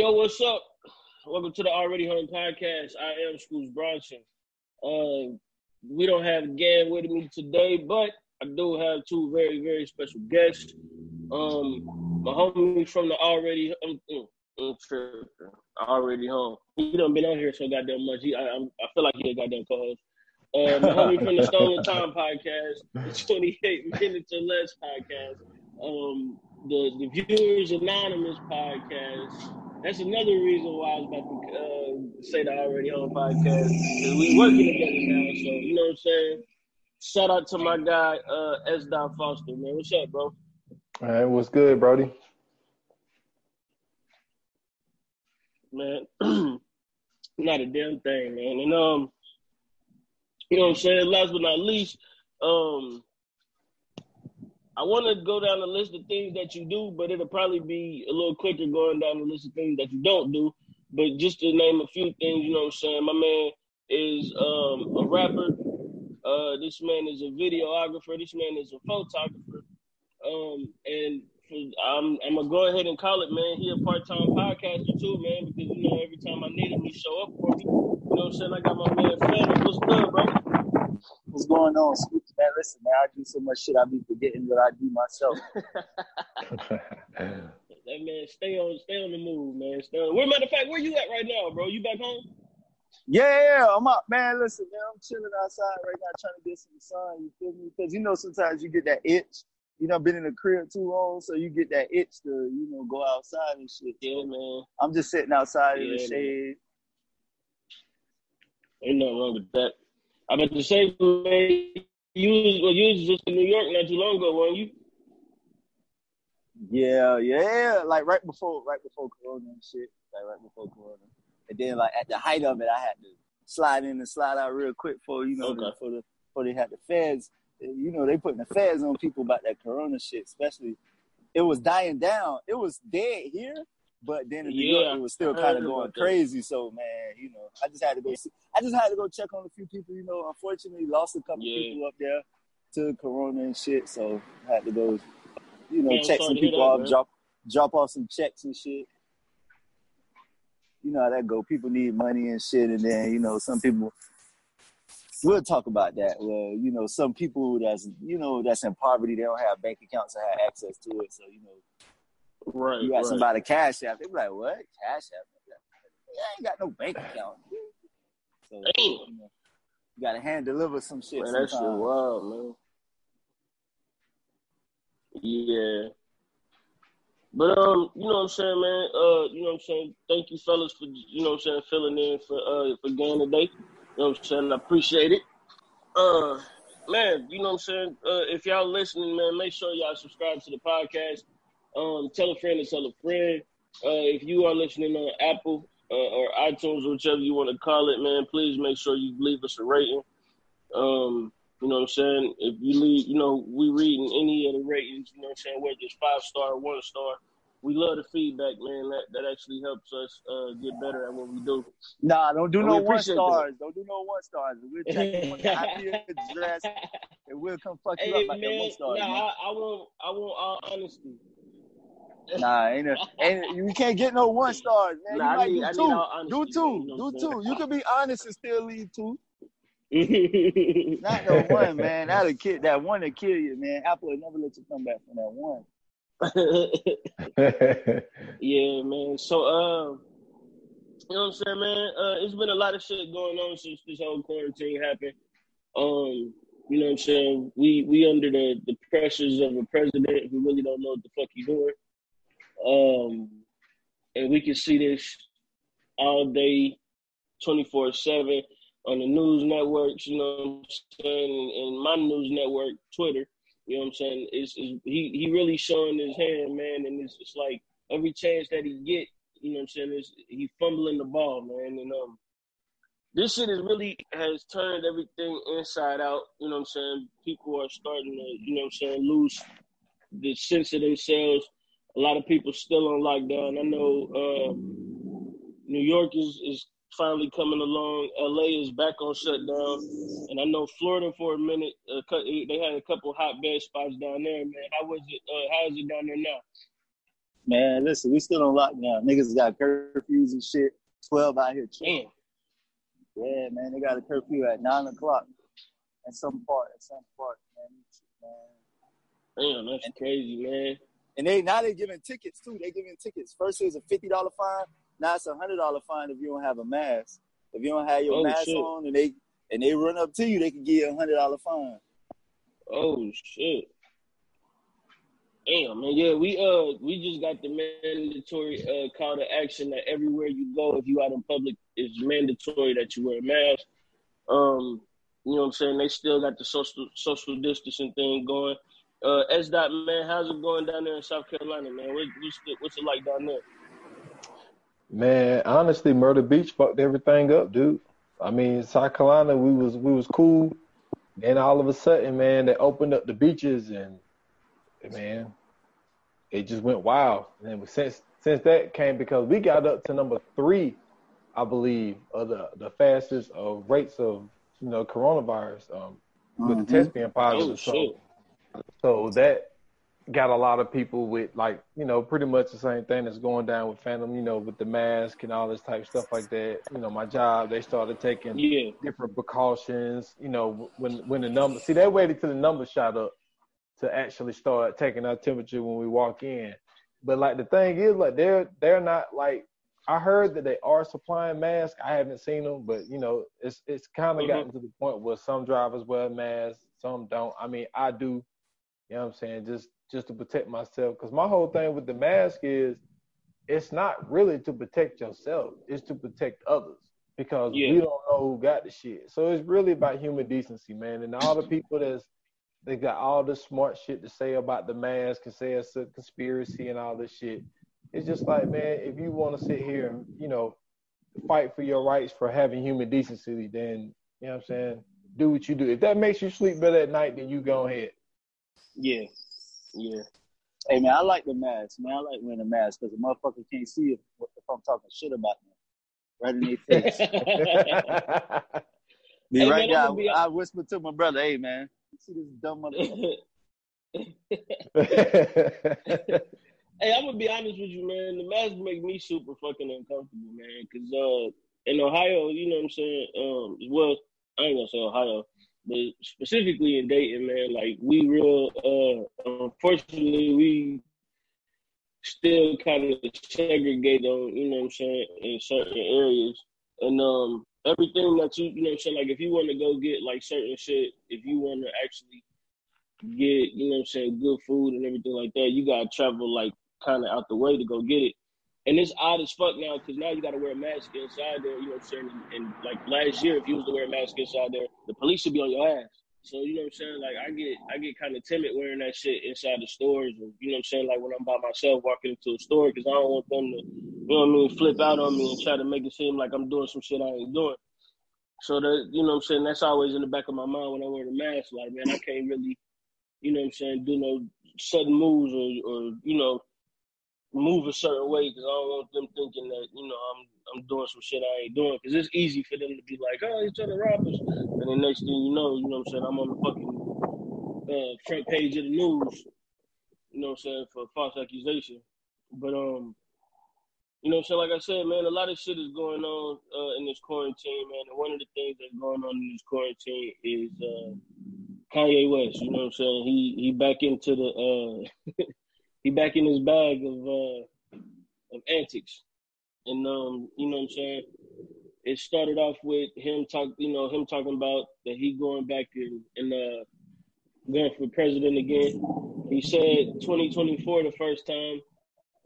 Yo, what's up? Welcome to the Already Home podcast. I am Scrooge Bronson. Uh, we don't have Gan with me today, but I do have two very, very special guests. Um, my homie from the Already um, Already Home. He done been on here so goddamn much. He, I, I feel like he a goddamn co-host. Uh, my homie from the Stolen Time podcast, the 28 Minutes or Less podcast, um, the, the Viewers Anonymous podcast, that's another reason why I was about to uh, say the already on podcast. We working together now, so you know what I'm saying. Shout out to my guy uh, S. Dot Foster, man. What's up, bro? All right, what's good, Brody? Man, not a damn thing, man. And um, you know what I'm saying. Last but not least, um, I want to go down the list of things that you do, but it'll probably be a little quicker going down the list of things that you don't do. But just to name a few things, you know what I'm saying? My man is um, a rapper. Uh, this man is a videographer. This man is a photographer. Um, and I'm, I'm gonna go ahead and call it, man. He a part time podcaster too, man. Because you know every time I need him, he show up for me. You know what I'm saying? I got my man Flanders. What's good, bro? What's going on? Man, listen, man, I do so much shit I be forgetting what I do myself. that man, stay on, stay on the move, man. Stay on. Where, matter of fact, where you at right now, bro? You back home? Yeah, yeah, I'm up, man. Listen, man, I'm chilling outside right now, trying to get some sun. You feel me? Because you know sometimes you get that itch. You know, been in the crib too long, so you get that itch to, you know, go outside and shit. Yeah, man. I'm just sitting outside yeah, in the shade. Ain't nothing wrong with that. I'm at the same way you was well, you was just in New York not too long ago, weren't you? Yeah, yeah, like right before, right before Corona and shit, like right before Corona, and then like at the height of it, I had to slide in and slide out real quick for you know okay. for the for they had the feds. You know they putting the feds on people about that Corona shit, especially. It was dying down. It was dead here, but then in New yeah, York, it was still kind of going crazy. So man, you know, I just had to go. See, I just had to go check on a few people. You know, unfortunately, lost a couple yeah. people up there to Corona and shit. So I had to go, you know, man, check some people that, off, man. drop drop off some checks and shit. You know how that go. People need money and shit, and then you know some people. We'll talk about that. Well, you know, some people that's you know that's in poverty, they don't have bank accounts to have access to it. So you know, Right. You got right. somebody cash app. They be like, what? Cash app? Yeah, I ain't got no bank account. So, you, know, you got to hand deliver some shit. Man, that shit wild, man. Yeah. But um, you know what I'm saying, man. Uh, you know what I'm saying. Thank you, fellas, for you know what I'm saying, filling in for uh for game today. You know what I'm saying. I appreciate it. Uh, man, you know what I'm saying. Uh, if y'all listening, man, make sure y'all subscribe to the podcast. Um, tell a friend to tell a friend. Uh, if you are listening on Apple uh, or iTunes or whichever you want to call it, man, please make sure you leave us a rating. Um, you know what I'm saying? If you leave, you know, we reading any of the ratings, you know what I'm saying, whether it's five star, one star. We love the feedback, man. That that actually helps us uh, get better at what we do. Nah, don't do and no one stars. That. Don't do no one stars. We'll check you on the IP address, and we'll come fuck you hey, up like man, that one star. Nah, I, I want I want all honesty. Nah, ain't a, ain't you can't get no one stars, man. Nah, you might need, do two. Do two. Do two. You can be honest and still leave two. Not no one, man. That'll kill that one to kill you, man. Apple will never let you come back from that one. yeah, man. So uh you know what I'm saying, man? Uh it's been a lot of shit going on since this whole quarantine happened. Um, you know what I'm saying? We we under the, the pressures of a president who really don't know what the fuck he's doing. Um, and we can see this all day, 24 7 on the news networks, you know what I'm saying, and, my news network, Twitter, you know what I'm saying? It's, it's, he he really showing his hand, man, and it's, it's like every chance that he get, you know what I'm saying, is he fumbling the ball, man, and um, this shit is really has turned everything inside out. You know what I'm saying? People are starting to, you know what I'm saying, lose the sense of themselves a lot of people still on lockdown. I know uh, New York is, is finally coming along. LA is back on shutdown, and I know Florida for a minute. Uh, they had a couple hotbed spots down there. Man, how was it? Uh, how is it down there now? Man, listen, we still on lockdown. Niggas got curfews and shit. Twelve out here. Damn. Yeah, man, they got a curfew at nine o'clock at some part. At some part, man. Damn, that's and, crazy, man. And they now they giving tickets too. They giving tickets. First it was a fifty dollar fine. Now it's a hundred dollar fine if you don't have a mask. If you don't have your oh, mask shit. on and they and they run up to you, they can give you a hundred dollar fine. Oh shit. Damn, man. Yeah, we uh we just got the mandatory uh call to action that everywhere you go, if you out in public, it's mandatory that you wear a mask. Um, you know what I'm saying? They still got the social social distancing thing going. Uh, S. Dot man, how's it going down there in South Carolina, man? What, what's, the, what's it like down there? Man, honestly, Myrtle Beach fucked everything up, dude. I mean, South Carolina, we was we was cool. Then all of a sudden, man, they opened up the beaches and man, it just went wild. And since since that came because we got up to number three, I believe, of the the fastest of rates of you know coronavirus um, with mm-hmm. the test being positive. Oh, so, so that got a lot of people with like you know pretty much the same thing that's going down with Phantom. You know, with the mask and all this type of stuff like that. You know, my job they started taking yeah. different precautions. You know, when when the number see they waited till the number shot up to actually start taking our temperature when we walk in. But like the thing is, like they're they're not like I heard that they are supplying masks. I haven't seen them, but you know, it's it's kind of mm-hmm. gotten to the point where some drivers wear masks, some don't. I mean, I do. You know what I'm saying? Just just to protect myself, because my whole thing with the mask is, it's not really to protect yourself. It's to protect others because yeah. we don't know who got the shit. So it's really about human decency, man. And all the people that's they got all this smart shit to say about the mask and say it's a conspiracy and all this shit. It's just like, man, if you want to sit here and, you know, fight for your rights for having human decency, then, you know what I'm saying? Do what you do. If that makes you sleep better at night, then you go ahead. Yeah. Yeah. Hey, man, I like the mask, man. I like wearing a mask because the motherfucker can't see if, if I'm talking shit about them right in their face. Me hey, right man, now, I, I whispered to my brother, hey, man, see this dumb motherfucker. hey, I'm gonna be honest with you, man. The mask make me super fucking uncomfortable, man. Cause uh, in Ohio, you know what I'm saying. Um, well, I ain't gonna say Ohio, but specifically in Dayton, man. Like we real. Uh, unfortunately, we still kind of segregate on, you know what I'm saying, in certain areas. And um, everything that you you know I'm saying like if you want to go get like certain shit if you want to actually get you know what I'm saying good food and everything like that you gotta travel like kind of out the way to go get it and it's odd as fuck now because now you gotta wear a mask inside there you know what I'm saying and, and like last year if you was to wear a mask inside there the police should be on your ass so you know what I'm saying? Like I get I get kind of timid wearing that shit inside the stores, or you know what I'm saying? Like when I'm by myself walking into a store, because I don't want them to, you know what I mean, flip out on me and try to make it seem like I'm doing some shit I ain't doing. So that you know what I'm saying? That's always in the back of my mind when I wear the mask. Like man, I can't really, you know what I'm saying, do no sudden moves or or you know move a certain way because I don't want them thinking that you know I'm I'm doing some shit I ain't doing because it's easy for them to be like, oh, he's trying to rob us, and the next thing you know, you know what I'm saying, I'm on the fucking uh, front page of the news, you know what I'm saying, for false accusation. But um, you know what I'm saying, like I said, man, a lot of shit is going on uh, in this quarantine, man, and one of the things that's going on in this quarantine is uh, Kanye West. You know what I'm saying? He he back into the uh, he back in his bag of uh, of antics. And um, you know what I'm saying? It started off with him talk, you know, him talking about that he going back and, and uh, going for president again. He said 2024 the first time,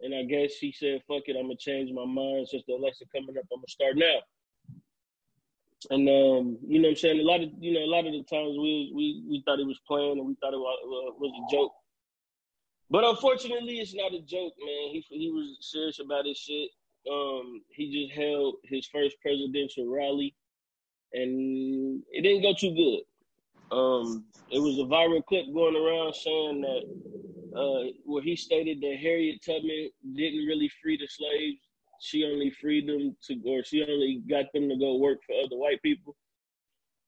and I guess he said, "Fuck it, I'm gonna change my mind since the election coming up. I'm gonna start now." And um, you know what I'm saying? A lot of you know, a lot of the times we we we thought he was playing and we thought it was, uh, was a joke. But unfortunately, it's not a joke, man. He he was serious about his shit um, he just held his first presidential rally, and it didn't go too good. Um, it was a viral clip going around saying that uh, where he stated that Harriet Tubman didn't really free the slaves; she only freed them to, or she only got them to go work for other white people.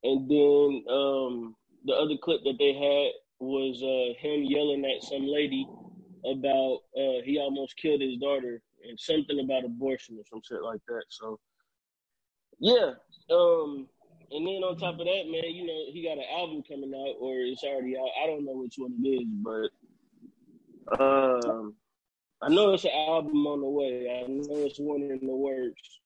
And then um, the other clip that they had was uh, him yelling at some lady about uh, he almost killed his daughter and something about abortion or some shit like that. So yeah. Um and then on top of that, man, you know, he got an album coming out or it's already out. I don't know which one it is, but um I know it's an album on the way. I know it's one in the works.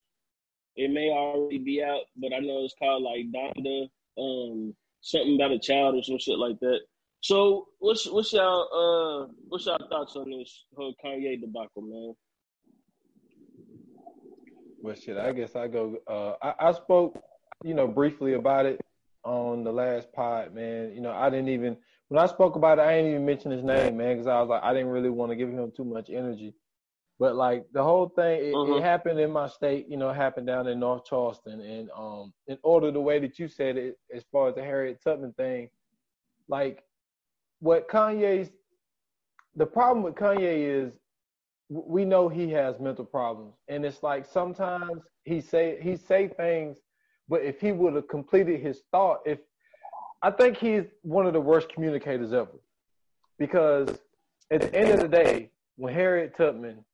It may already be out, but I know it's called like Donda, um, something about a child or some shit like that. So what's what's y'all uh what's y'all thoughts on this whole Kanye debacle, man? Well, shit, I guess I go. Uh, I, I spoke, you know, briefly about it on the last pod, man. You know, I didn't even when I spoke about it, I didn't even mention his name, man, because I was like, I didn't really want to give him too much energy. But like the whole thing, it, uh-huh. it, happened in my state. You know, happened down in North Charleston, and um, in order the way that you said it, as far as the Harriet Tubman thing, like what Kanye's the problem with Kanye is we know he has mental problems, and it's like sometimes he say he say things, but if he would have completed his thought, if I think he's one of the worst communicators ever, because at the end of the day, when Harriet Tubman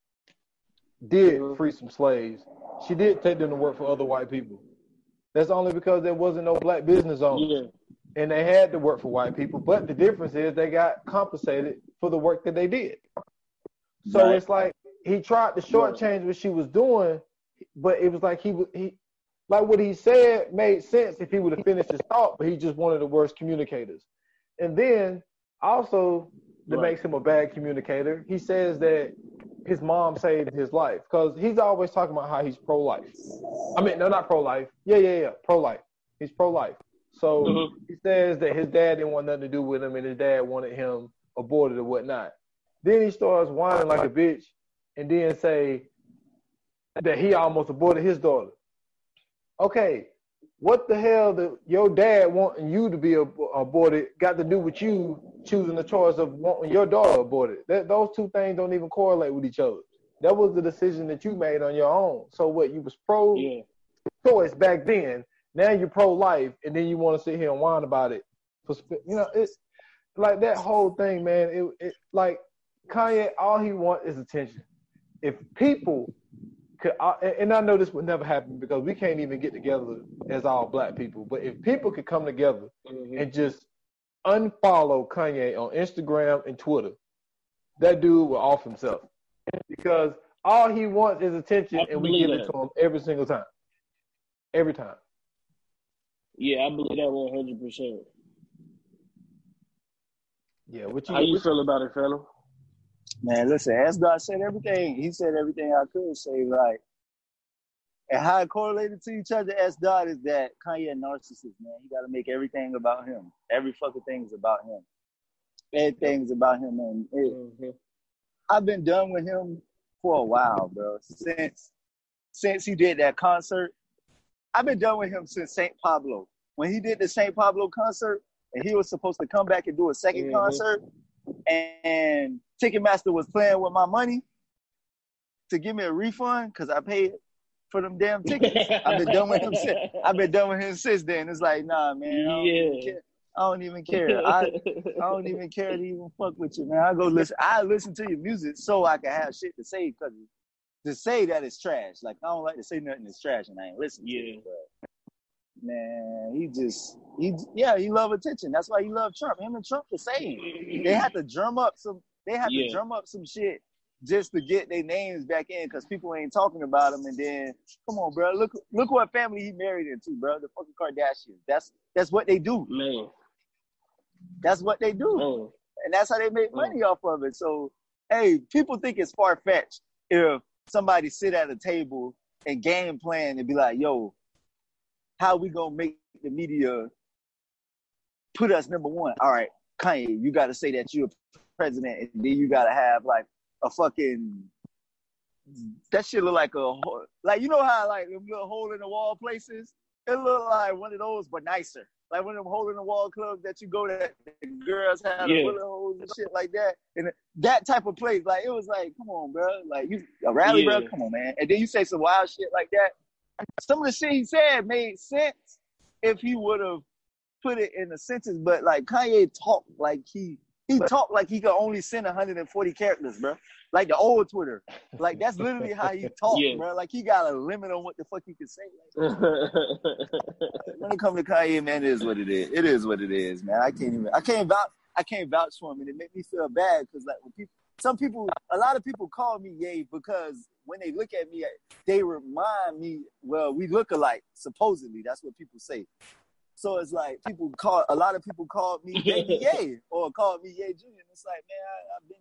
did mm-hmm. free some slaves, she did take them to work for other white people. That's only because there wasn't no black business owners. And they had to work for white people. But the difference is they got compensated for the work that they did. So right. it's like he tried to shortchange what she was doing, but it was like he he like what he said made sense if he would have finished his thought, but he just one of the worst communicators. And then also that right. makes him a bad communicator. He says that his mom saved his life because he's always talking about how he's pro life. I mean, no, not pro life. Yeah, yeah, yeah, pro life. He's pro life. So mm-hmm. he says that his dad didn't want nothing to do with him, and his dad wanted him aborted or whatnot. Then he starts whining like a bitch, and then say that he almost aborted his daughter. Okay, what the hell did your dad wanting you to be aborted got to do with you choosing the choice of wanting your daughter aborted? That, those two things don't even correlate with each other. That was the decision that you made on your own. So what you was pro yeah. choice back then, now you're pro life, and then you want to sit here and whine about it. You know, it's like that whole thing, man. It, it like Kanye, all he wants is attention. If people could, and I know this would never happen because we can't even get together as all black people. But if people could come together mm-hmm. and just unfollow Kanye on Instagram and Twitter, that dude will off himself because all he wants is attention, and we give it to him every single time, every time. Yeah, I believe that one hundred percent. Yeah, what you, how you feel about it, fella? Man, listen, as God said everything, he said everything I could say, right? And how it correlated to each other as God is that Kanye a narcissist, man. He gotta make everything about him. Every fucking thing is about him. Everything's about him, and it, mm-hmm. I've been done with him for a while, bro. Since since he did that concert, I've been done with him since St. Pablo. When he did the St. Pablo concert, and he was supposed to come back and do a 2nd mm-hmm. concert, and Ticketmaster was playing with my money to give me a refund because I paid for them damn tickets. I've been done with him since. I've been done with him since then. It's like, nah, man. I don't yeah. even care. I don't even care. I, I don't even care to even fuck with you, man. I go listen. I listen to your music so I can have shit to say because to say that it's trash. Like I don't like to say nothing is trash and I ain't listening. Yeah. It, but man, he just he yeah he love attention. That's why he love Trump. Him and Trump the same. They had to drum up some. They had yeah. to drum up some shit just to get their names back in because people ain't talking about him. And then come on, bro, look look what family he married into, bro. The fucking Kardashians. That's that's what they do. Man. That's what they do. Man. And that's how they make money off of it. So hey, people think it's far fetched if somebody sit at a table and game plan and be like, yo, how we gonna make the media put us number one? All right, Kanye, you gotta say that you're president, and then you gotta have like a fucking that shit look like a like you know how like little hole in the wall places. It look like one of those, but nicer like one of them hole in the wall clubs that you go to, girls have yeah. bullet holes and shit like that, and that type of place. Like it was like, come on, bro, like you a rally, yeah. bro, come on, man. And then you say some wild shit like that. Some of the shit he said made sense if he would have put it in a sentence, but like Kanye talked like he he talked like he could only send 140 characters, bro. Like the old Twitter. Like that's literally how he talked, yeah. bro. Like he got a limit on what the fuck he can say. Like, when it comes to Kanye, man, it is what it is. It is what it is, man. I can't even. I can't vouch. I can't vouch for him, and it made me feel bad because like when people, some people, a lot of people call me Ye because when they look at me, they remind me. Well, we look alike. Supposedly, that's what people say. So it's like people call a lot of people called me Baby Ye or called me Ye Junior. And it's like, man, I, have been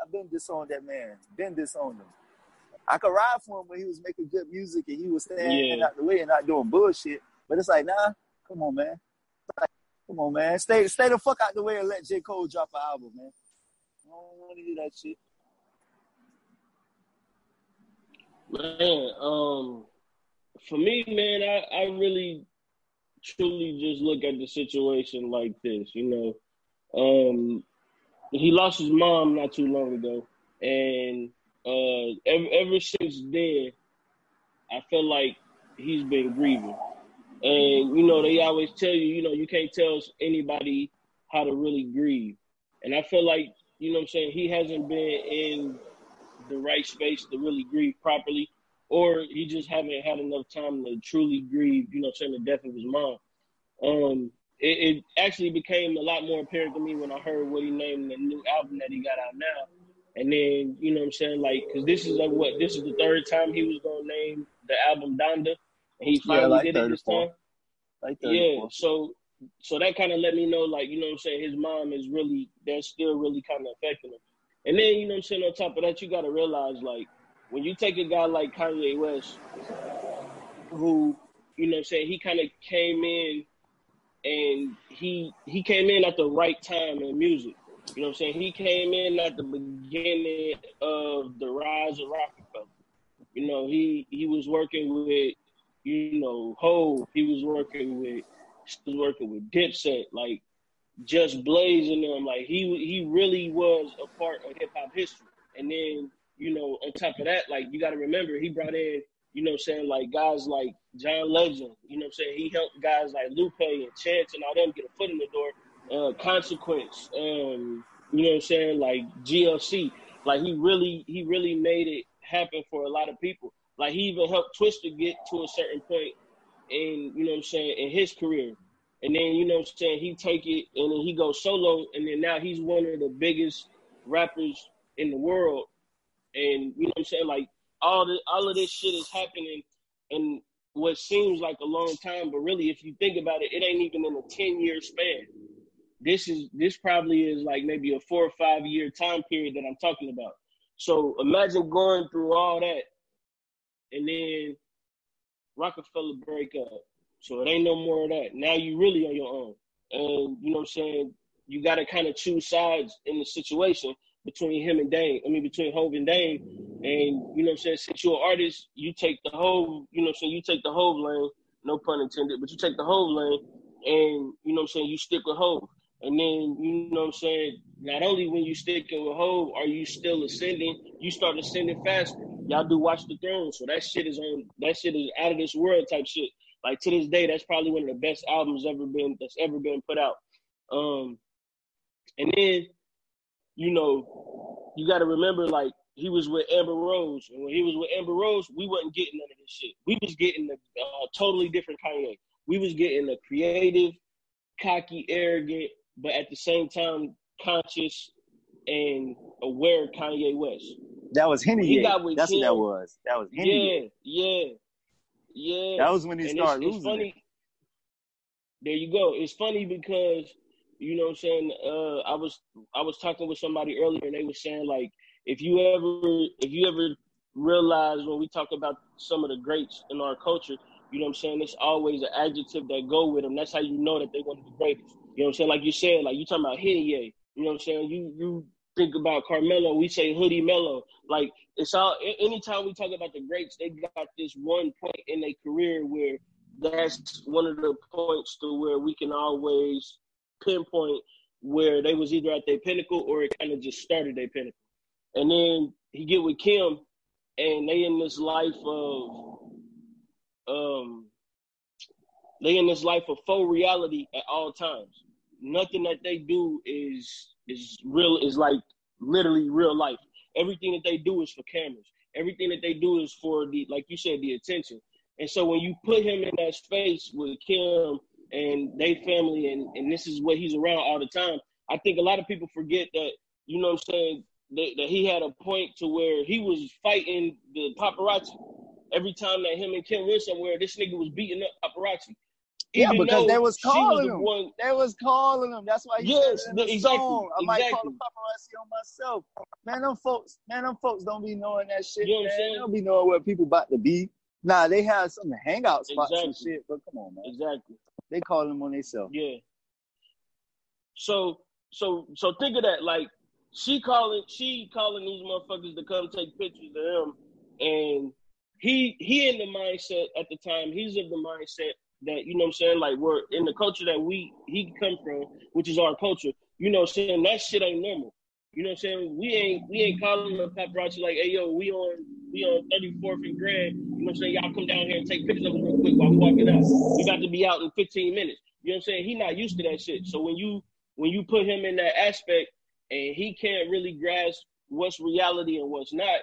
I've been disowned that man, been disowned him. I could ride for him when he was making good music and he was standing yeah. out the way and not doing bullshit. But it's like, nah, come on, man. Like, come on, man. Stay stay the fuck out the way and let J. Cole drop an album, man. I don't want to hear that shit. Man, um, for me, man, I, I really truly just look at the situation like this. You know, um, he lost his mom not too long ago, and uh, ever, ever since then, I feel like he's been grieving. And you know, they always tell you, you know, you can't tell anybody how to really grieve. And I feel like, you know what I'm saying, he hasn't been in the right space to really grieve properly or he just haven't had enough time to truly grieve, you know, saying the death of his mom. Um, it, it, actually became a lot more apparent to me when I heard what he named the new album that he got out now. And then, you know what I'm saying? Like, because this is like what? This is the third time he was going to name the album Donda. And he finally yeah, like did it this time. Like yeah. So, so that kind of let me know, like, you know what I'm saying? His mom is really, that's still really kind of affecting him. And then, you know what I'm saying? On top of that, you got to realize, like, when you take a guy like Kanye West, who, you know, what I'm saying, he kind of came in and he he came in at the right time in music. You know what I'm saying? He came in at the beginning of the rise of Roc-A-Fella. You know, he he was working with, you know, Hove. He was working with he was working with Dipset, like just blazing them. Like he he really was a part of hip hop history. And then you know, on top of that, like you got to remember, he brought in, you know, what I'm saying like guys like John Legend. You know, what I'm saying he helped guys like Lupe and Chance and all them get a foot in the door. Uh, Consequence, um, you know, what I'm saying like GLC. Like he really, he really made it happen for a lot of people. Like he even helped Twista get to a certain point in, you know, what I'm saying in his career. And then, you know what I'm saying, he take it and then he goes solo and then now he's one of the biggest rappers in the world and you know what I'm saying? Like all the all of this shit is happening in what seems like a long time, but really if you think about it, it ain't even in a ten year span. This is this probably is like maybe a four or five year time period that I'm talking about. So imagine going through all that and then Roc-A-Fella break up. So it ain't no more of that. Now you really on your own. And you know what I'm saying? You gotta kind of choose sides in the situation between him and Dame. I mean, between Hove and Dame. And, you know what I'm saying, since you're an artist, you take the Hove, you know what I'm saying, you take the Hove lane, no pun intended, but you take the Hove lane and, you know what I'm saying, you stick with Hove. And then, you know what I'm saying, not only when you sticking with Hove are you still ascending, you start ascending faster. Y'all do Watch the Throne. So that shit is on, that shit is out of this world type shit. Like to this day, that's probably one of the best albums ever been, that's ever been put out. Um, and then you know, you got to remember, like he was with Amber Rose, and when he was with Amber Rose, we wasn't getting none of this shit. We was getting a uh, totally different Kanye. We was getting a creative, cocky, arrogant, but at the same time conscious and aware Kanye West. That was Henny. That's him, what that was. That was Henny. Yeah, yeah, yeah. That was when he and started it's, losing. It's funny. There you go. It's funny because you know what I'm saying? Uh, I was I was talking with somebody earlier and they were saying like if you ever if you ever realize when we talk about some of the greats in our culture, you know what I'm saying? It's always an adjective that go with them. That's how you know that they one of the greatest. You know what I'm saying? Like you said, like you talking about Henny, you know what I'm saying? You you think about Carmelo, we say Hoodie Melo. Like it's all anytime we talk about the greats, they got this one point in their career where that's one of the points to where we can always pinpoint where they was either at their pinnacle or it kind of just started their pinnacle. And then he get with Kim, and they in this life of, um, they in this life of faux reality at all times. nothing that they do is is real is like literally real life. Everything that they do is for cameras. Everything that they do is for the like you said, the attention. And so when you put him in that space with Kim and they family and, and this is what he's around all the time, I think a lot of people forget that, you know what I'm saying, that, that he had a point to where he was fighting the paparazzi. Every time that him and Kim went somewhere, this nigga was beating up paparazzi. Yeah, because they was calling was him. One... They was calling him. That's why he yes, said the, exactly. Song. I might call the paparazzi on myself. Man, them folks, man, them folks don't be knowing that shit. You know man. They don't be knowing where people about to be. Nah, they have some hangout spots exactly. and shit, but come on, man. Exactly. They call them on themselves. Yeah. So, so, so think of that. Like, she calling, she calling these motherfuckers to come take pictures of him, and he, he in the mindset at the time. He's of the mindset that you know what I'm saying. Like, we're in the culture that we he come from, which is our culture. You know, what I'm saying that shit ain't normal. You know what I'm saying? We ain't we ain't calling the paparazzi like, hey yo, we on we on 34th and Grand. You know what I'm saying? Y'all come down here and take pictures of us real quick while we walking out. We got to be out in 15 minutes. You know what I'm saying? He not used to that shit. So when you when you put him in that aspect and he can't really grasp what's reality and what's not,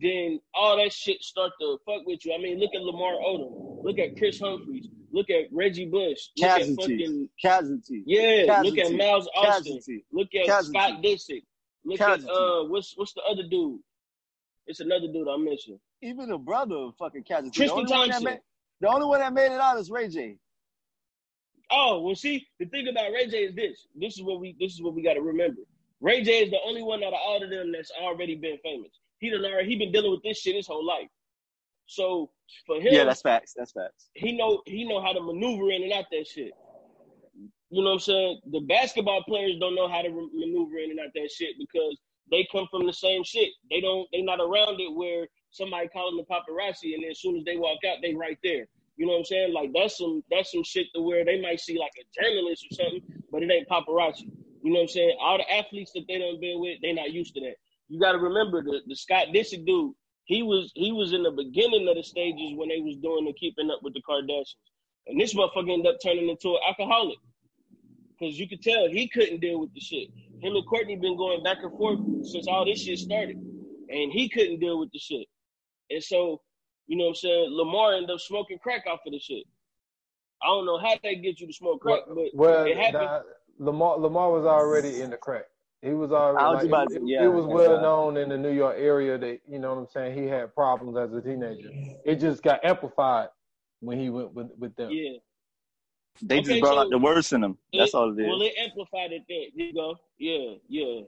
then all that shit start to fuck with you. I mean, look at Lamar Odom, look at Kris Humphries, look at Reggie Bush, look Casualty. at fucking Casualty. Yeah, look at Miles Austin, Casualty. look at Casualty. Scott Disick, look Casualty. at uh, what's what's the other dude? It's another dude I mentioned. Even the brother of fucking Casualty. Tristan the Thompson. Made, the only one that made it out is Ray J. Oh well, see the thing about Ray J is this. This is what we. This is what we got to remember. Ray J is the only one out of all of them that's already been famous. He done already he been dealing with this shit his whole life. So for him, yeah, that's facts. That's facts. He know he know how to maneuver in and out that shit. You know what I'm saying? The basketball players don't know how to re- maneuver in and out that shit because they come from the same shit. They don't. They not around it where somebody calling the paparazzi and then as soon as they walk out, they right there. You know what I'm saying? Like that's some that's some shit to where they might see like a journalist or something, but it ain't paparazzi. You know what I'm saying? All the athletes that they done been with, they not used to that you got to remember the the Scott Disick dude. He was he was in the beginning of the stages when they was doing the keeping up with the Kardashians, and this motherfucker ended up turning into an alcoholic because you could tell he couldn't deal with the shit. Him and Kourtney been going back and forth since all this shit started, and he couldn't deal with the shit. And so, you know what I'm saying? Lamar ended up smoking crack off of the shit. I don't know how they get you to smoke crack, well, but well, it happened. Lamar Lamar was already in the crack. He was already like, it, yeah, it, was well known in the New York area that you know what I'm saying. He had problems as a teenager. It just got amplified when he went with with them. Yeah, they okay, just brought so out the worst in him. That's it, all it is. Well, it amplified it. There you go. Yeah, yeah.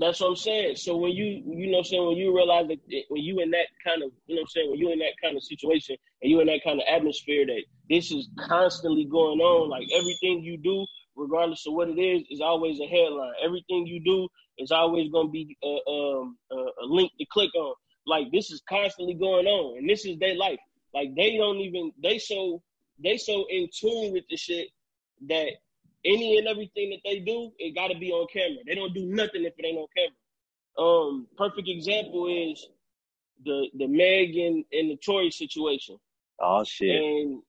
That's what I'm saying. So when you you know what I'm saying when you realize that when you in that kind of you know what I'm saying when you in that kind of situation and you in that kind of atmosphere that this is constantly going on, like everything you do regardless of what it is, is always a headline. Everything you do is always going to be a, uh, um, a, a link to click on. Like this is constantly going on, and this is their life. Like they don't even they so they so in tune with the shit that any and everything that they do, it got to be on camera. They don't do nothing if it ain't on camera. Um, perfect example is the the Megan and the Tory situation. Oh shit! And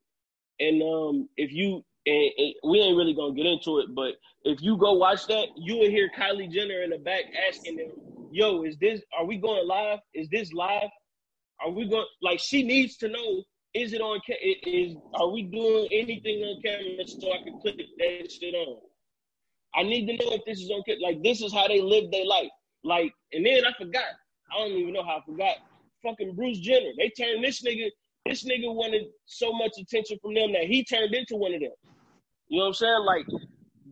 and um, if you and, and, we ain't really gonna get into it, but if you go watch that, you will hear Kylie Jenner in the back asking them, "Yo, is this? Are we going live? Is this live? Are we going? Like, she needs to know: is it on? Is are we doing anything on camera so I can click that shit on? I need to know if this is on. Like, this is how they live their life. Like, and then I forgot. I don't even know how I forgot. Fucking Bruce Jenner. They turned this nigga. This nigga wanted so much attention from them that he turned into one of them. You know what I'm saying? Like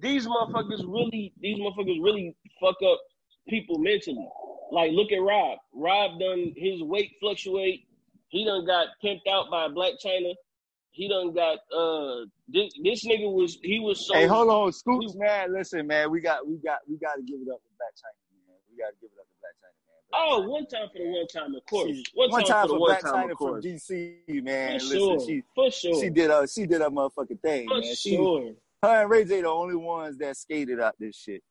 these motherfuckers really, these motherfuckers really fuck up people mentally. Like look at Rob. Rob done his weight fluctuate. He done got pimped out by Blac Chyna. He done got uh this, this nigga was he was so Hey, hold on, Scoops, man. Listen, man, we got we got we gotta give it up to Blac Chyna man. We gotta give it up to Blac Chyna. Oh, one time for the one time, of course. One, one time, time, for the one time, of course. From DC, man. For Listen, sure. she, for sure. She did a she did a motherfucking thing, for man. She, sure. Her and Ray J the only ones that skated out this shit.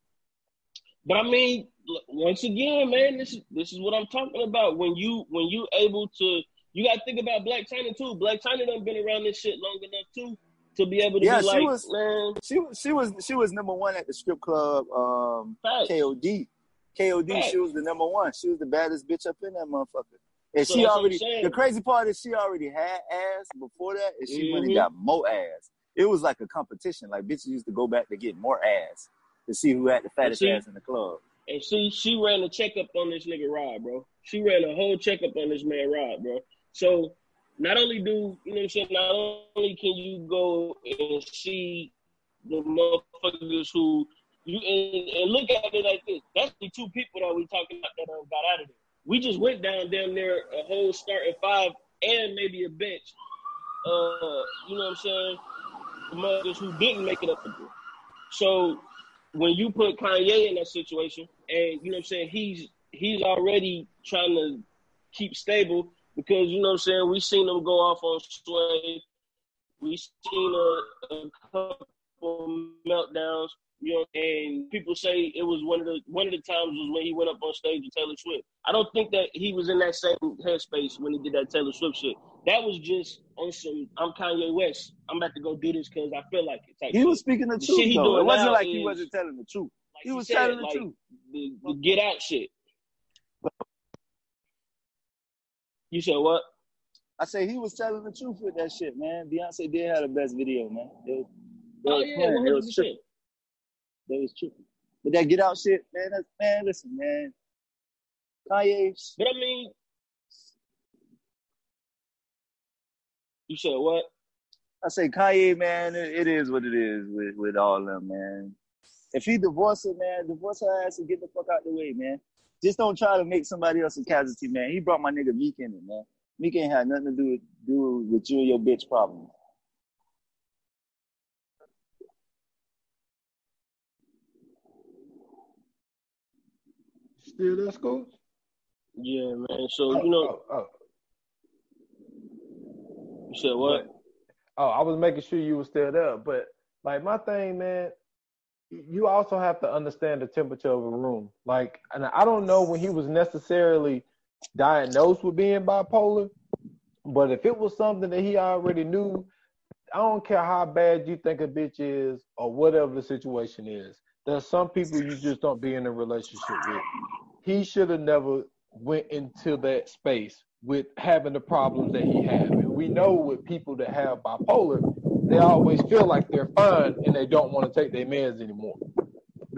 But I mean, once again, man, this is this is what I'm talking about. When you when you able to, you got to think about Blac Chyna too. Blac Chyna done been around this shit long enough too to be able to yeah, be like, was, man. She she was she was number one at the strip club. Um, KOD, KOD. Fact. She was the number one. She was the baddest bitch up in that motherfucker. And so she already. The crazy part is she already had ass before that, and she mm-hmm. really got more ass. It was like a competition. Like bitches used to go back to get more ass to see who had the fattest she, ass in the club. And she she ran a checkup on this nigga Rob, bro. She ran a whole checkup on this man Rob, bro. So not only do you know what I'm saying, not only can you go and see the motherfuckers who you and, and look at it like this. That's the two people that we talking about that got out of there. We just went down down there a whole starting five and maybe a bench. Uh, you know what I'm saying? The motherfuckers who didn't make it up the there. So when you put Kanye in that situation, and you know what I'm saying, he's he's already trying to keep stable because you know what I'm saying. We seen them go off on Sway. We seen a, a couple meltdowns. You know, and people say it was one of the one of the times was when he went up on stage with Taylor Swift. I don't think that he was in that same headspace when he did that Taylor Swift shit. That was just on some. I'm Kanye West. I'm about to go do this because I feel like it. he was speaking the, the truth. Though. It wasn't like he wasn't telling the truth. Like he was said, telling the like, truth. The, the get out shit. You said what? I say he was telling the truth with that shit, man. Beyonce did have the best video, man. They, they oh yeah, one hundred percent. That was tripping. But that get out shit, man. That's, man, listen, man. Kanye. But I mean, you said what? I say Kanye, man. It, it is what it is with with all of them, man. If he divorce her, man, divorce her ass and get the fuck out the way, man. Just don't try to make somebody else a casualty, man. He brought my nigga Meek in it, man. Meek ain't had nothing to do with do with you and your bitch problem. Still there, school? Yeah, man. So oh, you know, oh, oh. you said what? oh, I was making sure you were still there, but like my thing, man, you also have to understand the temperature of a room. Like, and I don't know when he was necessarily diagnosed with being bipolar, but if it was something that he already knew, I don't care how bad you think a bitch is or whatever the situation is. There's some people you just don't be in a relationship with. He should have never went into that space with having the problems that he had. And we know with people that have bipolar, they always feel like they're fine and they don't want to take their meds anymore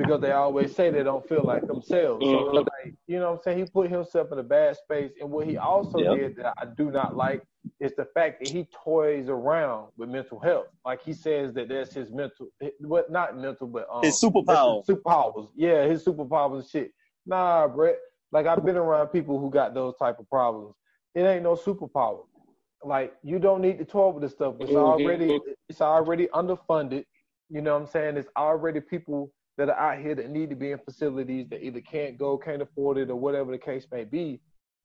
because they always say they don't feel like themselves. So mm-hmm. like, you know what I'm saying? He put himself in a bad space. And what he also yep. did that I do not like is the fact that he toys around with mental health. Like he says that that's his mental, what not mental, but um, his superpowers. Superpowers. Yeah, his superpowers and shit. Nah, Brett. Like I've been around people who got those type of problems. It ain't no superpower like you don't need to talk with this stuff. It's mm-hmm. already it's already underfunded. You know what I'm saying? It's already people that are out here that need to be in facilities that either can't go, can't afford it, or whatever the case may be.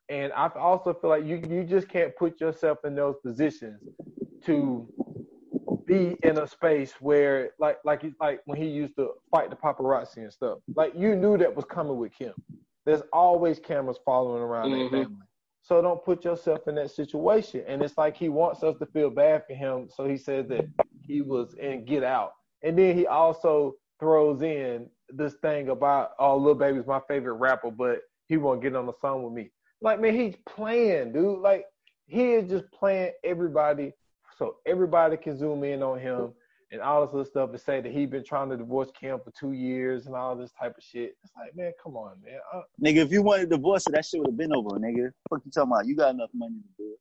And I also feel like you you just can't put yourself in those positions to be in a space where like like like when he used to fight the paparazzi and stuff. Like you knew that was coming with Kim. There's always cameras following around mm-hmm. that family. So don't put yourself in that situation. And it's like he wants us to feel bad for him. So he says that he was in Get Out. And then he also throws in this thing about, oh, Lil Baby's my favorite rapper, but he won't get on the song with me. Like, man, he's playing, dude. Like, he is just playing everybody so everybody can zoom in on him and all this other stuff and say that he been trying to divorce Kim for two years and all this type of shit. It's like, man, come on, man. Uh, nigga, if you wanted to divorce it, that shit would have been over, nigga. What you talking about? You got enough money to do it.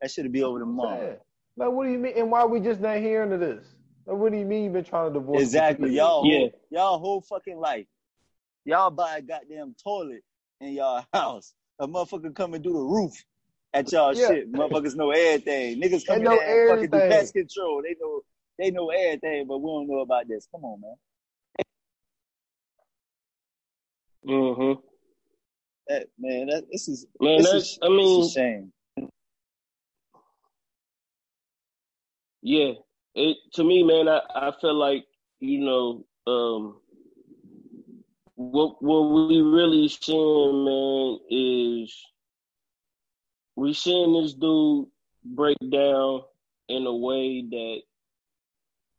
That should be over tomorrow. Like, what do you mean? And why we just not hearing of this? Like, what do you mean you been trying to divorce? Exactly, y'all. Yeah. Whole, y'all whole fucking life. Y'all buy a goddamn toilet in y'all house. A motherfucker come and do the roof at y'all yeah. shit. Motherfuckers know everything. Niggas come in there and fucking do pest control. They know they know everything, but we don't know about this. Come on, man. Mm-hmm. That man, that this is man. This that's is, I mean, shame. Yeah, it to me, man. I I feel like you know, um, what what we really seeing, man, is we seeing this dude break down in a way that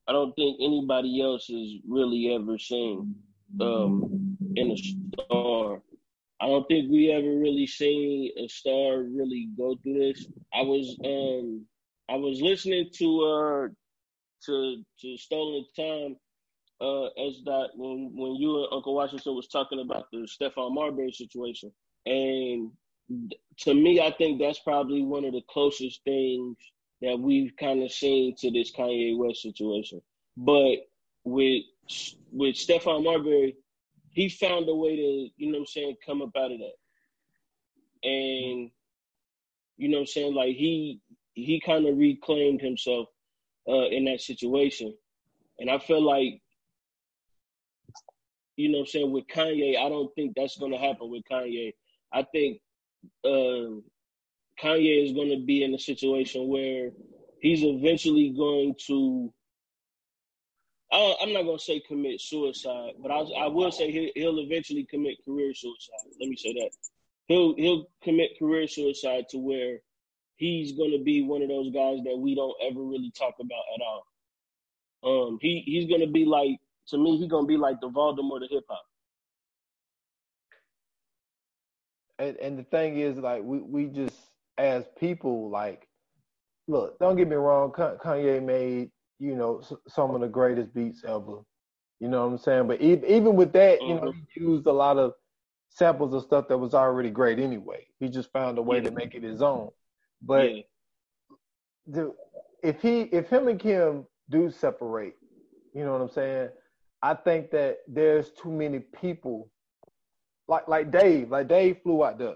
I don't think anybody else has really ever seen um, in a star. I don't think we ever really seen a star really go through this. I was um I was listening to uh to to Stolen Time uh as that when when you and Uncle Washington was talking about the Stephon Marbury situation. And to me I think that's probably one of the closest things that we've kind of seen to this Kanye West situation. But with with Stephon Marbury, he found a way to, you know what I'm saying, come up out of that. And you know what I'm saying, like he he kind of reclaimed himself uh, in that situation. And I feel like you know what I'm saying, with Kanye, I don't think that's gonna happen with Kanye. I think uh, Kanye is gonna be in a situation where he's eventually going to I, am not gonna say commit suicide, but I, I will say he'll, he'll eventually commit career suicide. Let me say that he'll he'll commit career suicide to where he's gonna be one of those guys that we don't ever really talk about at all. Um, he he's gonna be like to me, he's gonna be like the Voldemort of hip hop. And and the thing is, like we we just as people, like, look, don't get me wrong, Kanye made you know, some of the greatest beats ever. You know what I'm saying? But even with that, you know, mm-hmm. he used a lot of samples of stuff that was already great anyway. He just found a way yeah. to make it his own. But yeah. the, if he, if him and Kim do separate, you know what I'm saying? I think that there's too many people, like like Dave, like Dave flew out there.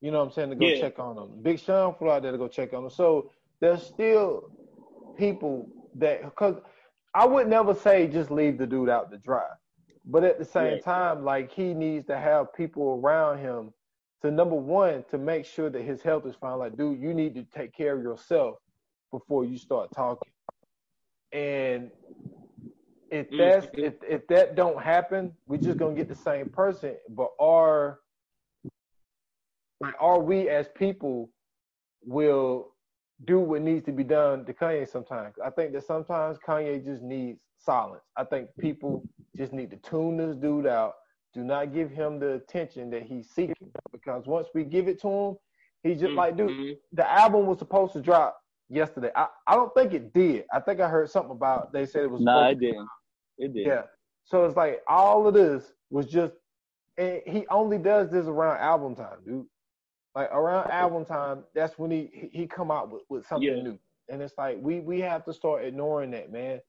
You know what I'm saying to go yeah. check on him. Big Sean flew out there to go check on him. So there's still people that because I would never say just leave the dude out to dry. But at the same time, like he needs to have people around him to number one to make sure that his health is fine. Like, dude, you need to take care of yourself before you start talking. And if mm-hmm. that's if if that don't happen, we're just gonna get the same person. But are like are we as people will do what needs to be done to Kanye sometimes. I think that sometimes Kanye just needs silence. I think people just need to tune this dude out. Do not give him the attention that he's seeking because once we give it to him, he just mm-hmm. like, dude, the album was supposed to drop yesterday. I, I don't think it did. I think I heard something about they said it was. No, nah, it didn't. It did. Yeah. So it's like all of this was just, and he only does this around album time, dude like around album time, that's when he he come out with, with something yeah. new. And it's like we we have to start ignoring that, man,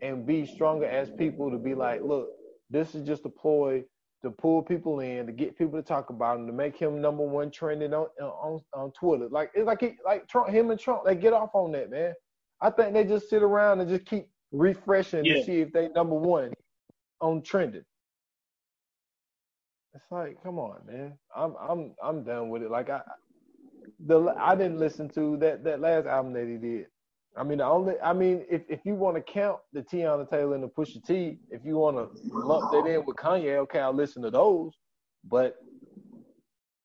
and be stronger as people to be like, look, this is just a ploy to pull people in, to get people to talk about him, to make him number one trending on on, on Twitter. Like it's like he, like Trump, him and Trump, they get off on that, man. I think they just sit around and just keep refreshing yeah. to see if they number one on trending. It's like, come on, man. I'm I'm I'm done with it. Like I the I didn't listen to that that last album that he did. I mean, the only I mean, if if you want to count the Teyana Taylor and the Pusha T, if you want to lump that in with Kanye, okay, I'll listen to those. But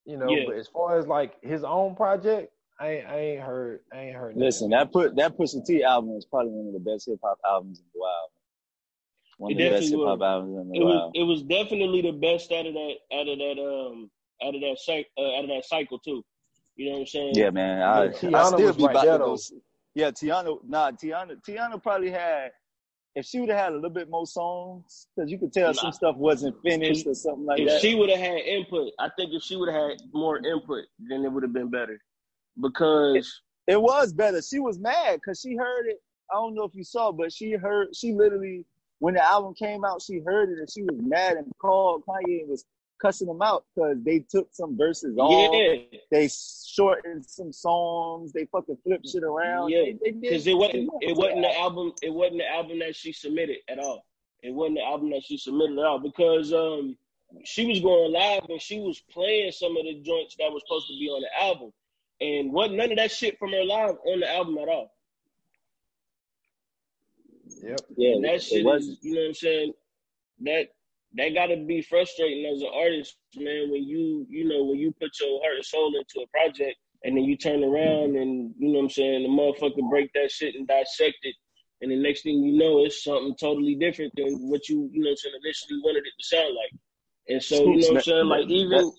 you know, yeah. but as far as like his own project, I ain't, I ain't heard I ain't heard. Listen, that put that Pusha T album is probably one of the best hip hop albums in a while. One of the best hip hop albums in a it while. Was, it was definitely the best out of that out of that um out of that cycle uh, out of that cycle too. You know what I'm saying? Yeah, man. I, I still be right about to go. Yeah, Teyana. Nah, Teyana. Teyana probably had. If she would have had a little bit more songs, because you could tell nah. some stuff wasn't finished or something like if that. If she would have had input, I think if she would have had more input, then it would have been better. Because it, it was better. She was mad because she heard it. I don't know if you saw, but she heard. She literally when the album came out, she heard it and she was mad and called Kanye and was cussing them out because they took some verses off. Yeah. They shortened some songs. They fucking flipped shit around. Yeah, because it wasn't it wasn't the album. It wasn't the album that she submitted at all. It wasn't the album that she submitted at all because um she was going live and she was playing some of the joints that was supposed to be on the album, and wasn't none of that shit from her live on the album at all. Yep. Yeah, and that shit is, you know what I'm saying? That that gotta be frustrating as an artist, man, when you you know, when you put your heart and soul into a project and then you turn around and you know what I'm saying, the motherfucker break that shit and dissect it And the next thing you know, it's something totally different than what you, you know, what I'm saying, initially wanted it to sound like. And so, you know what I'm saying? Like even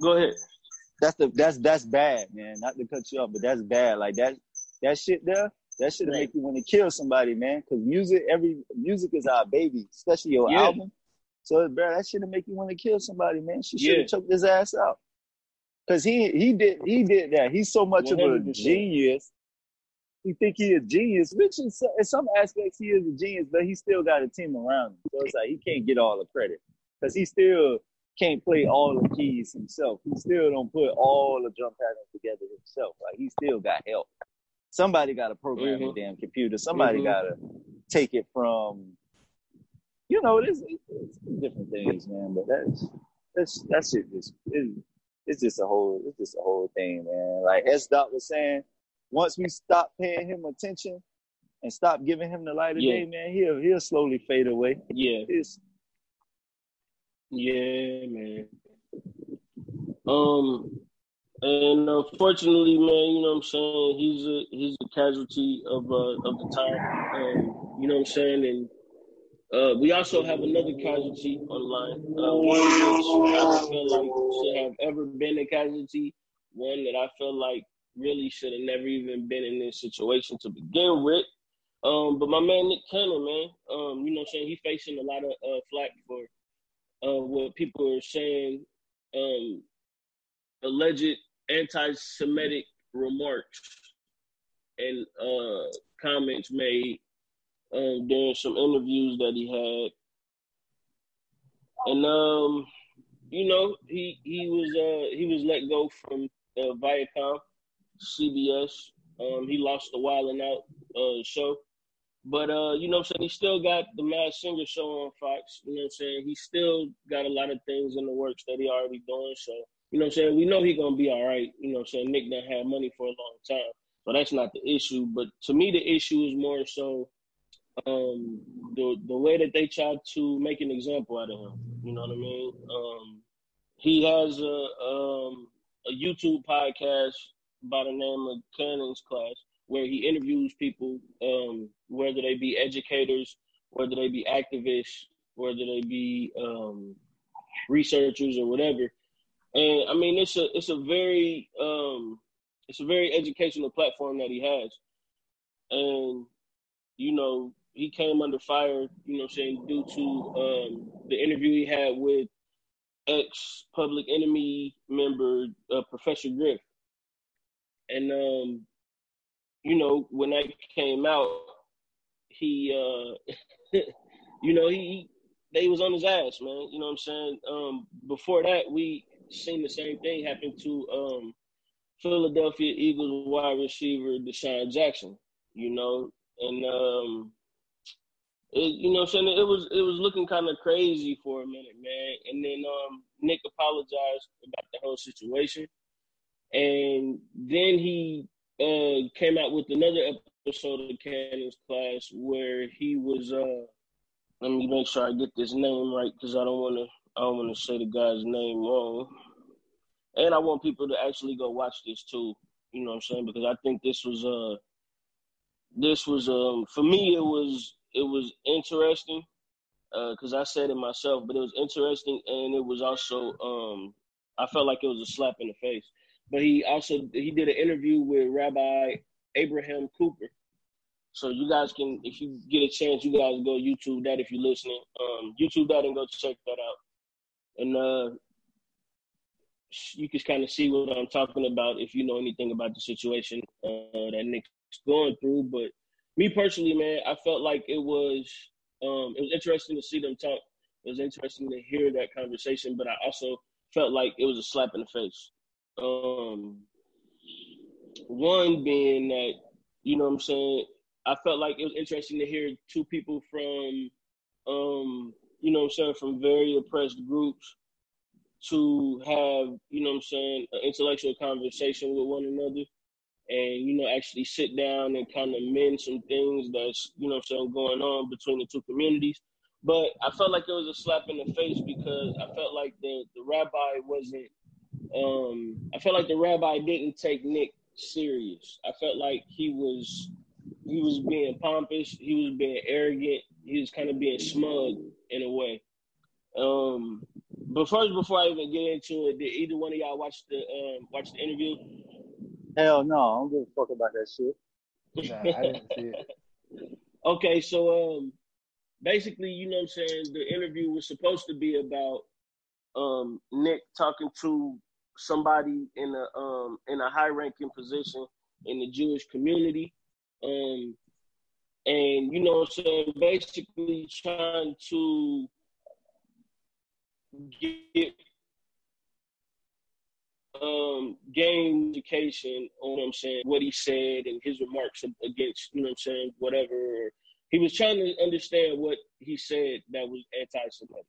go ahead. That's the that's that's bad, man. Not to cut you off, but that's bad. Like that that shit there, that should make you want to kill somebody, man. Because music, every music is our baby, especially your yeah. album. So, bro, that should make you want to kill somebody, man. She should have yeah. choked his ass out. Cause he he did he did that. He's so much 100%. of a genius. He think he a genius, which in some, in some aspects he is a genius, but he still got a team around him. So it's like he can't get all the credit because he still can't play all the keys himself. He still don't put all the drum patterns together himself. Like he still got help. Somebody got to program mm-hmm. the damn computer. Somebody mm-hmm. got to take it from. You know, it's, different things, man. But that's that's that shit just it, it's just a whole it's just a whole thing, man. Like S Dot was saying, once we stop paying him attention and stop giving him the light of yeah. day, man, he'll he'll slowly fade away. Yeah. It's yeah, man. Um and unfortunately, man, you know what I'm saying, he's a he's a casualty of uh of the time. Um, you know what I'm saying? And uh, we also have another casualty on the line. Uh, one I feel like should have ever been a casualty. One that I feel like really should have never even been in this situation to begin with. Um, but my man Nick Cannon, man, um, you know what I'm saying? He's facing a lot of uh, flack for uh, what people are saying, um, alleged anti Semitic remarks and uh, comments made um, during some interviews that he had, and um, you know, he he was uh he was let go from uh, Viacom, CBS. Um, he lost the Wild 'N Out uh show, but uh, you know, I'm saying he still got the Masked Singer show on Fox. You know, what I'm saying he still got a lot of things in the works that he already doing. So you know, what I'm saying we know he gonna be all right. You know, what I'm saying Nick done had money for a long time, so that's not the issue. But to me, the issue is more so um, the the way that they tried to make an example out of him. You know what I mean? Um, he has a um, a YouTube podcast by the name of Cannon's Class, where he interviews people, um, whether they be educators, whether they be activists, whether they be um, researchers or whatever. And I mean, it's a it's a very um, it's a very educational platform that he has, and you know he came under fire, you know I'm saying, due to um, the interview he had with ex public enemy member uh, Professor Griff. And um, you know, when that came out, he uh you know, he they was on his ass, man. You know what I'm saying? Um before that we seen the same thing happen to um Philadelphia Eagles wide receiver DeSean Jackson, you know, and um it, you know, i'm saying it was it was looking kind of crazy for a minute, man. And then um, Nick apologized about the whole situation, and then he uh, came out with another episode of Cannon's Class where he was. Uh, let me make sure I get this name right because I don't want to. I don't want to say the guy's name wrong, and I want people to actually go watch this too. You know what I'm saying? Because I think this was uh this was um for me it was it was interesting because uh, I said it myself, but it was interesting and it was also um, I felt like it was a slap in the face. But he also he did an interview with Rabbi Abraham Cooper. So you guys can, if you get a chance, you guys go YouTube that if you're listening. Um, YouTube that and go check that out. And uh, you can kind of see what I'm talking about if you know anything about the situation uh, that Nick's going through. But me personally, man, I felt like it was um, it was interesting to see them talk. It was interesting to hear that conversation, but I also felt like it was a slap in the face. Um, one being that, you know what I'm saying, I felt like it was interesting to hear two people from, um, you know what I'm saying, from very oppressed groups to have, you know what I'm saying, an intellectual conversation with one another and you know actually sit down and kind of mend some things that's you know i'm saying going on between the two communities. But i felt like it was a slap in the face because i felt like the the rabbi wasn't um i felt like the rabbi didn't take nick serious i felt like he was he was being pompous, he was being arrogant, he was kind of being smug in a way. Um, but first, before I even get into it, did either one of y'all watch the um, watch the interview? Hell no, I don't give a fuck about that shit. Nah, I didn't see it. okay, so um, basically, you know what I'm saying, the interview was supposed to be about um Nick talking to somebody in a um in a high ranking position in the Jewish community. Um and you know saying, basically trying to get um gain education on what I'm saying, what he said and his remarks against, you know what I'm saying, whatever. He was trying to understand what he said that was anti Semitic.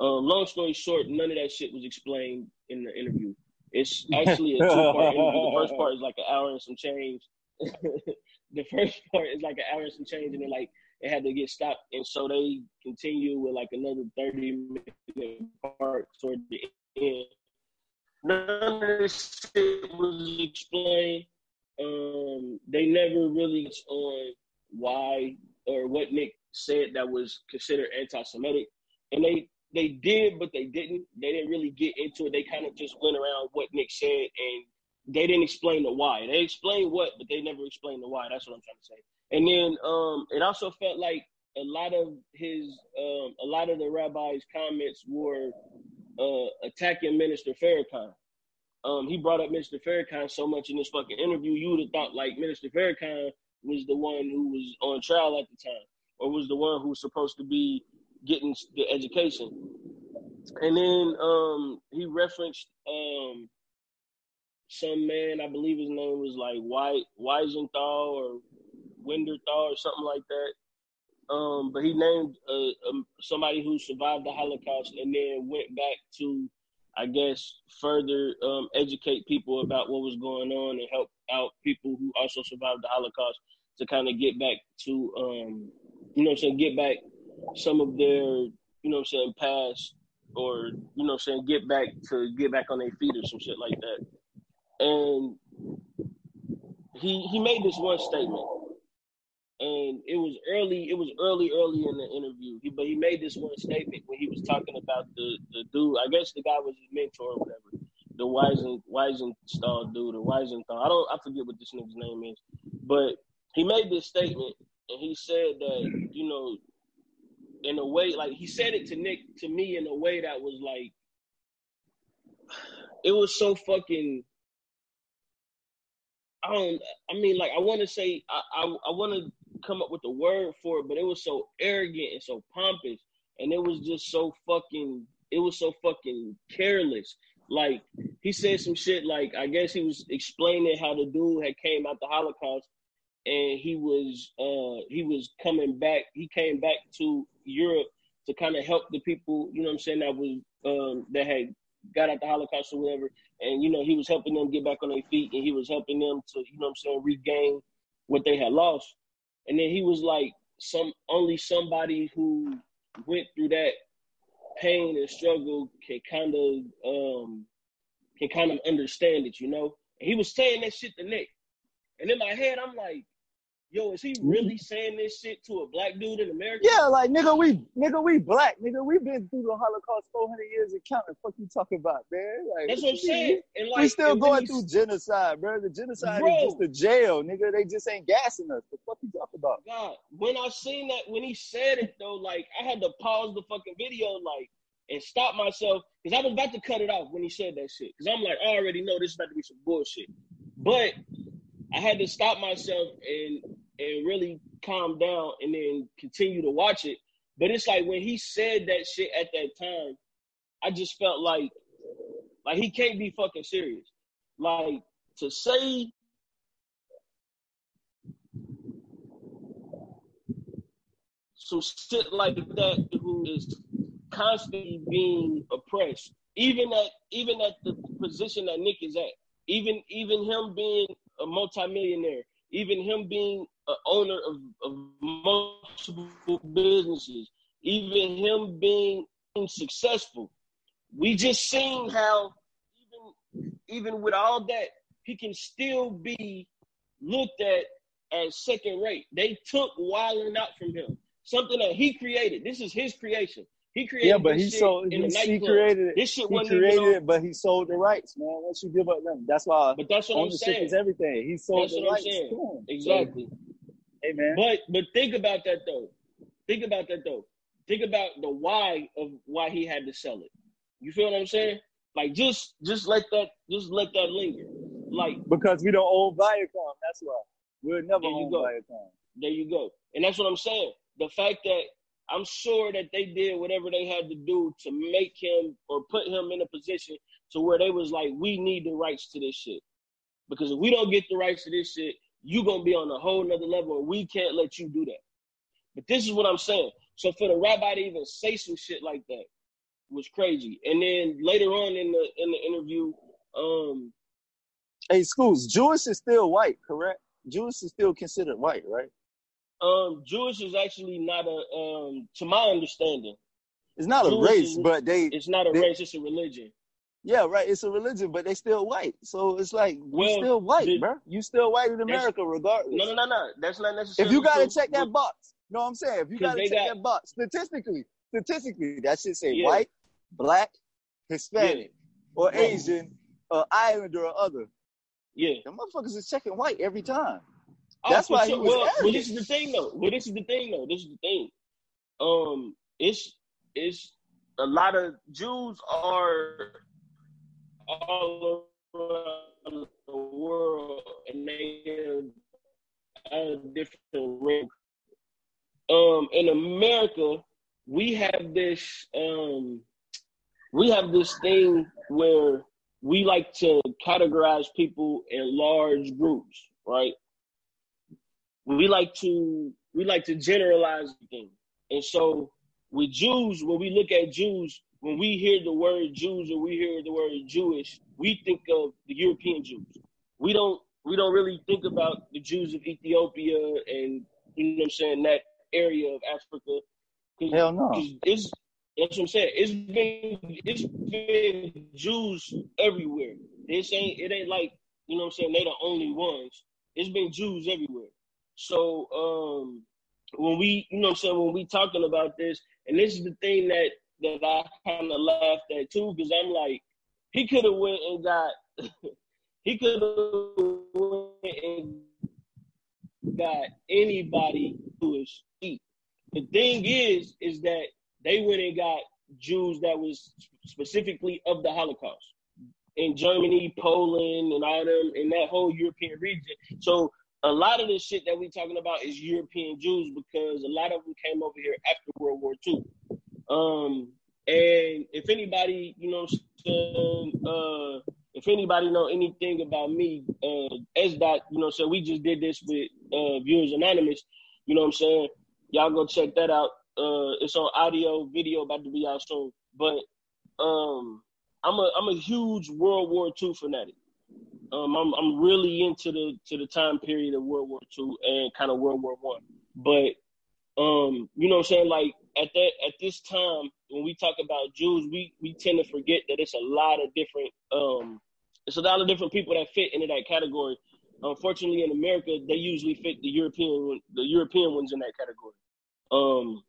Um, long story short, none of that shit was explained in the interview. It's actually a two part interview. The first part is like an hour and some change. the first part is like an hour and some change, and then like it had to get stopped, and so they continue with like another thirty minute part toward the end. None of this shit was explained. Um, they never really on why or what Nick said that was considered anti-Semitic, and they they did, but they didn't. They didn't really get into it. They kind of just went around what Nick said, and they didn't explain the why. They explained what, but they never explained the why. That's what I'm trying to say. And then um, it also felt like a lot of his, um, a lot of the rabbi's comments were uh, attacking Minister Farrakhan. Um, he brought up Minister Farrakhan so much in this fucking interview, you would have thought like Minister Farrakhan was the one who was on trial at the time, or was the one who was supposed to be getting the education. And then um, he referenced um, some man, I believe his name was like White Weisenthal or Winderthal or something like that. Um, but he named uh, um, somebody who survived the Holocaust and then went back to, I guess, further um, educate people about what was going on and help out people who also survived the Holocaust to kind of get back to, um, you know, I'm saying, get back some of their, you know I'm saying, past or, you know I'm saying, get back to get back on their feet or some shit like that. And he he made this one statement. And it was early, it was early, early in the interview. He, but he made this one statement when he was talking about the, the dude. I guess the guy was his mentor or whatever. The Weisen Weisenthal dude or Weisenthal. I don't I forget what this nigga's name is. But he made this statement and he said that, you know, in a way like he said it to Nick to me in a way that was like it was so fucking I don't I mean like I want to say I I, I want to come up with a word for it but it was so arrogant and so pompous and it was just so fucking it was so fucking careless. Like he said some shit like I guess he was explaining how the dude had came out the Holocaust and he was uh he was coming back he came back to Europe to kind of help the people, you know what I'm saying, that was um, that had got out the Holocaust or whatever. And, you know, he was helping them get back on their feet and he was helping them to, you know what I'm saying, regain what they had lost. And then he was like, some only somebody who went through that pain and struggle can kind of um can kind of understand it, you know. And he was saying that shit to Nick. And in my head, I'm like, yo, is he really saying this shit to a black dude in America? Yeah, like nigga, we nigga, we black, nigga, we been through the Holocaust 400 years and counting. Fuck you talking about, man? Like, That's what I'm saying. And like, we still going through genocide, bro. The genocide bro, is just a jail, nigga. They just ain't gassing us. The fuck you talking about? God, when I seen that, when he said it though, like I had to pause the fucking video, like. And stop myself because I was about to cut it off when he said that shit. Because I'm like, I already know this is about to be some bullshit. But I had to stop myself and and really calm down and then continue to watch it. But it's like when he said that shit at that time, I just felt like like he can't be fucking serious. Like to say some shit like that who is constantly being oppressed, even at even at the position that Nick is at, even even him being a multimillionaire, even him being an owner of, of multiple businesses, even him being successful. We just seen how even even with all that, he can still be looked at as second rate. They took Wild 'N Out from him. Something that he created. This is his creation. He created. Yeah, but he sold. He, he created it. This shit he created it, but he sold the rights, man. Once you give up them, that's why. But that's what I'm saying. Is everything. He sold that's the rights. Exactly. Hey man. But but think about that though. Think about that though. Think about the why of why he had to sell it. You feel what I'm saying? Like just just let that just let that linger. Like because we don't own Viacom. That's why we'll never own go. Viacom. There you go. And that's what I'm saying. The fact that I'm sure that they did whatever they had to do to make him or put him in a position to where they was like, we need the rights to this shit. Because if we don't get the rights to this shit, you gonna be on a whole nother level and we can't let you do that. But this is what I'm saying. So for the rabbi to even say some shit like that was crazy. And then later on in the in the interview, um Hey schools, Jewish is still white, correct? Jewish is still considered white, right? Um, Jewish is actually not a um to my understanding. It's not Jewish a race, is, but they it's not a they, race, it's a religion. Yeah, right. It's a religion, but they still white. So it's like well, you still white, the, bro. You still white in America, regardless. No, no, no, no. That's not necessary. If you gotta check that box, you know what I'm saying? If you gotta check got, that box, statistically, statistically, that should say yeah. white, black, Hispanic, yeah. or. Asian, or Islander, or other. Yeah, the motherfuckers is checking white every time. Oh, That's why sure. he was well, well, this is the thing though. Well, this is the thing though. This is the thing. Um, it's it's a lot of Jews are all around the world, and they have a different rank. Um, in America, we have this um, we have this thing where we like to categorize people in large groups, right? We like to we like to generalize things, and so with Jews, when we look at Jews, when we hear the word Jews or we hear the word Jewish, we think of the European Jews. We don't we don't really think about the Jews of Ethiopia and you know what I'm saying that area of Africa. Hell no. It's that's what I'm saying. It's been it's been Jews everywhere. This ain't it ain't like you know what I'm saying they the only ones. It's been Jews everywhere. So um when we you know what I'm saying when we talking about this, and this is the thing that that I kind of laughed at too, because I'm like, he could have went and got, he could have went and got anybody who is cheap. The thing is, is that they went and got Jews that was specifically of the Holocaust in Germany, Poland, and all them in that whole European region. So a lot of the shit that we're talking about is European Jews because a lot of them came over here after World War II. Um, and if anybody, you know, uh, if anybody know anything about me, uh, S Dot, you know, so we just did this with uh, Viewers Anonymous. You know what I'm saying? Y'all go check that out. Uh, it's on audio, video about to be out soon. But um, I'm a I'm a huge World War II fanatic. Um, I'm I'm really into the to the time period of World War II and kind of World War One. But um, you know what I'm saying? Like at that at this time when we talk about Jews, we we tend to forget that it's a lot of different um it's a lot of different people that fit into that category. Unfortunately, in America, they usually fit the European the European ones in that category. Um,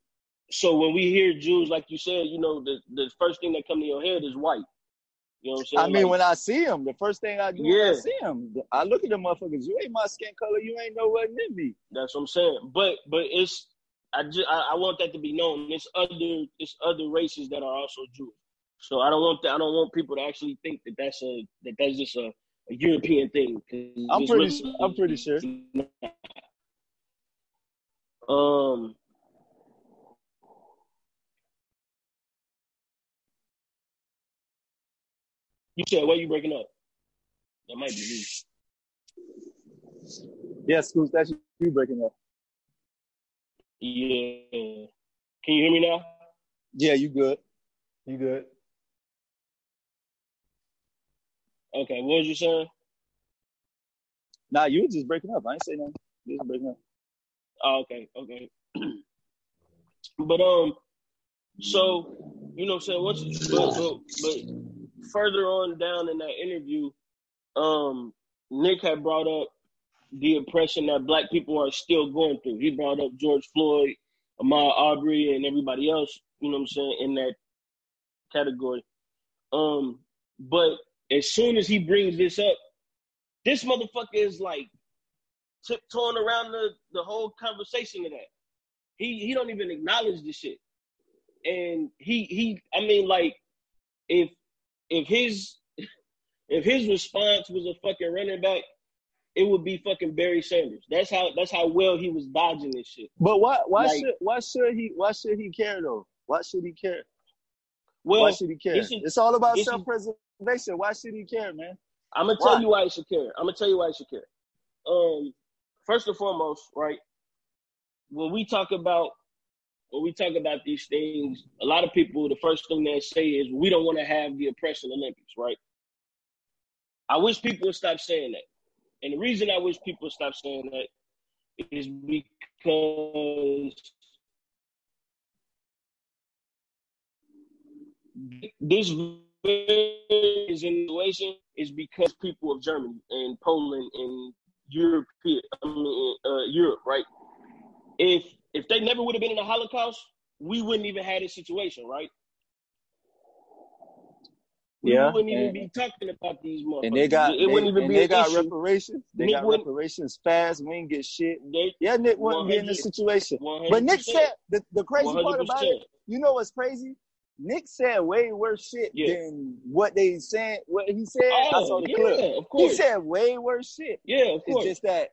so when we hear Jews, like you said, you know, the the first thing that come to your head is white. You know what I'm saying? I mean, like, when I see him, the first thing I do yeah. when I see him, I look at the motherfuckers. You ain't my skin color. You ain't know what in me. That's what I'm saying. But but it's I just I, I, want that to be known. There's other there's other races that are also Jewish. So I don't want that. I don't want people to actually think that that's a that that's just a, a European thing. I'm pretty. Really, I'm pretty sure. Um. You said why you breaking up? That might be me. Yes, yeah, that's you breaking up. Yeah. Can you hear me now? Yeah, you good. You good. Okay, what was you saying? Nah, you were just breaking up. I ain't saying nothing. You just breaking up. Oh, okay, okay. but um, so you know, what I'm saying once, but, but but further on down in that interview, um, Nick had brought up the oppression that black people are still going through. He brought up George Floyd, Ahmaud Arbery, and everybody else, you know what I'm saying, in that category. Um, but as soon as he brings this up, this motherfucker is like tiptoeing around the, the whole conversation of that. He he don't even acknowledge the shit. And he he I mean like if if his if his response was a fucking running back, it would be fucking Barry Sanders. That's how that's how well he was dodging this shit. But why why like, should why should he why should he care though? Why should he care? Well, why should he care? it's all about self preservation. Why should he care, man? I'm gonna tell you why he should care. I'm gonna tell you why he should care. Um, first and foremost, right? When we talk about when we talk about these things, a lot of people, the first thing they say is we don't want to have the oppression Olympics, right? I wish people would stop saying that. And the reason I wish people stop saying that is because this is in situation is because people of Germany and Poland and Europe, I mean, uh, Europe, right? If if they never would have been in the Holocaust, we wouldn't even have this situation, right? We yeah, wouldn't even be talking about these motherfuckers. And they got, it wouldn't even be they got issue. reparations. They Nick got reparations fast. We ain't get shit. They, yeah, Nick wouldn't be in this situation. But Nick said the, the crazy 100%. part about it. You know what's crazy? Nick said way worse shit yeah. than what they said. What he said, oh, I saw the yeah, clip. Of course. He said way worse shit. Yeah, of course. It's just that,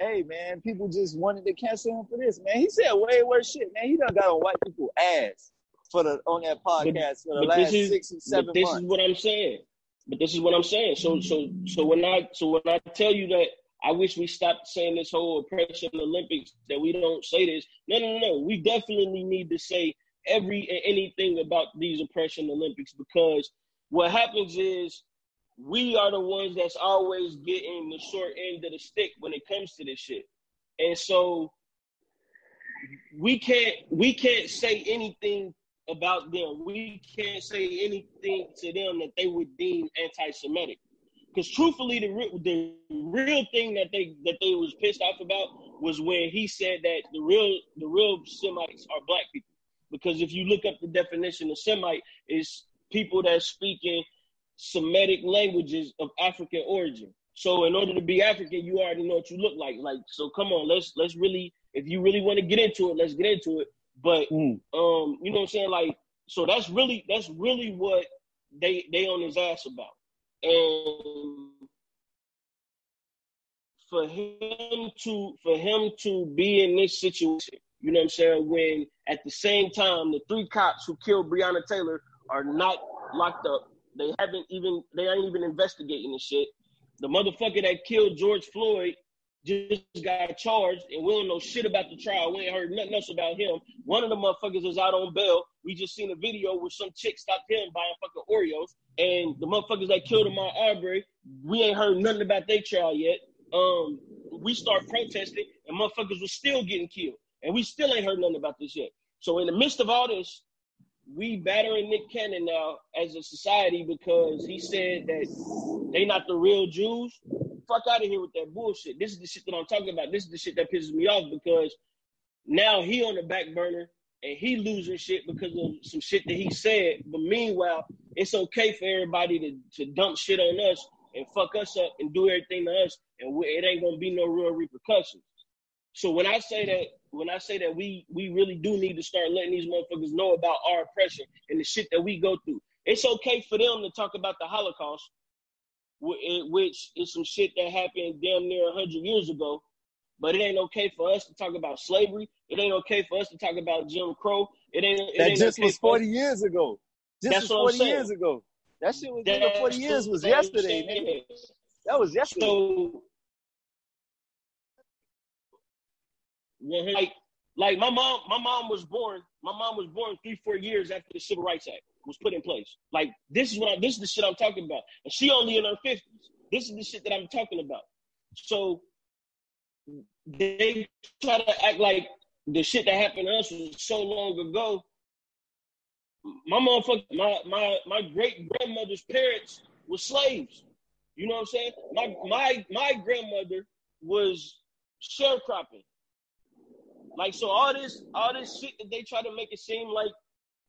hey man, people just wanted to cancel him for this. Man, he said way worse shit. Man, he done got on white people ass for the on that podcast but, for the last is, six and seven this months. is what I'm saying. But this is what I'm saying. So so so when I so when I tell you that I wish we stopped saying this whole oppression Olympics that we don't say this. No, no, no, no. We definitely need to say every anything about these oppression Olympics because what happens is we are the ones that's always getting the short end of the stick when it comes to this shit. And so we can't we can't say anything about them. We can't say anything to them that they would deem anti-Semitic. Because truthfully, the real, the real thing that they that they was pissed off about was when he said that the real the real Semites are black people. Because if you look up the definition of Semite, is people that speak in Semitic languages of African origin. So in order to be African, you already know what you look like. Like, so come on, let's let's really, if you really want to get into it, let's get into it. But mm. um, you know what I'm saying? Like, so that's really that's really what they they on his ass about. And for him to for him to be in this situation you know what I'm saying? When at the same time, the three cops who killed Breonna Taylor are not locked up. They haven't even, they ain't even investigating the shit. The motherfucker that killed George Floyd just got charged, and we don't know shit about the trial. We ain't heard nothing else about him. One of the motherfuckers is out on bail. We just seen a video where some chick stopped him buying fucking Oreos. And the motherfuckers that killed Ahmaud Arbery, we ain't heard nothing about their trial yet. Um, we start protesting, and motherfuckers were still getting killed. And we still ain't heard nothing about this yet. So in the midst of all this, we battering Nick Cannon now as a society because he said that they not the real Jews. Fuck out of here with that bullshit. This is the shit that I'm talking about. This is the shit that pisses me off because now he on the back burner and he losing shit because of some shit that he said. But meanwhile, it's okay for everybody to, to dump shit on us and fuck us up and do everything to us, and we, it ain't gonna be no real repercussions. So when I say that when I say that we we really do need to start letting these motherfuckers know about our oppression and the shit that we go through. It's okay for them to talk about the Holocaust, Eh, which is some shit that happened damn near hundred years ago. But it ain't okay for us to talk about slavery. It ain't okay for us to talk about Jim Crow. It ain't. It that ain't just okay was forty years ago. Just That's was forty years ago. That shit was That's forty years was yesterday. Man. That was yesterday. So like like my mom my mom was born my mom was born three four years after the civil rights act was put in place. Like this is what I, this is the shit i'm talking about. And she only in her 50s this is the shit that i'm talking about. So they try to act like the shit that happened to us was so long ago. My motherfucker my my my great grandmother's parents were slaves. You know what i'm saying? My my my grandmother was sharecropping. Like so, all this, all this shit that they try to make it seem like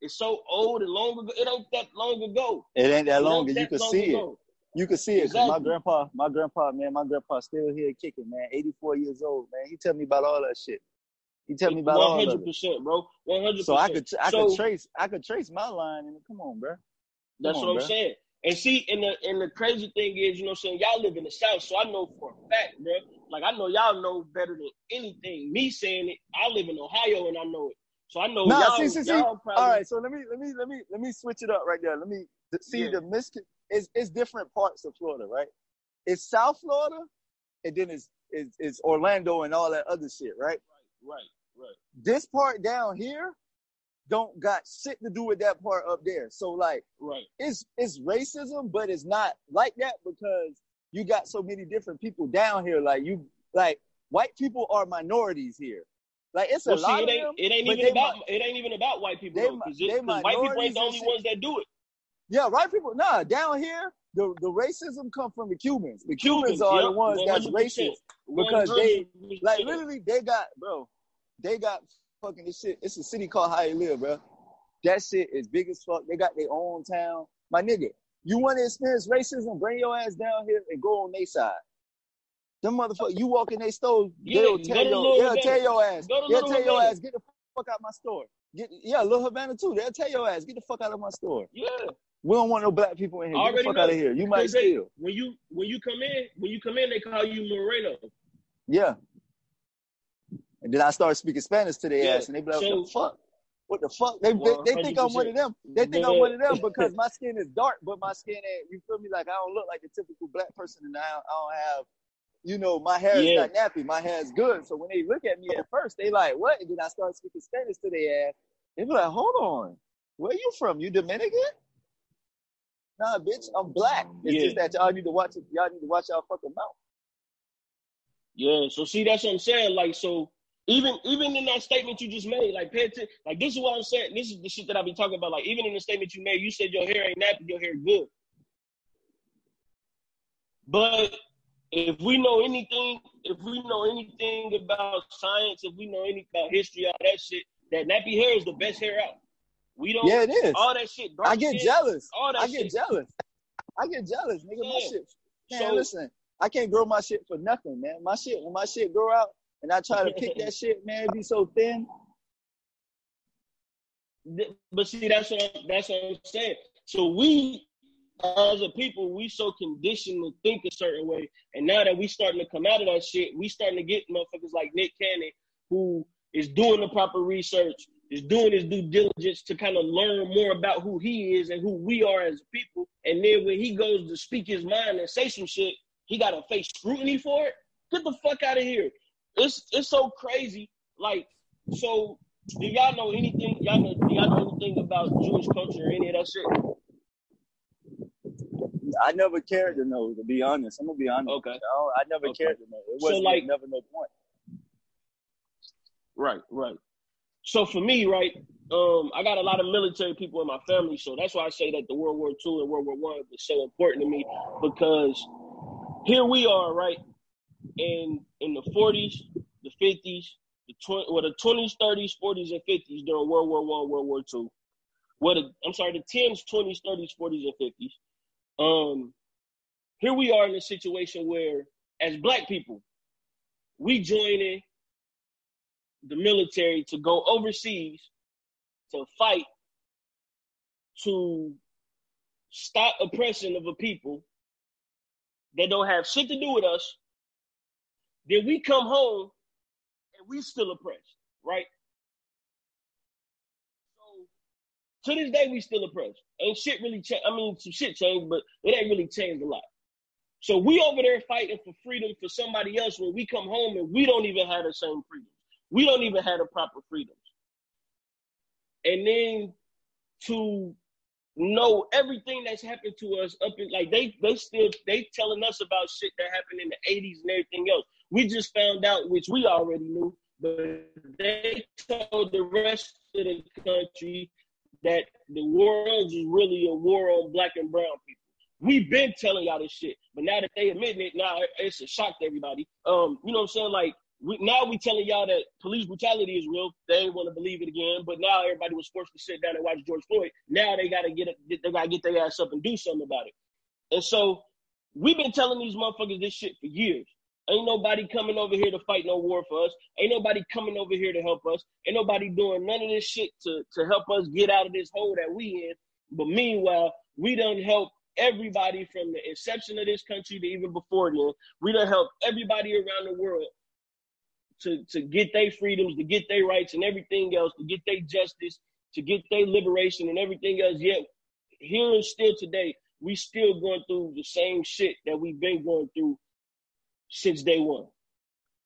it's so old and long ago. It ain't that long ago. It ain't that long, and you can see ago. it. You can see it. Exactly. My grandpa, my grandpa, man, my grandpa still here kicking, man. 84 years old, man. He tell me about all that shit. He tell me about 100%, all 100%, bro. 100%. So I could, I so, could trace, I could trace my line. And come on, bro. Come that's on, what I'm bro. saying. And see, and the and the crazy thing is, you know, what I'm saying y'all live in the South, so I know for a fact, bro. Like I know y'all know better than anything. Me saying it, I live in Ohio and I know it. So I know nah, y'all. See, see, see. Probably... All right, so let me let me let me let me switch it up right there. Let me see yeah. the mis. It's, it's different parts of Florida, right? It's South Florida, and then it's, it's it's Orlando and all that other shit, right? Right, right, right. This part down here don't got shit to do with that part up there. So like, right, it's it's racism, but it's not like that because you got so many different people down here. Like you, like white people are minorities here. Like it's well, a see, lot it ain't, them, it ain't even about it ain't even about white people because white people ain't the only ones that do it. Yeah, white people. Nah, down here the, the racism come from the Cubans. The Cubans, Cubans are yep, the ones that's racist because they like literally they got bro, they got fucking this shit. It's a city called Hialeah, bro. That shit is big as fuck. They got their own town. My nigga, you want to experience racism? Bring your ass down here and go on their side. Them motherfuckers, you walk in their store, yeah, they'll tell your, they'll tell your ass, they'll tell your ass, get the fuck out my store. Get yeah, Little Havana too. They'll tell your ass, get the fuck out of my store. Yeah. We don't want no black people in here. Get the fuck know. out of here. You might steal. When you when you come in, when you come in, they call you Moreno. Yeah. And then I start speaking Spanish to their yeah. ass, and they be like, so, "What the fuck? What the fuck?" They, they, they think I'm one of them. They think I'm one of them because my skin is dark, but my skin ain't. You feel me? Like I don't look like a typical black person, and I I don't have, you know, my hair is not nappy. My hair is good. So when they look at me at first, they like, "What?" And then I start speaking Spanish to their ass. They be like, "Hold on, where you from? You Dominican?" Nah, bitch, I'm black. It's yeah. just that y'all need to watch it. Y'all need to watch y'all fucking mouth. Yeah. So see, that's what I'm saying. Like, so even even in that statement you just made, like pay attention. Like this is what I'm saying. This is the shit that I be talking about. Like even in the statement you made, you said your hair ain't nappy, your hair good. But if we know anything, if we know anything about science, if we know anything about history, all that shit, that nappy hair is the best hair out. We don't. Yeah, it is. All that shit. I get shit, jealous. All that I get shit. jealous. I get jealous, nigga. Yeah. My shit. Man, so, listen, I can't grow my shit for nothing, man. My shit, when my shit grow out, and I try to pick that shit, man, it be so thin. But see, that's what that's what I'm saying. So we, as a people, we so conditioned to think a certain way, and now that we starting to come out of that shit, we starting to get motherfuckers like Nick Cannon who is doing the proper research, is doing his due diligence to kind of learn more about who he is and who we are as a people. And then when he goes to speak his mind and say some shit, he got to face scrutiny for it. Get the fuck out of here it's it's so crazy. Like, so do y'all know anything? Y'all know do y'all know anything about Jewish culture or any of that shit? I never cared to know. To be honest, I'm gonna be honest. Okay. I, I never okay. cared to know. It was so like never no point. Right, right. So for me, right, um, I got a lot of military people in my family, so that's why I say that the World War II and World War One was so important to me because here we are, right, in in the 40s, the 50s, the 20, well, the 20s, 30s, 40s, and 50s during World War One, World War Two. What I'm sorry, the 10s, 20s, 30s, 40s, and 50s. Um, here we are in a situation where, as Black people, we joining the military to go overseas to fight to stop oppression of a people that don't have shit to do with us then we come home and we still oppressed, right? So to this day, we still oppressed. Ain't shit really changed. I mean, some shit changed, but it ain't really changed a lot. So we over there fighting for freedom for somebody else when we come home and we don't even have the same freedom. We don't even have the proper freedoms. And then to know everything that's happened to us up in like they they still they telling us about shit that happened in the 80s and everything else. We just found out, which we already knew, but they told the rest of the country that the world is really a war on black and brown people. We've been telling y'all this shit, but now that they admit it, now it's a shock to everybody. Um, you know what I'm saying? Like we, now we telling y'all that police brutality is real. They ain't want to believe it again, but now everybody was forced to sit down and watch George Floyd. Now they gotta get it. They gotta get their ass up and do something about it. And so we've been telling these motherfuckers this shit for years. Ain't nobody coming over here to fight no war for us. Ain't nobody coming over here to help us. Ain't nobody doing none of this shit to, to help us get out of this hole that we in. But meanwhile, we done help everybody from the inception of this country to even before then. We done help everybody around the world to, to get their freedoms, to get their rights and everything else, to get their justice, to get their liberation and everything else. Yet here and still today, we still going through the same shit that we've been going through since day one.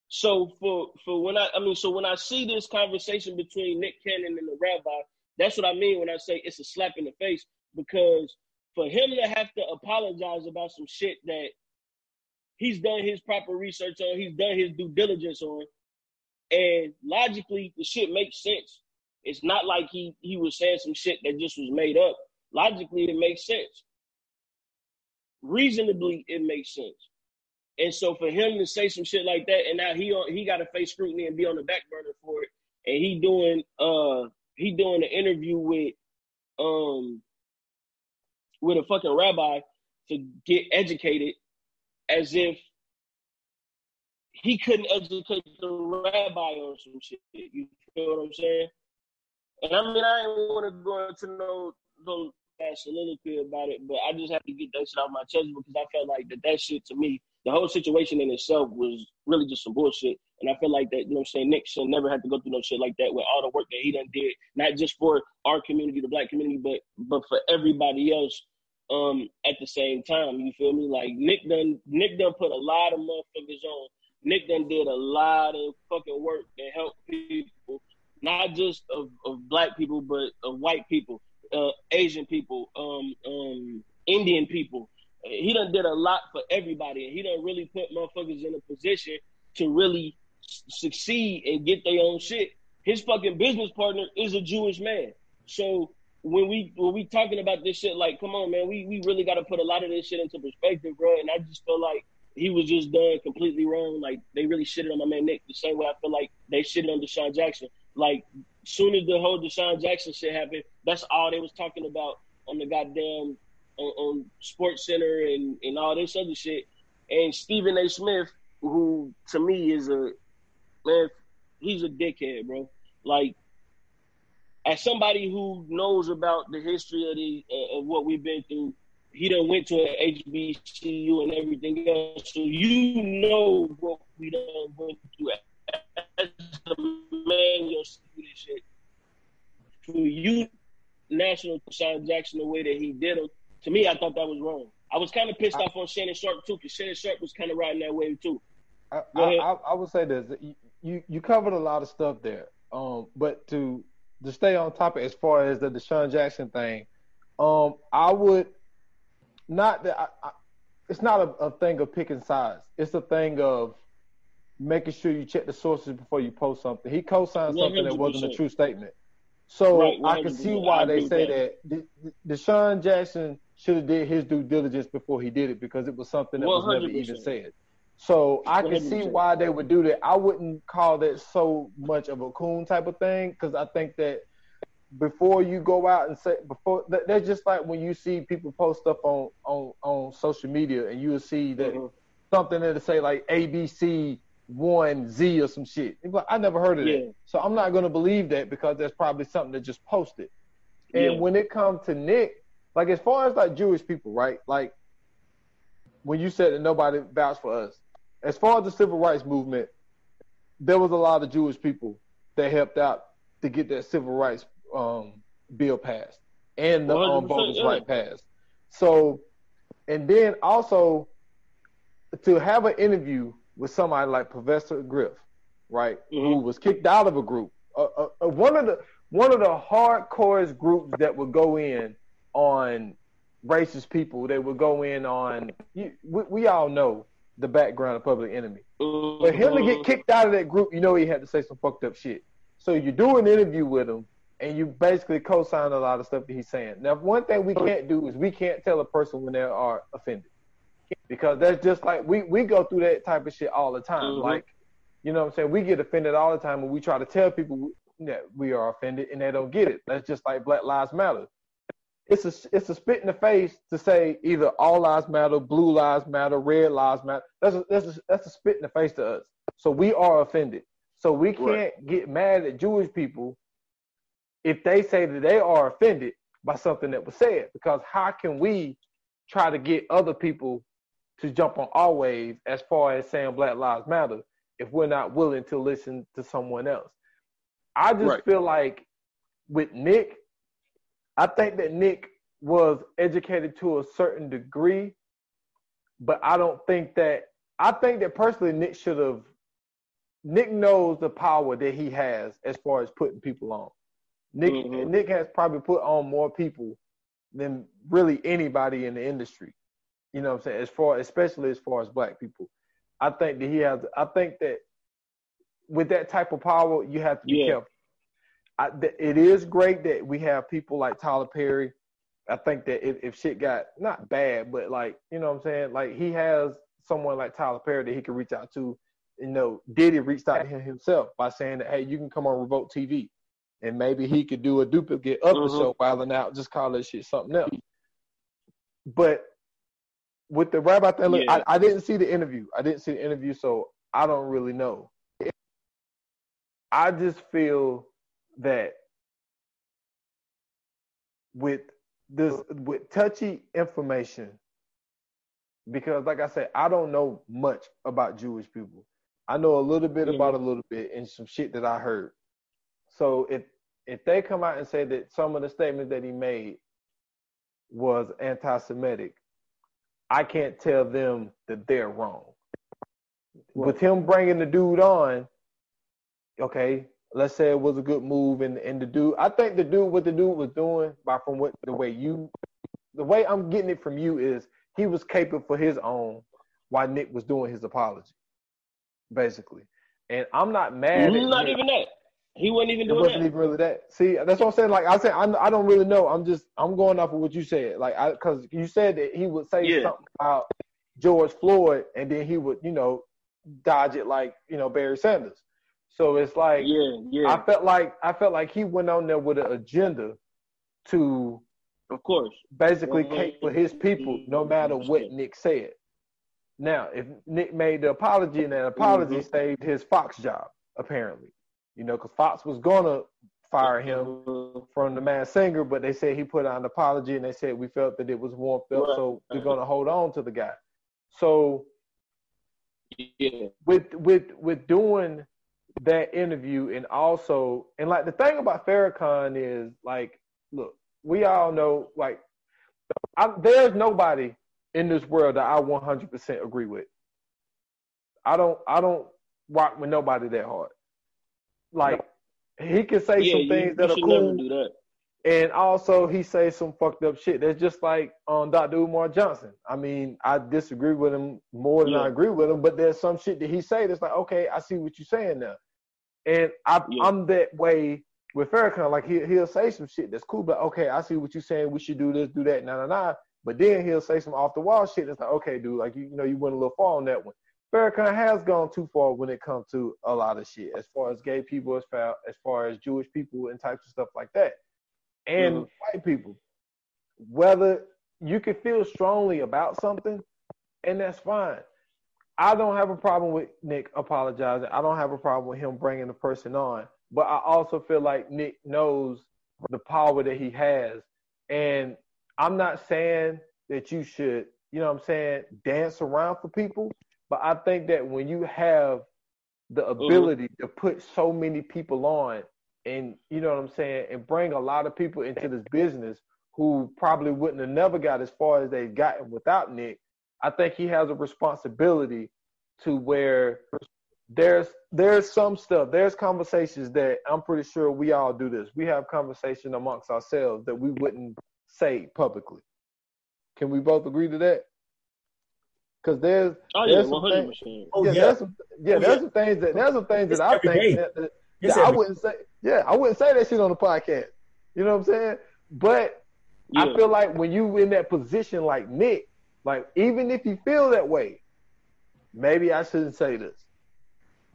So for for when I I mean so when I see this conversation between Nick Cannon and the rabbi, that's what I mean when I say it's a slap in the face because for him to have to apologize about some shit that he's done his proper research on, he's done his due diligence on, and logically the shit makes sense. It's not like he he was saying some shit that just was made up. Logically, it makes sense. Reasonably, it makes sense. And so for him to say some shit like that, and now he on, he got to face scrutiny and be on the back burner for it, and he doing uh he doing an interview with um with a fucking rabbi to get educated, as if he couldn't educate the rabbi on some shit. You feel what I'm saying? And I mean, I ain't want to go into no no soliloquy about it, but I just have to get that shit off my chest because I felt like that that shit to me the whole situation in itself was really just some bullshit. And I feel like that, you know I'm saying, Nick should never have to go through no shit like that with all the work that he done did, not just for our community, the black community, but but for everybody else um at the same time. You feel me? Like Nick done Nick done put a lot of motherfuckers on. Nick done did a lot of fucking work to help people, not just of, of black people, but of white people, uh, Asian people, um, um, Indian people, he done did a lot for everybody, and he done really put motherfuckers in a position to really succeed and get their own shit. His fucking business partner is a Jewish man. So when we when we talking about this shit, like, come on, man, we we really got to put a lot of this shit into perspective, bro. And I just feel like he was just done completely wrong. Like they really shitted on my man Nick the same way I feel like they shitted on DeSean Jackson. Like soon as the whole DeSean Jackson shit happened, that's all they was talking about on the goddamn on, on Sports Center and, and all this other shit. And Stephen A. Smith, who to me is a man, he's a dickhead, bro. Like, as somebody who knows about the history of the uh, of what we've been through, he done went to an HBCU and everything else, so you know what we done went through. As a man, you'll see this shit. For you, National Sean Jackson, the way that he did him, to me, I thought that was wrong. I was kind of pissed I, off on Shannon Sharpe too, because Shannon Sharpe was kind of riding that wave too. I, I, I, would say this: you you covered a lot of stuff there, um, but to to stay on topic as far as the DeSean Jackson thing, um, I would not that it's not a, a thing of picking sides. It's a thing of making sure you check the sources before you post something. He co-signed something that wasn't a true statement. So right, I can see why they say that. that. DeSean Jackson should have did his due diligence before he did it because it was something that 100%. was never even said. So I can see why they would do that. I wouldn't call that so much of a coon type of thing because I think that before you go out and say before that's just like when you see people post stuff on on on social media and you'll see that mm-hmm. something that'll say like ABC one Z or some shit. Like, I never heard of yeah. that. So I'm not gonna believe that because that's probably something that just posted. And yeah. when it comes to Nick, like as far as like Jewish people, right? Like when you said that nobody vouched for us, as far as the civil rights movement, there was a lot of Jewish people that helped out to get that civil rights um, bill passed and the um, voters' yeah. right passed. So, and then also to have an interview with somebody like Professor Griff, right, mm-hmm. who was kicked out of a group, uh, uh, one of the one of the hardcore groups that would go in on racist people. They would go in on. You, we, we, all know the background of Public Enemy, but him to get kicked out of that group, you know, he had to say some fucked up shit. So you do an interview with him, and you basically co-sign a lot of stuff that he's saying. Now, one thing we can't do is we can't tell a person when they are offended, because that's just like we we go through that type of shit all the time. Mm-hmm. Like, you know what I'm saying? We get offended all the time, and we try to tell people that we are offended, and they don't get it. That's just like Black Lives Matter. It's a it's a spit in the face to say either all lives matter, blue lives matter, red lives matter. That's a, that's a, that's a spit in the face to us. So we are offended. So we can't right. get mad at Jewish people if they say that they are offended by something that was said. Because how can we try to get other people to jump on our wave as far as saying Black Lives Matter if we're not willing to listen to someone else? I just right. feel like with Nick, I think that Nick was educated to a certain degree, but I don't think that I think that personally Nick should have Nick knows the power that he has as far as putting people on. Nick mm-hmm. Nick has probably put on more people than really anybody in the industry. You know what I'm saying? As far especially as far as black people. I think that he has I think that with that type of power, you have to be yeah. careful. I, th- it is great that we have people like Tyler Perry. I think that if, if shit got not bad, but like, you know what I'm saying? Like he has someone like Tyler Perry that he can reach out to you know, Diddy reached out to him himself by saying that, hey, you can come on Revolt TV. And maybe he could do a duplicate of mm-hmm. the show Wild 'N Out, just call this shit something else. But with the rabbi thing, look, yeah. I, I didn't see the interview. I didn't see the interview, so I don't really know. I just feel that with this with touchy information because like I said, I don't know much about Jewish people. I know a little bit about a mm-hmm. little bit and some shit that I heard. So if if they come out and say that some of the statements that he made was anti-Semitic, I can't tell them that they're wrong. With him bringing the dude on, okay, let's say it was a good move, and and the dude, I think the dude, what the dude was doing, by from what the way you, the way I'm getting it from you is he was caping for his own, while Nick was doing his apology basically. And I'm not mad. Not even that. He wasn't even doing it. wasn't that. even really that. See, that's what I'm saying. Like I said, I'm, I don't really know. I'm just I'm going off of what you said. Like I because you said that he would say yeah. something about George Floyd, and then he would you know dodge it like you know Barry Sanders. So it's like yeah, yeah. I felt like I felt like he went on there with an agenda to, of course, basically cape for his people, no matter what Nick said. Now, if Nick made the apology and that apology mm-hmm. saved his Fox job, apparently, you know, because Fox was gonna fire him mm-hmm. from the Masked Singer, but they said he put out an apology and they said we felt that it was warm felt, right. so we're gonna hold on to the guy. So, yeah. with with with doing that interview and also and like the thing about Farrakhan is like, look, we all know like I, there's nobody in this world that I 100% agree with. I don't I don't rock with nobody that hard. Like he can say yeah, some things you, that you are cool. That. And also he says some fucked up shit. That's just like on um, Dr. Umar Johnson. I mean, I disagree with him more than yeah. I agree with him, but there's some shit that he say that's like, okay, I see what you're saying now. And I, yeah. I'm that way with Farrakhan. Like he he'll say some shit that's cool, but okay, I see what you're saying. We should do this, do that, nah, nah, nah. But then he'll say some off the wall shit. that's like, okay, dude, like you, you know, you went a little far on that one. Farrakhan has gone too far when it comes to a lot of shit, as far as gay people, as far as far as Jewish people and types of stuff like that, and mm-hmm. white people. Whether you can feel strongly about something, and that's fine. I don't have a problem with Nick apologizing. I don't have a problem with him bringing the person on. But I also feel like Nick knows the power that he has, and I'm not saying that you should, you know what I'm saying, dance around for people, but I think that when you have the ability mm-hmm. to put so many people on and you know what I'm saying, and bring a lot of people into this business who probably wouldn't have never got as far as they've gotten without Nick, I think he has a responsibility to where there's there's some stuff, there's conversations that I'm pretty sure we all do this. We have conversation amongst ourselves that we wouldn't say publicly. Can we both agree to that? Because there's oh there's yeah, one hundred percent. Oh, yeah, there's some yeah, oh, there's some things that there's some things that I think that, that, Yeah, I wouldn't say. Yeah, I wouldn't say that shit on the podcast. You know what I'm saying? But yeah. I feel like when you in that position like Nick, like even if you feel that way, maybe I shouldn't say this.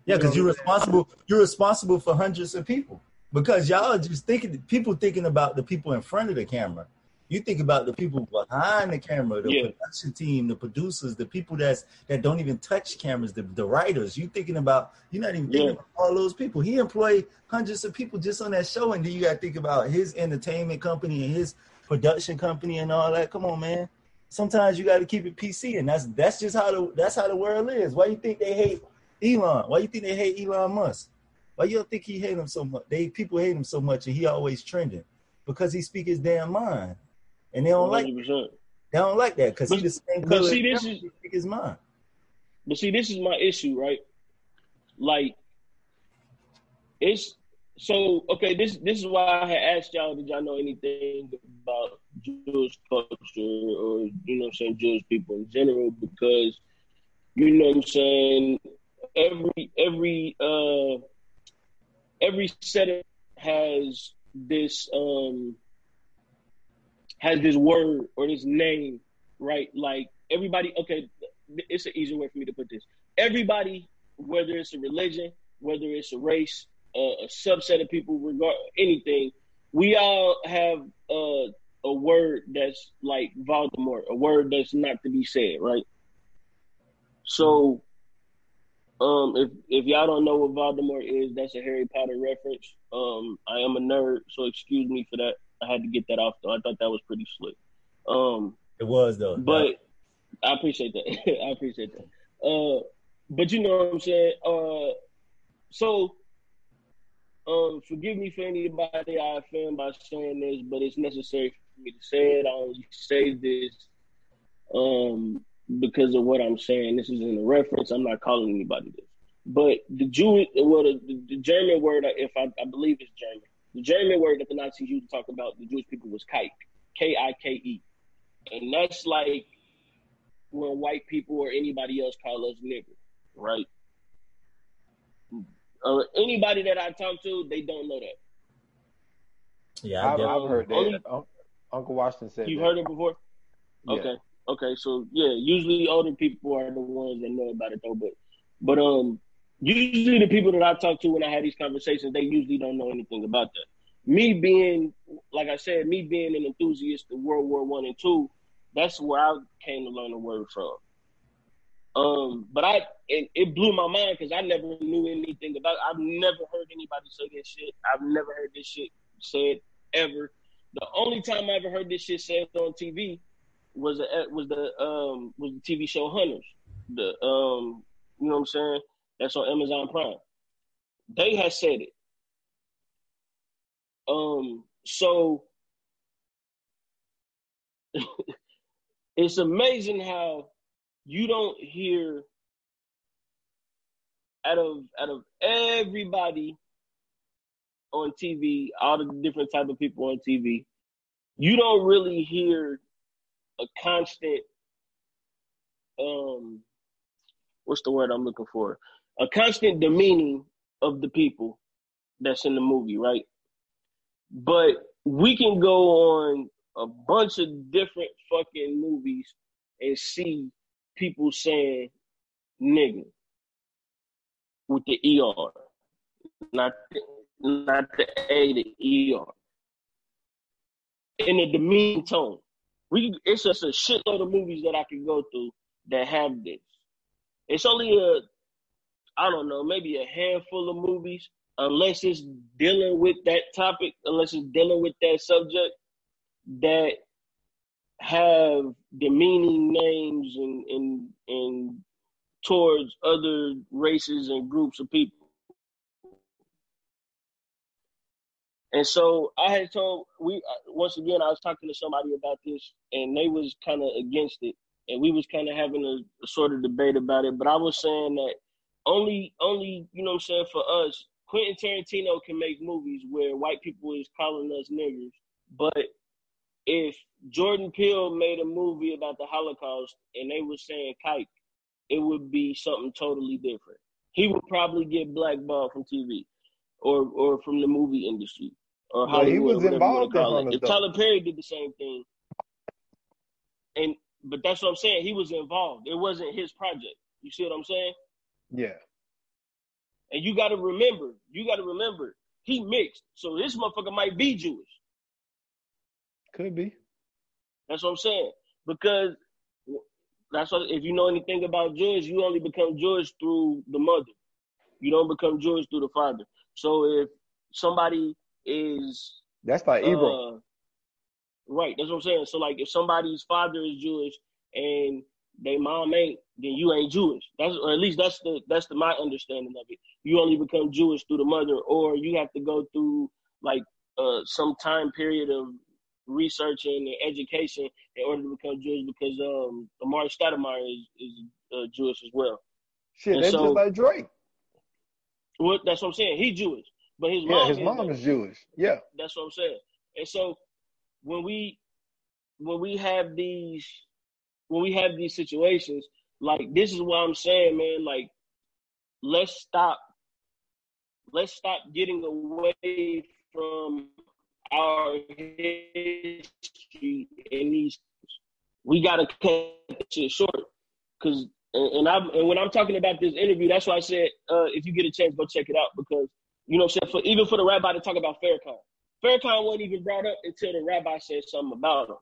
Yeah, because you are responsible. You're responsible for hundreds of people because y'all are just thinking. People thinking about the people in front of the camera. You think about the people behind the camera, the yeah. production team, the producers, the people that's that don't even touch cameras, the, the writers. You thinking about you're not even thinking yeah. about all those people. He employed hundreds of people just on that show, and then you got to think about his entertainment company and his production company and all that. Come on, man. Sometimes you got to keep it PC, and that's that's just how the that's how the world is. Why you think they hate Elon? Why you think they hate Elon Musk? Why you don't think he hate him so much? They people hate him so much, and he always trending because he speak his damn mind and they don't 100%. like they don't like that because he's the same color. But see, this is his mind. But see, this is my issue, right? Like, it's so okay. This this is why I had asked y'all. Did y'all know anything about Jewish culture or you know, I'm saying Jewish people in general? Because you know, what I'm saying every every uh every set has this um has this word or this name, right? Like everybody, okay, it's an easier way for me to put this. Everybody, whether it's a religion, whether it's a race, uh, a subset of people, regard anything, we all have a word that's like Voldemort, a word that's not to be said, right? So, um, if if y'all don't know what Voldemort is, that's a Harry Potter reference. Um, I am a nerd, so excuse me for that. I had to get that off though. I thought that was pretty slick. Um, it was though, but. I appreciate that. I appreciate that. Uh, but you know what I'm saying. Uh, so, um, forgive me for anybody I offend by saying this, but it's necessary for me to say it. I only say this um, because of what I'm saying. This is in a reference. I'm not calling anybody this. But the Jewish, well, the, the German word, if I, I believe it's German, the German word that the Nazis used to talk about the Jewish people was kike, K I K E. And that's like when white people or anybody else call us nigger, right? Uh, anybody that I talk to, they don't know that. Yeah, I've, I've heard that. Only, Uncle Washington said you've heard it before. Yeah. Okay, okay, so yeah, usually older people are the ones that know about it though. But, but um, usually the people that I talk to when I have these conversations, they usually don't know anything about that. Me being, like I said, me being an enthusiast of World War One and Two, that's where I came to learn the word from. Um, but I it, it blew my mind because I never knew anything about. I've never heard anybody say this shit. I've never heard this shit said ever. The only time I ever heard this shit said on TV was a, was the um was the TV show Hunters. The um you know what I'm saying that's on Amazon Prime. They had said it. Um, so it's amazing how you don't hear out of out of everybody on TV, all the different type of people on TV, you don't really hear a constant um what's the word I'm looking for? A constant demeaning of the people that's in the movie, right? But we can go on a bunch of different fucking movies and see people saying nigga with the ER, not the, not the A, the ER, in a demeaning tone. We it's just a shitload of movies that I can go through that have this. It's only a I don't know, maybe a handful of movies, unless it's dealing with that topic, unless it's dealing with that subject, that have demeaning names and and and towards other races and groups of people. And so I had told we uh, once again I was talking to somebody about this and they was kind of against it and we was kind of having a, a, sort of debate about it. But I was saying that only only you know what I'm saying for us, Quentin Tarantino can make movies where white people is calling us niggers, but if Jordan Peele made a movie about the Holocaust and they were saying kike, it would be something totally different. He would probably get blackballed from TV. or or from the movie industry or how he was involved in If Tyler Perry did the same thing, and but that's what I'm saying. He was involved. It wasn't his project. You see what I'm saying? Yeah. And you got to remember, you got to remember, he mixed. So this motherfucker might be Jewish. Could be. That's what I'm saying. Because that's what if you know anything about Jewish, you only become Jewish through the mother. You don't become Jewish through the father. So if somebody is that's like Ebro. Uh, right, that's what I'm saying. So like if somebody's father is Jewish and they mom ain't, then you ain't Jewish. That's or at least that's the that's the my understanding of it. You only become Jewish through the mother, or you have to go through like uh, some time period of researching and education in order to become Jewish because um Amar'e Stoudemire is is uh, Jewish as well. Shit, that's so, just like Drake. What that's what I'm saying. He Jewish, but his yeah, mom his mom is Jewish. Yeah, that's what I'm saying. And so when we when we have these when we have these situations, like this is what I'm saying, man. Like, let's stop. Let's stop getting away from our history and these. We gotta cut shit short, cause and, I'm and when I'm talking about this interview, that's why I said uh, if you get a chance, go check it out because you know, for even for the rabbi to talk about Farrakhan, Farrakhan wasn't even brought up until the rabbi said something about him.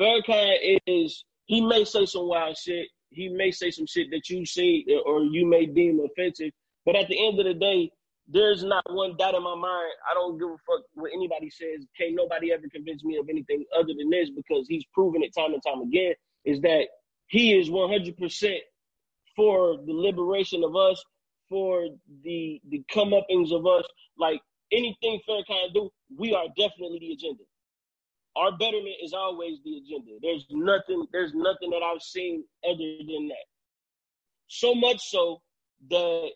Farrakhan is he may say some wild shit. He may say some shit that you see or you may deem offensive. But at the end of the day, there's not one doubt in my mind. I don't give a fuck what anybody says. Can't nobody ever convince me of anything other than this because he's proven it time and time again. Is that he is 100% for the liberation of us, for the the comeuppings of us. Like anything Farrakhan do, we are definitely the agenda our betterment is always the agenda. There's nothing, there's nothing that I've seen other than that. So much so that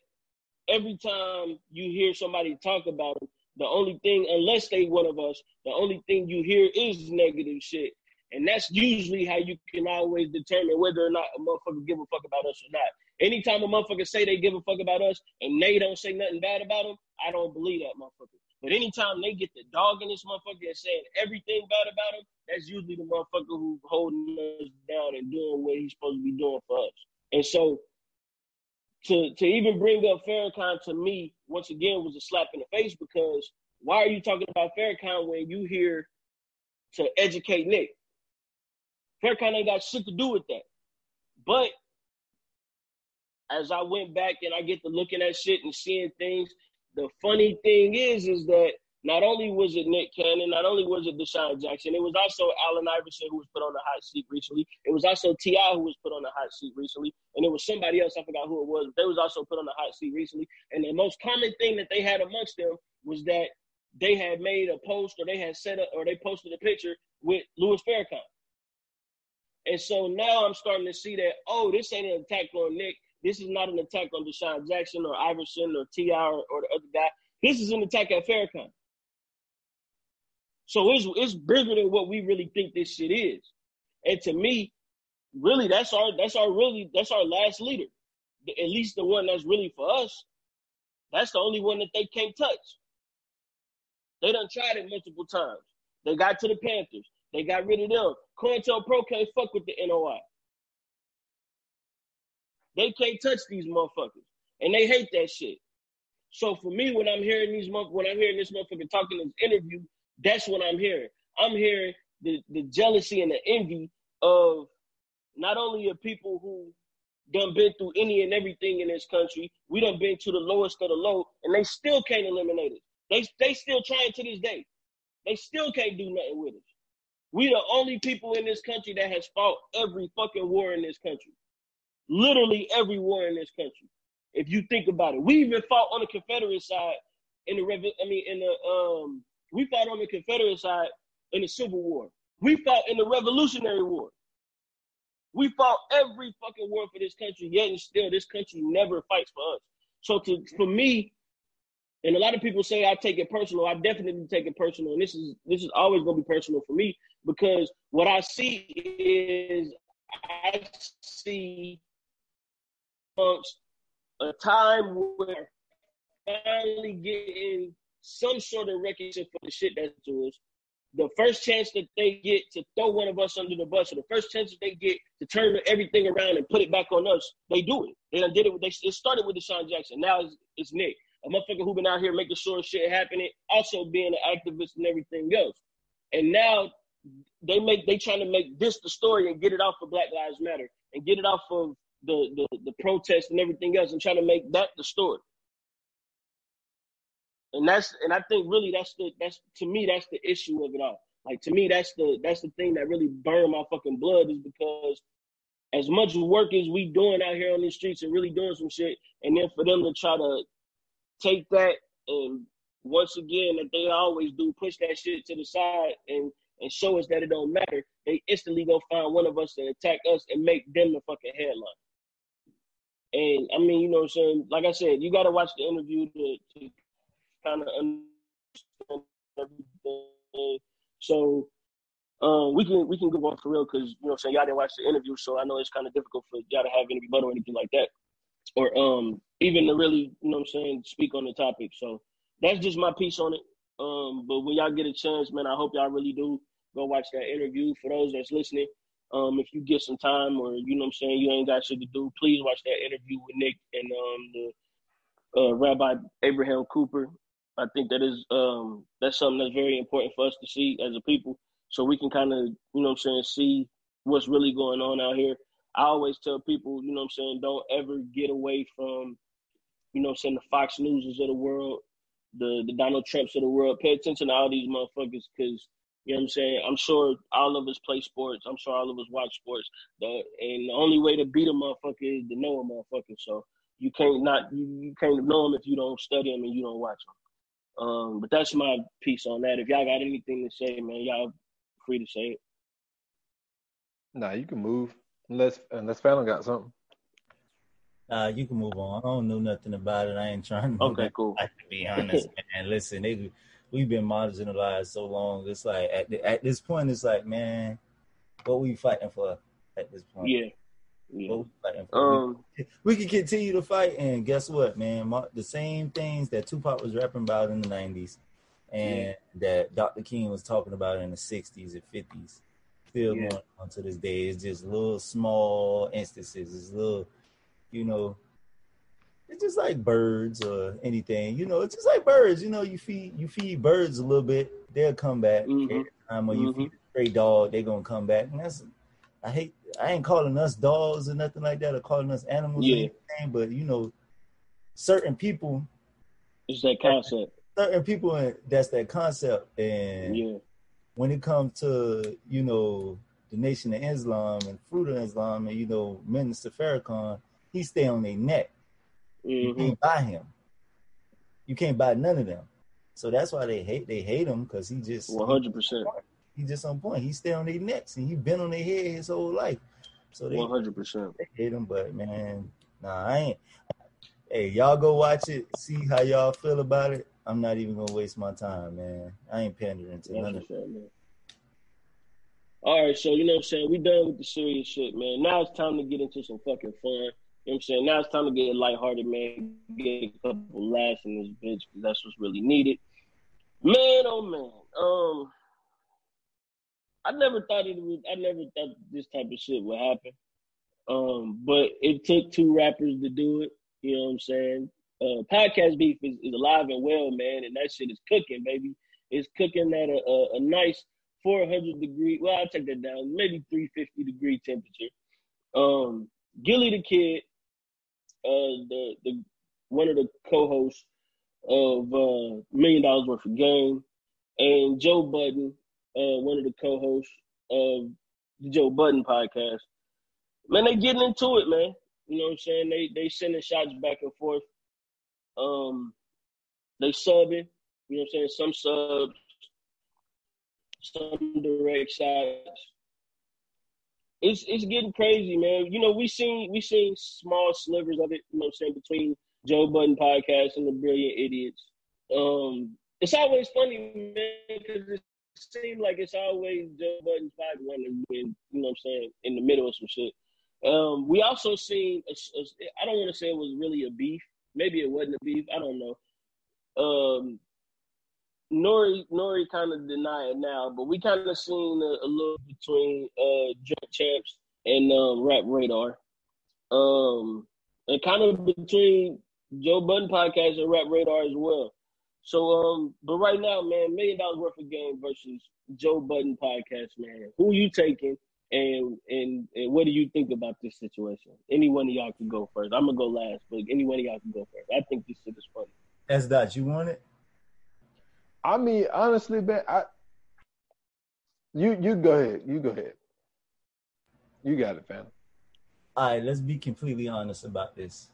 every time you hear somebody talk about them, the only thing, unless they one of us, the only thing you hear is negative shit. And that's usually how you can always determine whether or not a motherfucker give a fuck about us or not. Anytime a motherfucker say they give a fuck about us and they don't say nothing bad about them, I don't believe that motherfucker. But anytime they get the dog in this motherfucker and saying everything bad about him, that's usually the motherfucker who's holding us down and doing what he's supposed to be doing for us. And so to to even bring up Farrakhan to me once again was a slap in the face because why are you talking about Farrakhan when you here to educate Nick? Farrakhan ain't got shit to do with that. But as I went back and I get to looking at shit and seeing things, the funny thing is, is that not only was it Nick Cannon, not only was it DeSean Jackson, it was also Allen Iverson who was put on the hot seat recently. It was also T.I. who was put on the hot seat recently. And it was somebody else, I forgot who it was, but they was also put on the hot seat recently. And the most common thing that they had amongst them was that they had made a post or they had set up or they posted a picture with Louis Farrakhan. And so now I'm starting to see that, oh, this ain't an attack on Nick. This is not an attack on DeSean Jackson or Iverson or T.I. or, or the other guy. This is an attack at Farrakhan. So it's it's bigger than what we really think this shit is. And to me, really, that's our that's our really that's our last leader. At least the one that's really for us. That's the only one that they can't touch. They done tried it multiple times. They got to the Panthers. They got rid of them. COINTELPRO can't fuck with the NOI. They can't touch these motherfuckers, and they hate that shit. So for me, when I'm hearing these month, when I'm hearing this motherfucker talking in this interview, that's what I'm hearing. I'm hearing the the jealousy and the envy of not only of people who done been through any and everything in this country. We done been to the lowest of the low, and they still can't eliminate it. They they still trying to this day. They still can't do nothing with it. We the only people in this country that has fought every fucking war in this country literally every war in this country. If you think about it, we even fought on the Confederate side in the I mean in the um we fought on the Confederate side in the Civil War. We fought in the Revolutionary War. We fought every fucking war for this country, yet and still this country never fights for us. So to for me, and a lot of people say I take it personal. I definitely take it personal, and this is this is always gonna be personal for me because what I see is I see a time where finally getting some sort of recognition for the shit that's to us. The first chance that they get to throw one of us under the bus, or the first chance that they get to turn everything around and put it back on us, they do it. They did it. With, they, it started with DeSean Jackson. Now it's, it's Nick, a motherfucker who been out here making sure shit happening, also being an activist and everything else. And now they make they trying to make this the story and get it off of Black Lives Matter and get it off of the the, the protest and everything else and trying to make that the story. And that's and I think really that's the that's to me that's the issue of it all. Like to me that's the that's the thing that really burned my fucking blood is because as much work as we doing out here on these streets and really doing some shit, and then for them to try to take that and once again that they always do push that shit to the side and and show us that it don't matter, they instantly go find one of us to attack us and make them the fucking headline. And I mean, you know what I'm saying? Like I said, you got to watch the interview to, to kind of understand everything. So um, we can we can go on for real because you know what I'm saying y'all didn't watch the interview, so I know it's kind of difficult for y'all to have any rebuttal or anything like that, or um even to really you know what I'm saying speak on the topic. So that's just my piece on it. Um, but when y'all get a chance, man, I hope y'all really do go watch that interview. For those that's listening, um, if you get some time or you know what I'm saying, you ain't got shit to do, please watch that interview with Nick and um, the uh, Rabbi Abraham Cooper. I think that is um, that's something that's very important for us to see as a people, so we can kind of you know what I'm saying see what's really going on out here. I always tell people, you know what I'm saying, don't ever get away from, you know I'm saying, the Fox Newses of the world, the the Donald Trumps of the world. Pay attention to all these motherfuckers because you know what I'm saying? I'm sure all of us play sports. I'm sure all of us watch sports. The and the only way to beat a motherfucker is to know a motherfucker. So you can't not you, you can't know them if you don't study them and you don't watch them. Um, but that's my piece on that. If y'all got anything to say, man, y'all free to say it. Nah, you can move unless unless Fallon got something. Uh, you can move on. I don't know nothing about it. I ain't trying to. Okay, cool. I, to be honest, man. Listen, they we've been marginalized so long. It's like at the, at this point, it's like, man, what we fighting for at this point? Yeah. yeah. Um, we, fighting for? we can continue to fight, and guess what, man? The same things that Tupac was rapping about in the '90s, and yeah. that Dr. King was talking about in the '60s and '50s, still yeah. going on to this day. It's just little small instances. It's little, you know, it's just like birds or anything. You know, it's just like birds. You know, you feed you feed birds a little bit, they'll come back. Mm-hmm. Time when mm-hmm. you feed a stray dog, they're gonna come back. And that's I hate I ain't calling us dogs or nothing like that or calling us animals yeah. anything, but you know, certain people it's that concept. Certain people that's that concept. And yeah. when it comes to, you know, the Nation of Islam and Fruit of Islam and you know, Minister Farrakhan, he stay on their neck. Mm-hmm. You can't buy him. You can't buy none of them. So that's why they hate they hate him because he just one hundred percent. He just on point. He stay on their necks and he been on their head his whole life. So they one hundred percent hate him. But man, nah, I ain't. Hey, y'all go watch it. See how y'all feel about it. I'm not even gonna waste my time, man. I ain't pandering to none of that. All right, so you know what I'm saying? We done with the serious shit, man. Now it's time to get into some fucking fun. You know what I'm saying? Now it's time to get lighthearted, man. Get a couple laughs in this bitch because that's what's really needed. Man, oh man. Um, I never thought it would. I never thought this type of shit would happen. Um, but it took two rappers to do it. You know what I'm saying? Uh, podcast beef is, is alive and well, man, and that shit is cooking, baby. It's cooking at a, a, a nice 400 degree. Well, I'll take that down. Maybe 350 degree temperature. Um, Gillie the Kid uh, the the one of the co-hosts of uh, Million Dollars Worth of Game, and Joe Budden, uh, one of the co-hosts of the Joe Budden podcast. Man, they getting into it, man. You know what I'm saying? They they sending shots back and forth. Um, they subbing. You know what I'm saying? Some subs, some direct shots it's it's getting crazy, man. You know, we seen we seen small slivers of it, you know I'm saying, between Joe Budden podcast and the Brilliant Idiots. Um, it's always funny, man, because it seems like it's always Joe Budden's podcast when, you know what I'm saying, in the middle of some shit. Um, we also seen, I don't want to say it was really a beef. Maybe it wasn't a beef. I don't know. um, Nori Nori kind of deny it now, but we kind of seen a, a, little between uh Drink Champs and um, Rap Radar, um, and kind of between Joe Budden podcast and Rap Radar as well. So, um, but right now, man, million dollars worth of game versus Joe Budden podcast, man. Who you taking, and and and what do you think about this situation? Any one of y'all can go first. I'm gonna go last, but any one of y'all can go first. I think this shit is funny. As that, you want it? I mean, honestly, man, I you you go ahead. You go ahead. You got it, fam. All right, let's be completely honest about this.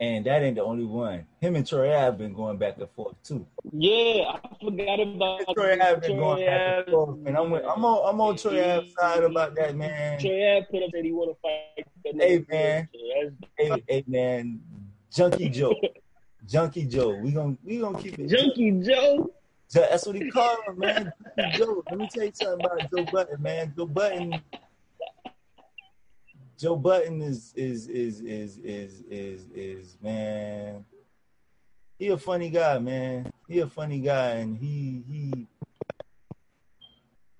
And that ain't the only one. Him and Troy have been going back and forth too. Yeah, I forgot about Troy have been going back and forth. And I'm, I'm on I'm on Troy Ave side about that, man. Troy Ave put up that he want to fight. Hey man, hey, hey man, Junkie Joe. Junkie Joe. We gonna we gonna keep it. Junkie Joe. That's what he called him, man. Joe. Let me tell you something about Joe Budden, man. Joe Budden. Joe Budden is is is is is is is man. He a funny guy, man. He a funny guy, and he he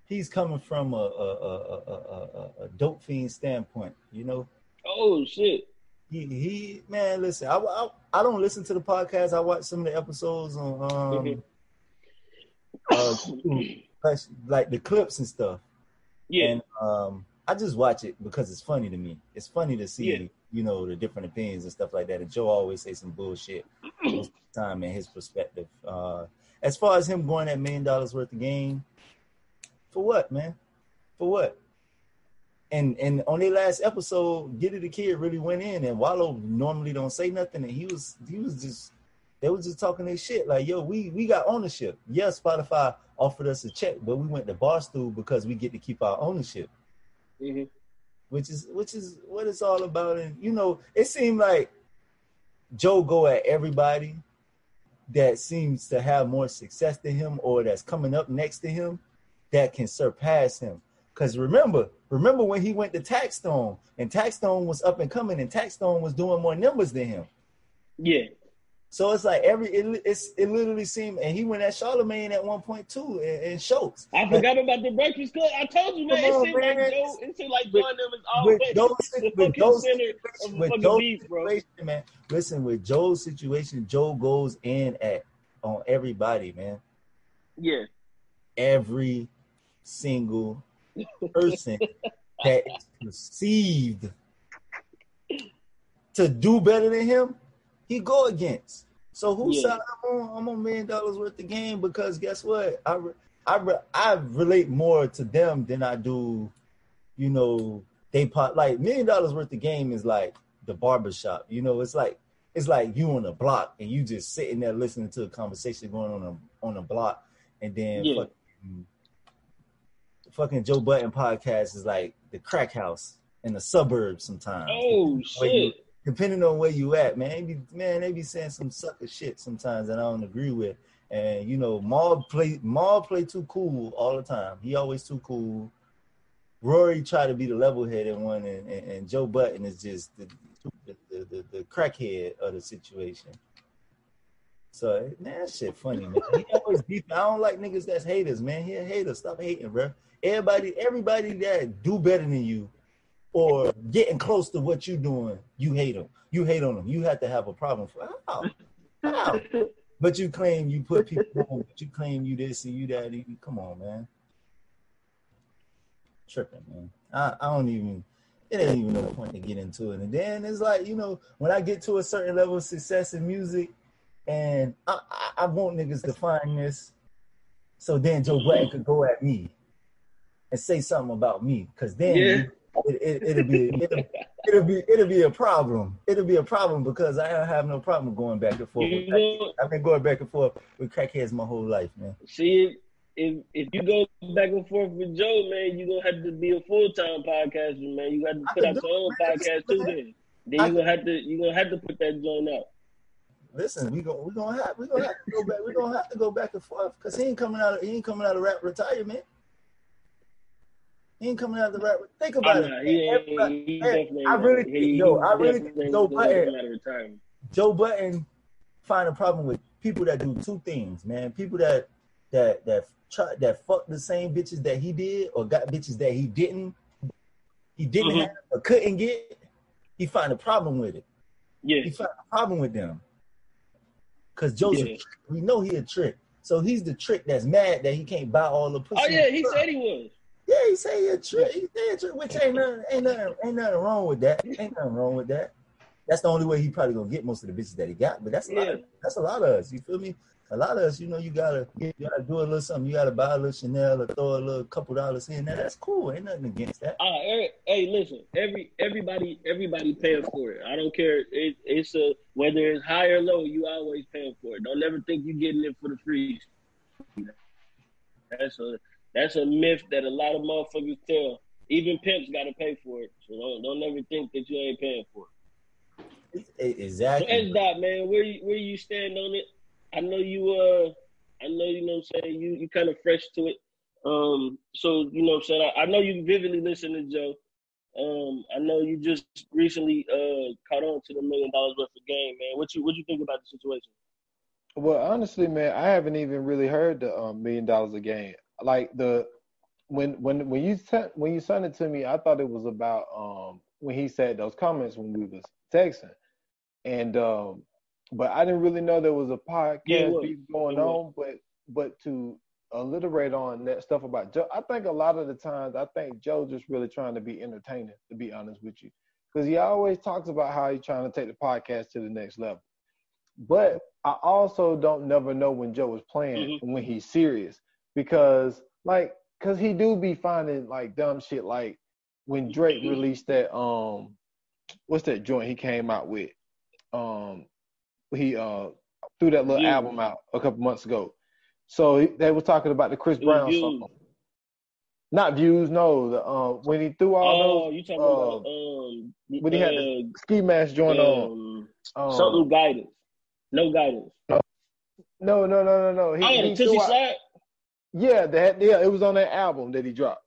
he's coming from a a a a, a, a dope fiend standpoint, you know. Oh shit he he man, listen, I, I, I don't listen to the podcast. I watch some of the episodes on um mm-hmm. uh, like the clips and stuff. Yeah. And um I just watch it because it's funny to me. It's funny to see, yeah. you know, the different opinions and stuff like that. And Joe always say some bullshit most of the time in his perspective. Uh as far as him going that million dollars worth of game, for what, man? For what? And and on their last episode, It the Kid really went in, and Wallo normally don't say nothing, and he was he was just they was just talking their shit like, yo, we we got ownership. Yes, Spotify offered us a check, but we went to Barstool because we get to keep our ownership, mm-hmm. which is which is what it's all about. And you know, it seemed like Joe go at everybody that seems to have more success than him or that's coming up next to him that can surpass him. Because remember, Remember when he went to Taxstone and Taxstone was up and coming and Taxstone was doing more numbers than him. Yeah. So it's like every it, it's it literally seemed and he went at Charlamagne at one point too and, and Schultz. I forgot about the Breakfast Club. I told you, man. It seemed like Joe. It seemed like Joe and them is always with Joe's, the with situation, with beef, situation, man. Listen, with Joe's situation, Joe goes in at on everybody, man. Yeah. Every single person that is perceived to do better than him, he go against. So who yeah. side I'm on? I'm on million dollars worth of game because guess what? I I I relate more to them than I do, you know. They pot like million dollars worth of game is like the barbershop. You know, it's like it's like you on a block and you just sitting there listening to a conversation going on a on a block, and then yeah fucking Joe Budden podcast is like the crack house in the suburbs sometimes. Oh shit. You, depending on where you at, man, they be, man, they be saying some sucker shit sometimes that I don't agree with. And you know, Mal play Mal play too cool all the time. He always too cool. Rory tried to be the level headed one, and, and, and, Joe Budden is just the the, the, the, the crackhead of the situation. So man, that shit funny, man. He always beef. I don't like niggas that's haters, man. He a hater. Stop hating, bro. Everybody, everybody that do better than you or getting close to what you're doing, you hate them. You hate on them. You have to have a problem for how? How? But you claim you put people on, but you claim you this and you that. You, come on, man. Tripping, man. I, I don't even it ain't even no point to get into it. And then it's like, you know, when I get to a certain level of success in music and I, I, I want niggas to find this so then Joe Budden could go at me and say something about me, because then yeah. it, will it, be it'll, it'll, be it'll be a problem. It'll be a problem because I don't have no problem going back and forth. I've been going back and forth with crackheads my whole life, man. See, if if you go back and forth with Joe, man, you're gonna have to be a full time podcaster, man. You got to put out your own podcast too. Then, then you're gonna have to you gonna have to put that joint out. Listen, we gonna we gonna have we gonna have to go back. We gonna have to go back and forth because he ain't coming out. Of, he ain't coming out of rap retirement. He ain't coming out of the rap. Think about it. He, he, I really, he, yo, I really think Joe Budden. Joe Budden find a problem with people that do two things, man. People that that that try that fuck the same bitches that he did or got bitches that he didn't he didn't mm-hmm. have or couldn't get. He find a problem with it. Yeah, he find a problem with them. Cause Joseph, yeah. we know he a trick. So he's the trick that's mad that he can't buy all the pussy. Oh yeah, he said he was. Yeah, he said he a trick. He said a trick, which ain't nothing, ain't nothing, ain't nothing wrong with that. Ain't nothing wrong with that. That's the only way he probably gonna get most of the bitches that he got. But that's a yeah. lot. Of, that's a lot of us. You feel me? A lot of us, you know, you gotta you gotta do a little something. You gotta buy a little Chanel or throw a little couple dollars in there. That's cool. Ain't nothing against that. Uh, hey, listen, every everybody everybody paying for it. I don't care. It, it's a whether it's high or low. You always paying for it. Don't ever think you're getting it for the free. That's a that's a myth that a lot of motherfuckers tell. Even pimps got to pay for it. So don't don't ever think that you ain't paying for it. Exactly. So S dot man, where you, where you stand on it? I know you uh I know you know what I'm saying you you kind of fresh to it. Um so you know what I'm saying I, I know you vividly listen to Joe. Um I know you just recently uh caught on to the million dollars worth of game, man. What you what you think about the situation? Well, honestly, man, I haven't even really heard the um, million dollars a game. Like the when when when you sent when you sent it to me, I thought it was about um when he said those comments when we was texting, and um but I didn't really know there was a podcast yeah, going on. But but to alliterate on that stuff about Joe, I think a lot of the times I think Joe just really trying to be entertaining. To be honest with you, because he always talks about how he's trying to take the podcast to the next level. But I also don't never know when Joe is playing mm-hmm. when he's serious because like because he do be finding like dumb shit like when Drake mm-hmm. released that um what's that joint he came out with um he uh threw that little album out a couple months ago. So he, they were talking about the Chris Brown song. Not views, no. The uh, when he threw all oh, those. you talking uh, about um when he had the uh, ski mask joint um, on. Um, something guidance. No guidance. No, no, no, no, no. He, oh, he Toosie Slide. Yeah, that yeah, it was on that album that he dropped.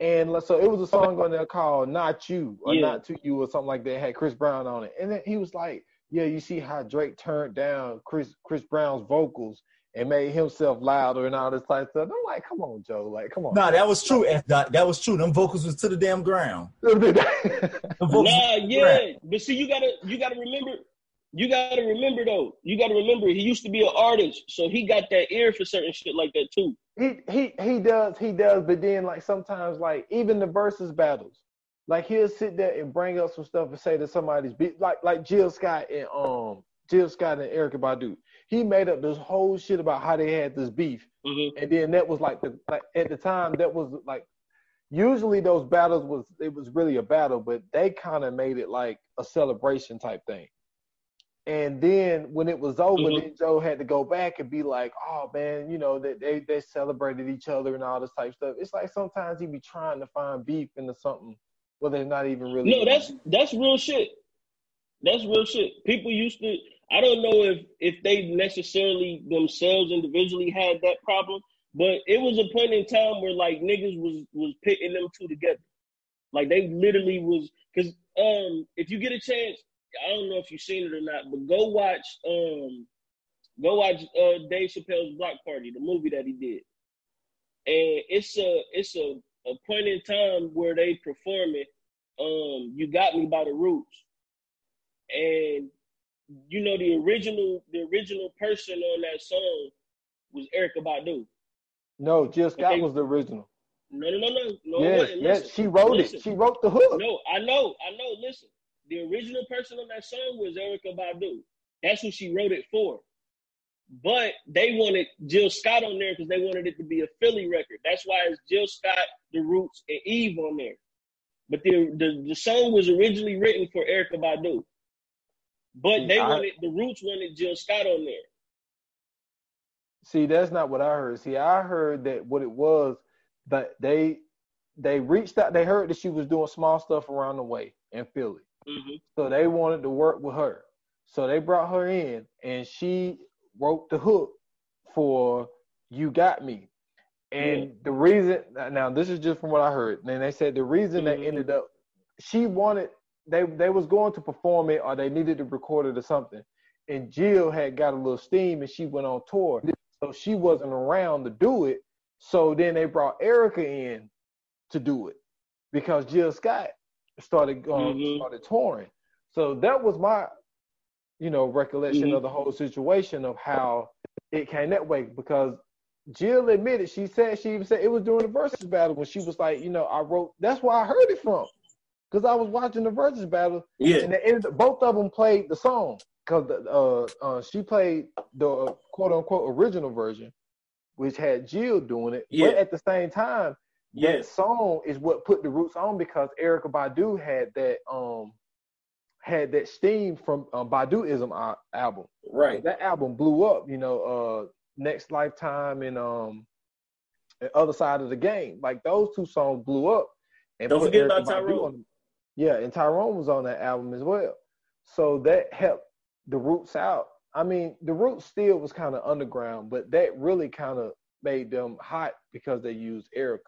And so it was a song on there called "Not You" or yeah. "Not to You" or something like that. It had Chris Brown on it, and then he was like, "Yeah, you see how Drake turned down Chris Chris Brown's vocals and made himself louder and all this type of stuff." I'm like, "Come on, Joe! Like, come on." Nah, that was true. That, that was true. Them vocals was to the damn ground. nah, yeah, but see, you gotta you gotta remember you got to remember though. You got to remember he used to be an artist, so he got that ear for certain shit like that too. He he he does he does, but then like sometimes like even the Verzuz battles, like he'll sit there and bring up some stuff and say that somebody's beat like like Jill Scott and um Jill Scott and Erykah Badu. He made up this whole shit about how they had this beef, mm-hmm. and then that was like the like at the time that was like usually those battles was it was really a battle, but they kind of made it like a celebration type thing. And then when it was over, mm-hmm. then Joe had to go back and be like, "Oh man, you know that they, they celebrated each other and all this type stuff." It's like sometimes he'd be trying to find beef into something where there's not even really. No, that's that's real shit. That's real shit. People used to. I don't know if if they necessarily themselves individually had that problem, but it was a point in time where like niggas was was pitting them two together. Like they literally was because um if you get a chance, I don't know if you've seen it or not, but go watch um go watch uh Dave Chappelle's Block Party, the movie that he did. And it's a it's a, a point in time where they perform it, um, You Got Me by the Roots. And you know the original the original person on that song was Erykah Badu. No, Jill Scott okay. was the original. No, no, no, no, no. Yes, yes, she wrote listen. it. She wrote the hook. No, I know, I know. Listen, the original person on that song was Erykah Badu. That's who she wrote it for. But they wanted Jill Scott on there because they wanted it to be a Philly record. That's why it's Jill Scott, The Roots, and Eve on there. But the the, the song was originally written for Erykah Badu. But they I, wanted the Roots wanted Jill Scott on there. See, that's not what I heard. See, I heard that what it was that they they reached out. They heard that she was doing small stuff around the way in Philly. Mm-hmm. So they wanted to work with her. So they brought her in and she wrote the hook for You Got Me. And yeah. the reason now this is just from what I heard. And they said the reason mm-hmm. they ended up she wanted they they was going to perform it or they needed to record it or something. and Jill had got a little steam and she went on tour, so she wasn't around to do it. So then they brought Erykah in to do it because Jill Scott started um, mm-hmm. started touring. So that was my, you know, recollection mm-hmm. of the whole situation of how it came that way because Jill admitted she said she even said it was during the Verzuz battle when she was like, you know, I wrote. That's where I heard it from because I was watching the Verzuz battle. Yeah, and ended, both of them played the song because uh, uh, she played the uh, quote unquote original version, which had Jill doing it. Yeah. But at the same time, yeah. that song is what put the roots on because Erykah Badu had that um had that steam from um, Baduizm album. Right. That album blew up. You know, uh, Next Lifetime and um, the Other Side of the Game. Like those two songs blew up. And Don't forget Erykah about Tyrone. Yeah, and Tyrone was on that album as well. So that helped the Roots out. I mean, the Roots still was kind of underground, but that really kind of made them hot because they used Erykah.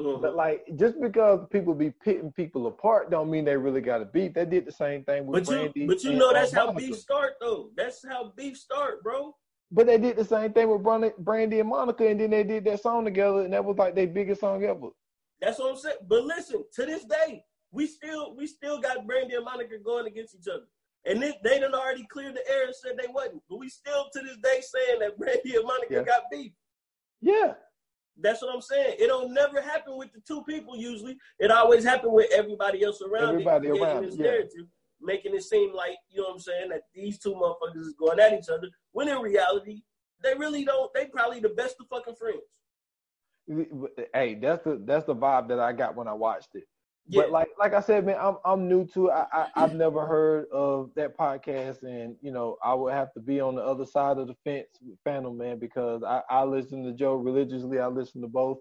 Mm-hmm. But like, just because people be pitting people apart, don't mean they really got a beef. They did the same thing with but you, Brandy. But you know, that's how beef start, though. That's how beef start, bro. But they did the same thing with Brandy and Monica, and then they did that song together, and that was like their biggest song ever. That's what I'm saying. But listen, to this day, we still we still got Brandy and Monica going against each other. And they, they done already cleared the air and said they wasn't. But we still to this day saying that Brandy and Monica yeah. got beef. Yeah. That's what I'm saying. It don't never happen with the two people usually. It always happen with everybody else around everybody it, around this yeah. narrative, making it seem like, you know what I'm saying, that these two motherfuckers is going at each other. When in reality, they really don't they probably the best of fucking friends. Hey, that's the that's the vibe that I got when I watched it. Yeah. But like like I said, man, I'm I'm new to it. I, I have never heard of that podcast, and you know I would have to be on the other side of the fence with Phantom Man because I I listen to Joe religiously. I listen to both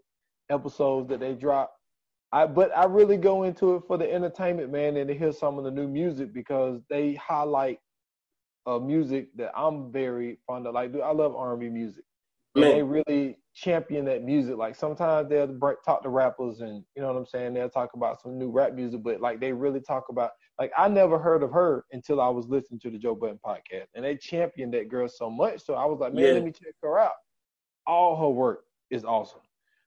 episodes that they drop. I but I really go into it for the entertainment, man, and to hear some of the new music because they highlight uh, music that I'm very fond of. Like, dude, I love R&B music. And they really champion that music. Like sometimes they'll talk to rappers and you know what I'm saying. They'll talk about some new rap music, but like they really talk about like I never heard of her until I was listening to the Joe Budden podcast, and they championed that girl so much. So I was like, man, yeah. let me check her out. All her work is awesome.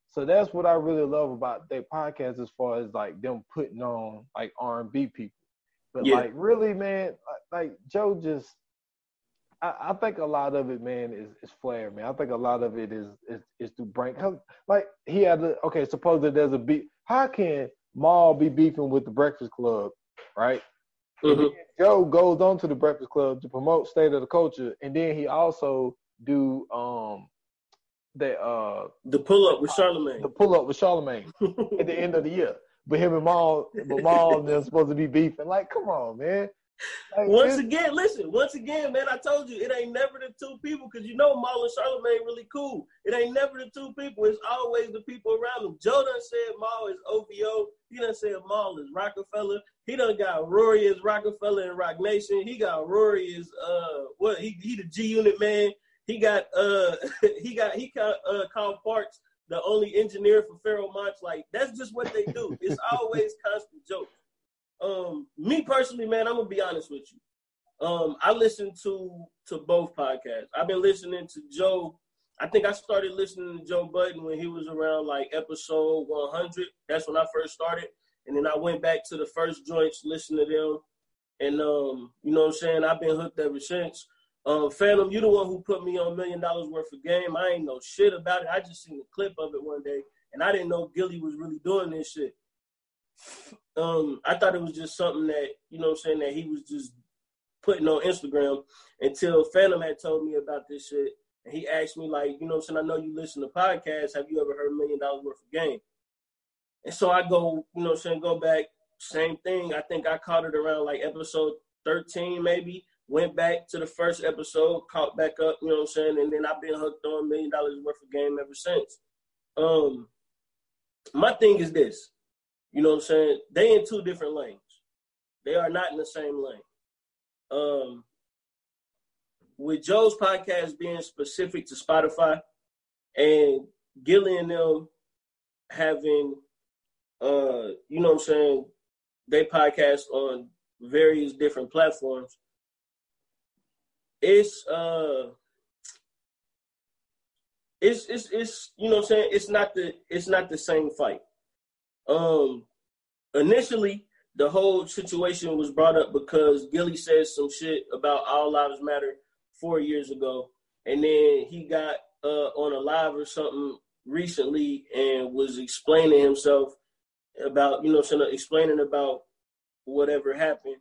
So that's what I really love about their podcast, as far as like them putting on like R&B people. But yeah. like really, man, like Joe just I, I, think a lot of it, man, is is flair, man. I think a lot of it is is is to bring like he had the okay. Suppose that there's a beef. How can Mal be beefing with the Breakfast Club, right? Mm-hmm. Joe goes on to the Breakfast Club to promote State of the Culture, and then he also do um the uh the pull up with Charlamagne. The pull up with Charlamagne at the end of the year. But him and Mal, but Mal, they're supposed to be beefing. Like, come on, man. Like, once again, listen. Once again, man, I told you it ain't never the two people because you know Mal and Charlamagne really cool. It ain't never the two people. It's always the people around them. Joe done said Mal is OVO. He done said Mal is Roc-A-Fella. He done got Rory as Roc-A-Fella and Roc Nation. He got Rory as uh what? He he the G Unit man. He got uh he got he got uh Parks the only engineer for Pharoahe Monch. Like that's just what they do. It's always constant jokes um, me personally, man, I'm gonna be honest with you. Um, I listen to to both podcasts. I've been listening to Joe. I think I started listening to Joe Budden when he was around like episode 100. That's when I first started, and then I went back to the first joints, listening to them, and um, you know what I'm saying. I've been hooked ever since. Um, Phantom, you the one who put me on Million Dollars Worth of Game. I ain't know shit about it. I just seen the clip of it one day, and I didn't know Gillie was really doing this shit um, I thought it was just something that, you know I'm saying, that he was just putting on Instagram until Phantom had told me about this shit. And he asked me, like, you know I'm saying, I know you listen to podcasts. Have you ever heard Million Dollars Worth of Game? And so I go, you know I'm saying, go back, same thing. I think I caught it around like episode 13, maybe. Went back to the first episode, caught back up, you know what I'm saying? And then I've been hooked on Million Dollars Worth of Game ever since. Um, my thing is this you know what I'm saying? They in two different lanes. They are not in the same lane. Um, with Joe's podcast being specific to Spotify and Gillie and them having uh, you know what I'm saying, they podcast on various different platforms. it's uh it's it's it's you know what I'm saying it's not the it's not the same fight. Um initially the whole situation was brought up because Gillie said some shit about All Lives Matter four years ago, and then he got uh, on a live or something recently and was explaining himself about you know explaining about whatever happened.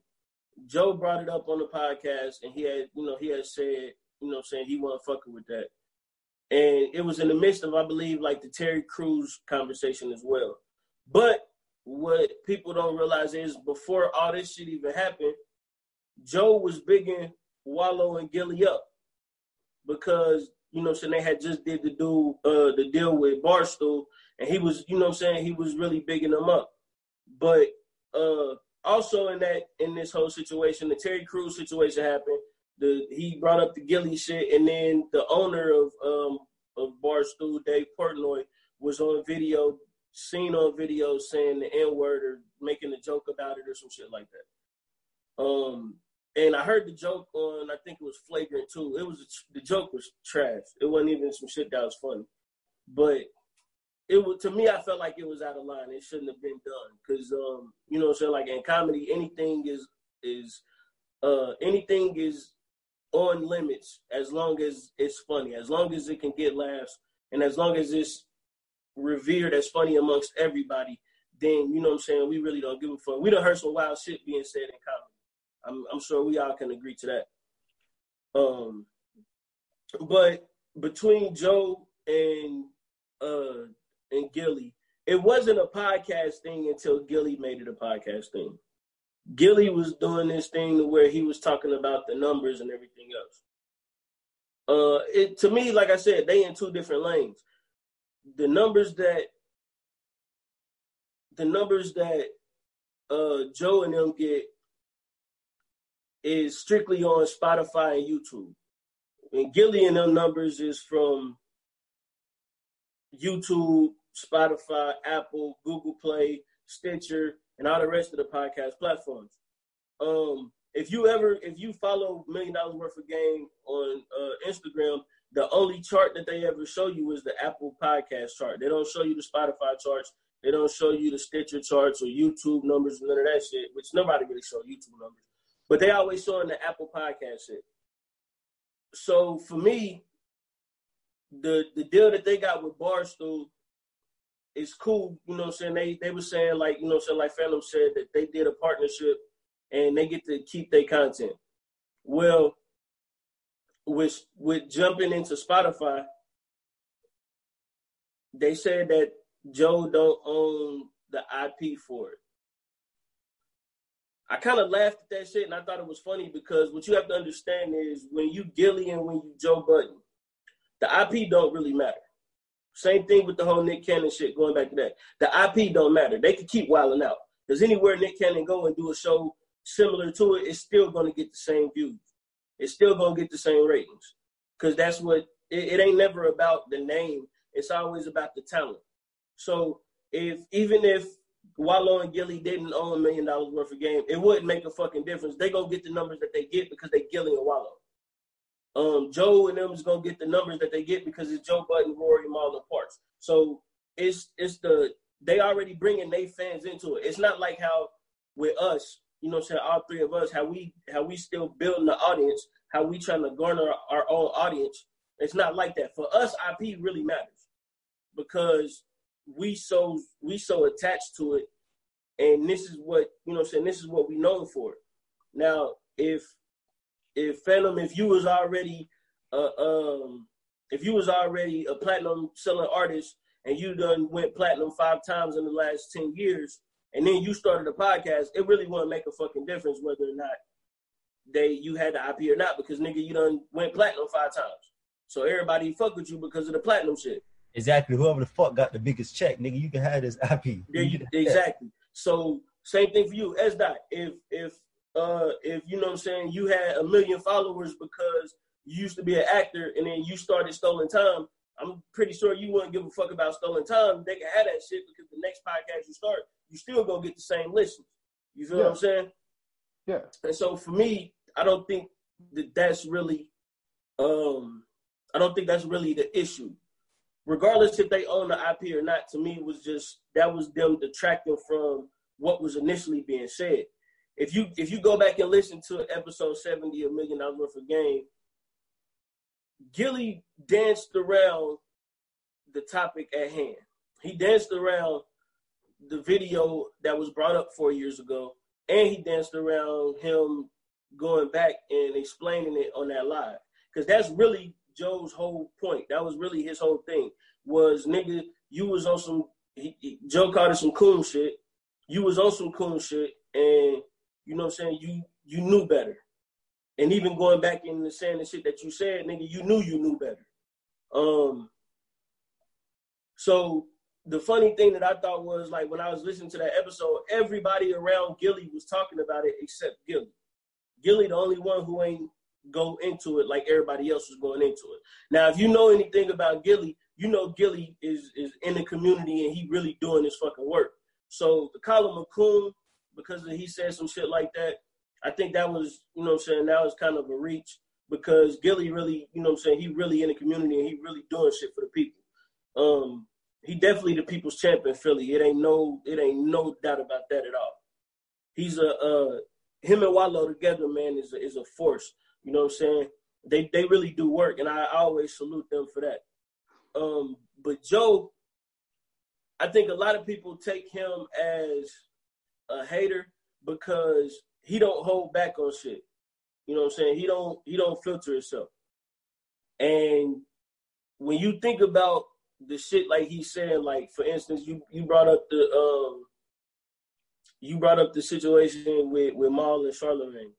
Joe brought it up on the podcast, and he had you know he had said you know saying he wasn't fucking with that, and it was in the midst of I believe like the Terry Crews conversation as well, but what people don't realize is before all this shit even happened, Joe was bigging Wallo and Gillie up because you know, saying they had just did the do uh the deal with Barstool, and he was, you know, I'm saying he was really bigging them up. But uh also in that in this whole situation, the Terry Crews situation happened. The he brought up the Gillie shit, and then the owner of um of Barstool, Dave Portnoy, was on video seen on video saying the N word or making a joke about it or some shit like that. Um, and I heard the joke on, I think it was Flagrant too. It was the joke was trash. It wasn't even some shit that was funny, but it was to me. I felt like it was out of line. It shouldn't have been done because, um, you know, so like in comedy, anything is is uh anything is on limits as long as it's funny, as long as it can get laughs, and as long as it's revered as funny amongst everybody, then you know what I'm saying. We really don't give a fuck. We don't heard some wild shit being said in comedy. I'm, I'm sure we all can agree to that. Um, but between Joe and uh and Gillie, it wasn't a podcast thing until Gillie made it a podcast thing. Gillie was doing this thing where he was talking about the numbers and everything else. Uh, it to me, like I said, they in two different lanes the numbers that the numbers that uh, Joe and them get is strictly on Spotify and YouTube. And Gillie and them numbers is from YouTube, Spotify, Apple, Google Play, Stitcher, and all the rest of the podcast platforms. Um, if you ever, if you follow Million Dollars Worth of Game on uh, Instagram, the only chart that they ever show you is the Apple Podcast chart. They don't show you the Spotify charts. They don't show you the Stitcher charts or YouTube numbers, none of that shit, which nobody really show YouTube numbers. But they always showing the Apple Podcast shit. So for me, the the deal that they got with Barstool is cool. You know what I'm saying? They they were saying like, you know what I'm saying, like Phantom said that they did a partnership and they get to keep their content. Well, with with jumping into Spotify, they said that Joe don't own the IP for it. I kind of laughed at that shit and I thought it was funny because what you have to understand is when you Gillie and when you Joe Budden, the IP don't really matter. Same thing with the whole Nick Cannon shit, going back to that. The IP don't matter. They can keep wilding out. Because anywhere Nick Cannon go and do a show similar to it, it's still going to get the same views it's still gonna get the same ratings because that's what it, it, ain't never about the name. It's always about the talent. So if even if Wallo and Gillie didn't own a million dollars worth of game, it wouldn't make a fucking difference. They gonna get the numbers that they get because they Gillie and Wallow. Um, Joe and them is gonna get the numbers that they get because it's Joe Budden, Rory, and Marlon Parks. So it's it's the they already bringing their fans into it. It's not like how with us you know, saying all three of us, how we how we still building the audience, how we trying to garner our own audience. It's not like that. For us, IP really matters because we so we so attached to it, and this is what you know. saying this is what we known for. Now, if if Phantom, if you was already uh, um if you was already a platinum selling artist and you done went platinum five times in the last 10 years and then you started a podcast, it really wouldn't make a fucking difference whether or not they you had the IP or not because nigga you done went platinum five times. So everybody fuck with you because of the platinum shit. Exactly. Whoever the fuck got the biggest check, nigga, you can have this IP. Yeah, you, exactly. So same thing for you, S dot. If if uh if you know what I'm saying, you had a million followers because you used to be an actor and then you started stolen time, I'm pretty sure you wouldn't give a fuck about stolen time. They can have that shit because the next podcast you start, you still gonna get the same listeners. You feel yeah. what I'm saying? Yeah. And so for me, I don't think that that's really um I don't think that's really the issue. Regardless if they own the IP or not, to me was just that was them detracting from what was initially being said. If you if you go back and listen to episode 70 of Million Dollars Worth of Game, Gillie danced around the topic at hand. He danced around the video that was brought up four years ago, and he danced around him going back and explaining it on that live. Because that's really Joe's whole point. That was really his whole thing. Was nigga, you was on some he, he, Joe called it some cool shit. You was on some cool shit, and you know what I'm saying. You you knew better, and even going back and saying the shit that you said, nigga, you knew you knew better. Um. So the funny thing that I thought was like when I was listening to that episode, everybody around Gillie was talking about it except Gillie. Gillie, the only one who ain't go into it like everybody else was going into it. Now, if you know anything about Gillie, you know Gillie is is in the community and he really doing his fucking work. So the column of Coon, because he said some shit like that, I think that was, you know I'm saying, that was kind of a reach because Gillie really, you know I'm saying, he really in the community and he really doing shit for the people. Um, he definitely the people's champion, Philly. It ain't no, it ain't no doubt about that at all. He's a uh, him and Wallo together, man, is a, is a force. You know what I'm saying? They they really do work, and I always salute them for that. Um, but Joe, I think a lot of people take him as a hater because he don't hold back on shit. You know what I'm saying? He don't he don't filter himself. And when you think about the shit like he said, like for instance, you you brought up the um you brought up the situation with with Mal and Charlamagne.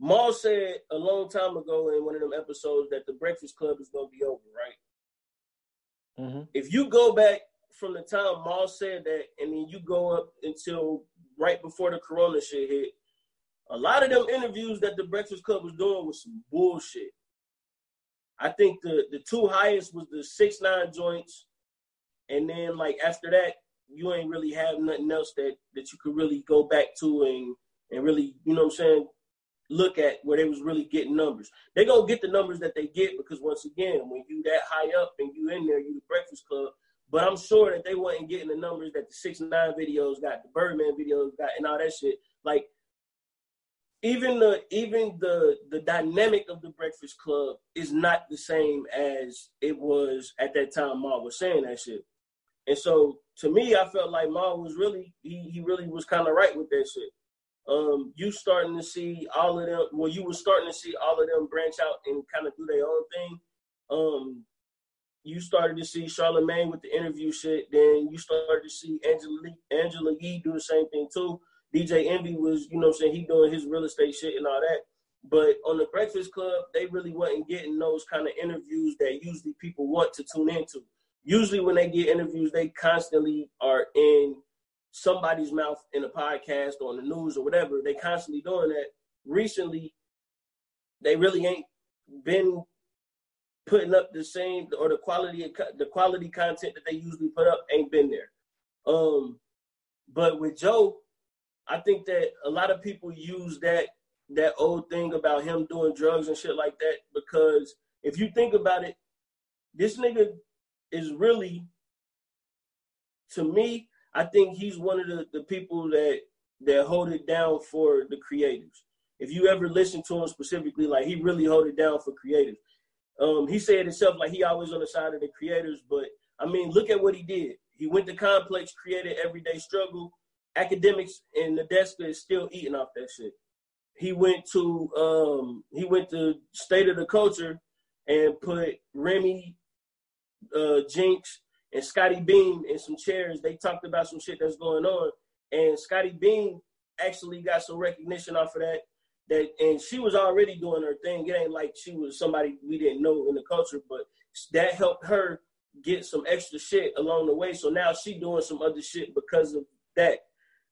Mal said a long time ago in one of them episodes that the Breakfast Club is gonna be over, right? Mm-hmm. If you go back from the time Mal said that, and then you go up until right before the Corona shit hit, a lot of them interviews that the Breakfast Club was doing was some bullshit. I think the the two highest was the six nine joints, and then like after that, you ain't really have nothing else that that you could really go back to and and really, you know what I'm saying, look at where they was really getting numbers. They gonna get the numbers that they get because once again, when you that high up and you in there, you the Breakfast Club. But I'm sure that they wasn't getting the numbers that the six nine videos got, the Birdman videos got, and all that shit. Like even the even the the dynamic of the Breakfast Club is not the same as it was at that time. Ma was saying that shit, and so to me, I felt like Ma was really he he really was kind of right with that shit. Um, you starting to see all of them. Well, you were starting to see all of them branch out and kind of do their own thing. Um, you started to see Charlamagne with the interview shit. Then you started to see Angela Angela Yee do the same thing too. DJ Envy was, you know, saying he doing his real estate shit and all that. But on the Breakfast Club, they really wasn't getting those kind of interviews that usually people want to tune into. Usually, when they get interviews, they constantly are in somebody's mouth in a podcast or on the news or whatever. They constantly doing that. Recently, they really ain't been putting up the same or the quality of the quality content that they usually put up ain't been there. Um, but with Joe, I think that a lot of people use that that old thing about him doing drugs and shit like that because if you think about it, this nigga is really to me, I think he's one of the, the people that that hold it down for the creatives. If you ever listen to him specifically, like he really hold it down for creatives. Um, he said himself like he always on the side of the creators, but I mean, look at what he did. He went to Complex, created Everyday Struggle, Akademiks and Nadeska is still eating off that shit. He went to um he went to State of the Culture and put Remy, uh, Jinx, and Scottie Beam in some chairs. They talked about some shit that's going on, and Scottie Beam actually got some recognition off of that. That and she was already doing her thing. It ain't like she was somebody we didn't know in the culture, but that helped her get some extra shit along the way. So now she doing some other shit because of that.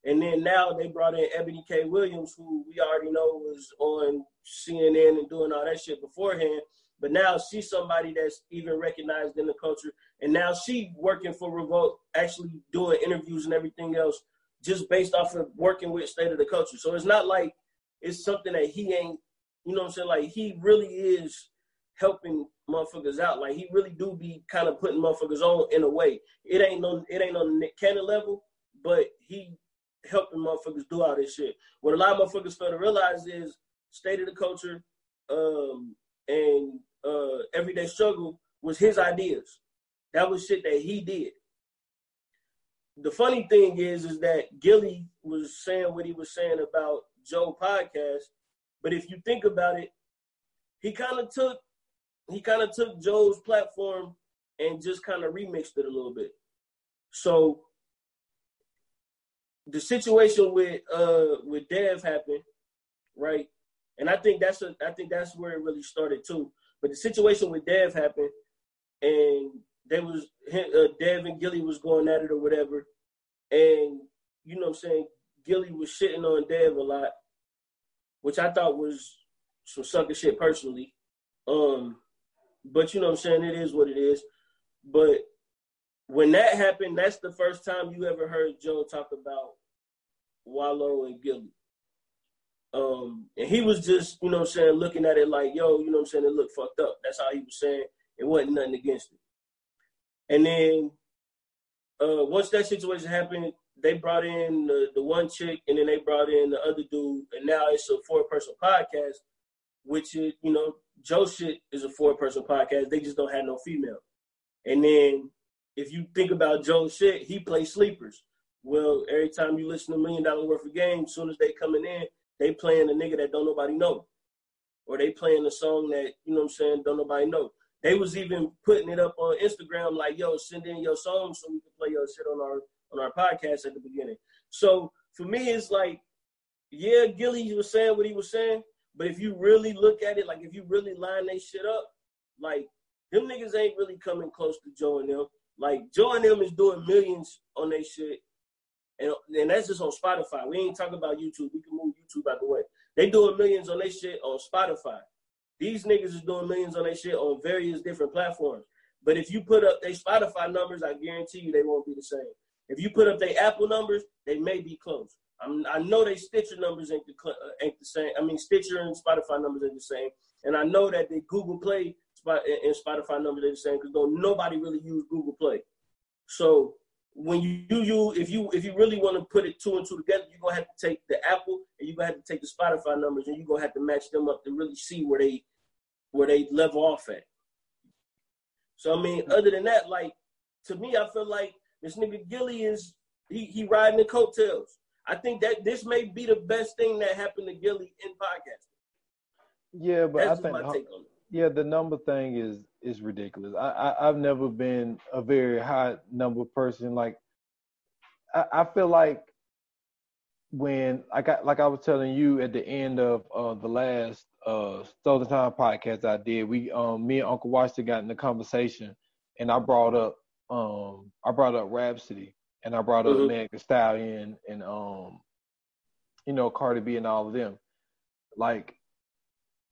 And then now they brought in Ebony K. Williams, who we already know was on CNN and doing all that shit beforehand. But now she's somebody that's even recognized in the culture. And now she working for Revolt, actually doing interviews and everything else just based off of working with State of the Culture. So it's not like it's something that he ain't, you know what I'm saying? Like he really is helping motherfuckers out. Like he really do be kind of putting motherfuckers on in a way. It ain't no it ain't on the Nick Cannon level, but he helping motherfuckers do all this shit. What a lot of motherfuckers fail to realize is state of the culture, um, and uh, everyday struggle was his ideas. That was shit that he did. The funny thing is, is that Gillie was saying what he was saying about Joe podcast, but if you think about it, he kind of took he kind of took Joe's platform and just kind of remixed it a little bit. So the situation with uh with Dev happened, right? And I think that's a I think that's where it really started too. But the situation with Dev happened, and there was uh, Dev and Gillie was going at it or whatever, and you know what I'm saying Gillie was shitting on Dev a lot, which I thought was some sucker shit personally. Um, but you know what I'm saying it is what it is. But when that happened, that's the first time you ever heard Joe talk about Wallo and Gillie. Um, and he was just, you know I'm saying, looking at it like, yo, you know I'm saying, it looked fucked up. That's how he was saying it wasn't nothing against it. And then uh, once that situation happened, they brought in the, the one chick and then they brought in the other dude, and now it's a four person podcast, which is, you know, Joe shit is a four person podcast. They just don't have no female. And then if you think about Joe shit, he plays sleepers. Well, every time you listen to Million Dollar Worth of Game, as soon as they coming in, they playing a nigga that don't nobody know. Or they playing a song that, you know what I'm saying, don't nobody know. They was even putting it up on Instagram like, yo, send in your song so we can play your shit on our on our podcast at the beginning. So for me, it's like, yeah, Gillie was saying what he was saying, but if you really look at it, like if you really line that shit up, like them niggas ain't really coming close to Joe and them. Like Joe and them is doing millions on their shit and, and that's just on Spotify. We ain't talking about YouTube. We can move YouTube out the way. They doing millions on their shit on Spotify. These niggas is doing millions on their shit on various different platforms. But if you put up their Spotify numbers, I guarantee you they won't be the same. If you put up their Apple numbers, they may be close. I'm, i know they Stitcher numbers ain't the, uh, ain't the same. I mean, Stitcher and Spotify numbers ain't the same. And I know that the Google Play and Spotify numbers are the same because nobody really use Google Play. So when you you if you if you really want to put it two and two together, you're gonna have to take the Apple and you're gonna have to take the Spotify numbers and you're gonna have to match them up to really see where they where they level off at. So I mean, other than that, like to me, I feel like this nigga Gillie is he he riding the coattails. I think that this may be the best thing that happened to Gillie in podcasting. Yeah, but That's I think yeah, the number thing is is ridiculous. I, I have never been a very high number person. Like I, I feel like when I got like I was telling you at the end of uh, the last uh Stolen Time podcast I did, we um me and Uncle Washington got in the conversation and I brought up um I brought up Rapsody and I brought up mm-hmm. Meg Thee Stallion and um you know Cardi B and all of them. Like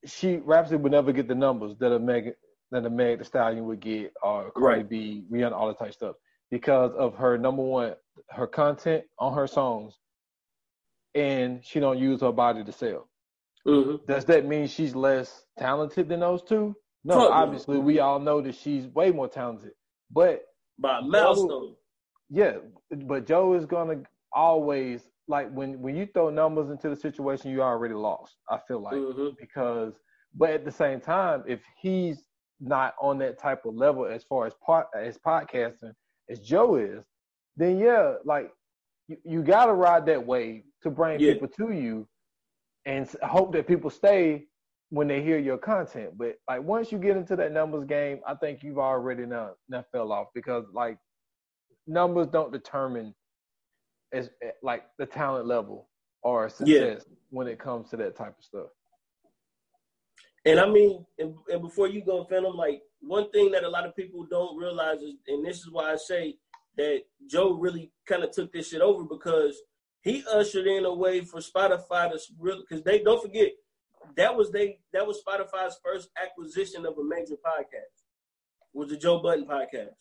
she Rapsody would never get the numbers that a Meg that a Meg Thee Stallion would get or Cardi right. B, Rihanna, all that type stuff because of her number one, her content on her songs, and she don't use her body to sell. Mm-hmm. Does that mean she's less talented than those two? No, Fuck obviously we all know that she's way more talented, but by milestone. Yeah, but Joe is gonna always like when when you throw numbers into the situation, you already lost. I feel like mm-hmm. because, but at the same time, if he's not on that type of level as far as part as podcasting as Joe is, then yeah, like you, you got to ride that wave to bring yeah. people to you, and hope that people stay when they hear your content. But like once you get into that numbers game, I think you've already now, now fell off because like numbers don't determine as eh, like the talent level or success yeah. when it comes to that type of stuff. And I mean, and, and before you go, Phantom, like one thing that a lot of people don't realize is, and this is why I say that Joe really kind of took this shit over because he ushered in a way for Spotify to really, because they don't forget that was they that was Spotify's first acquisition of a major podcast was the Joe Budden podcast.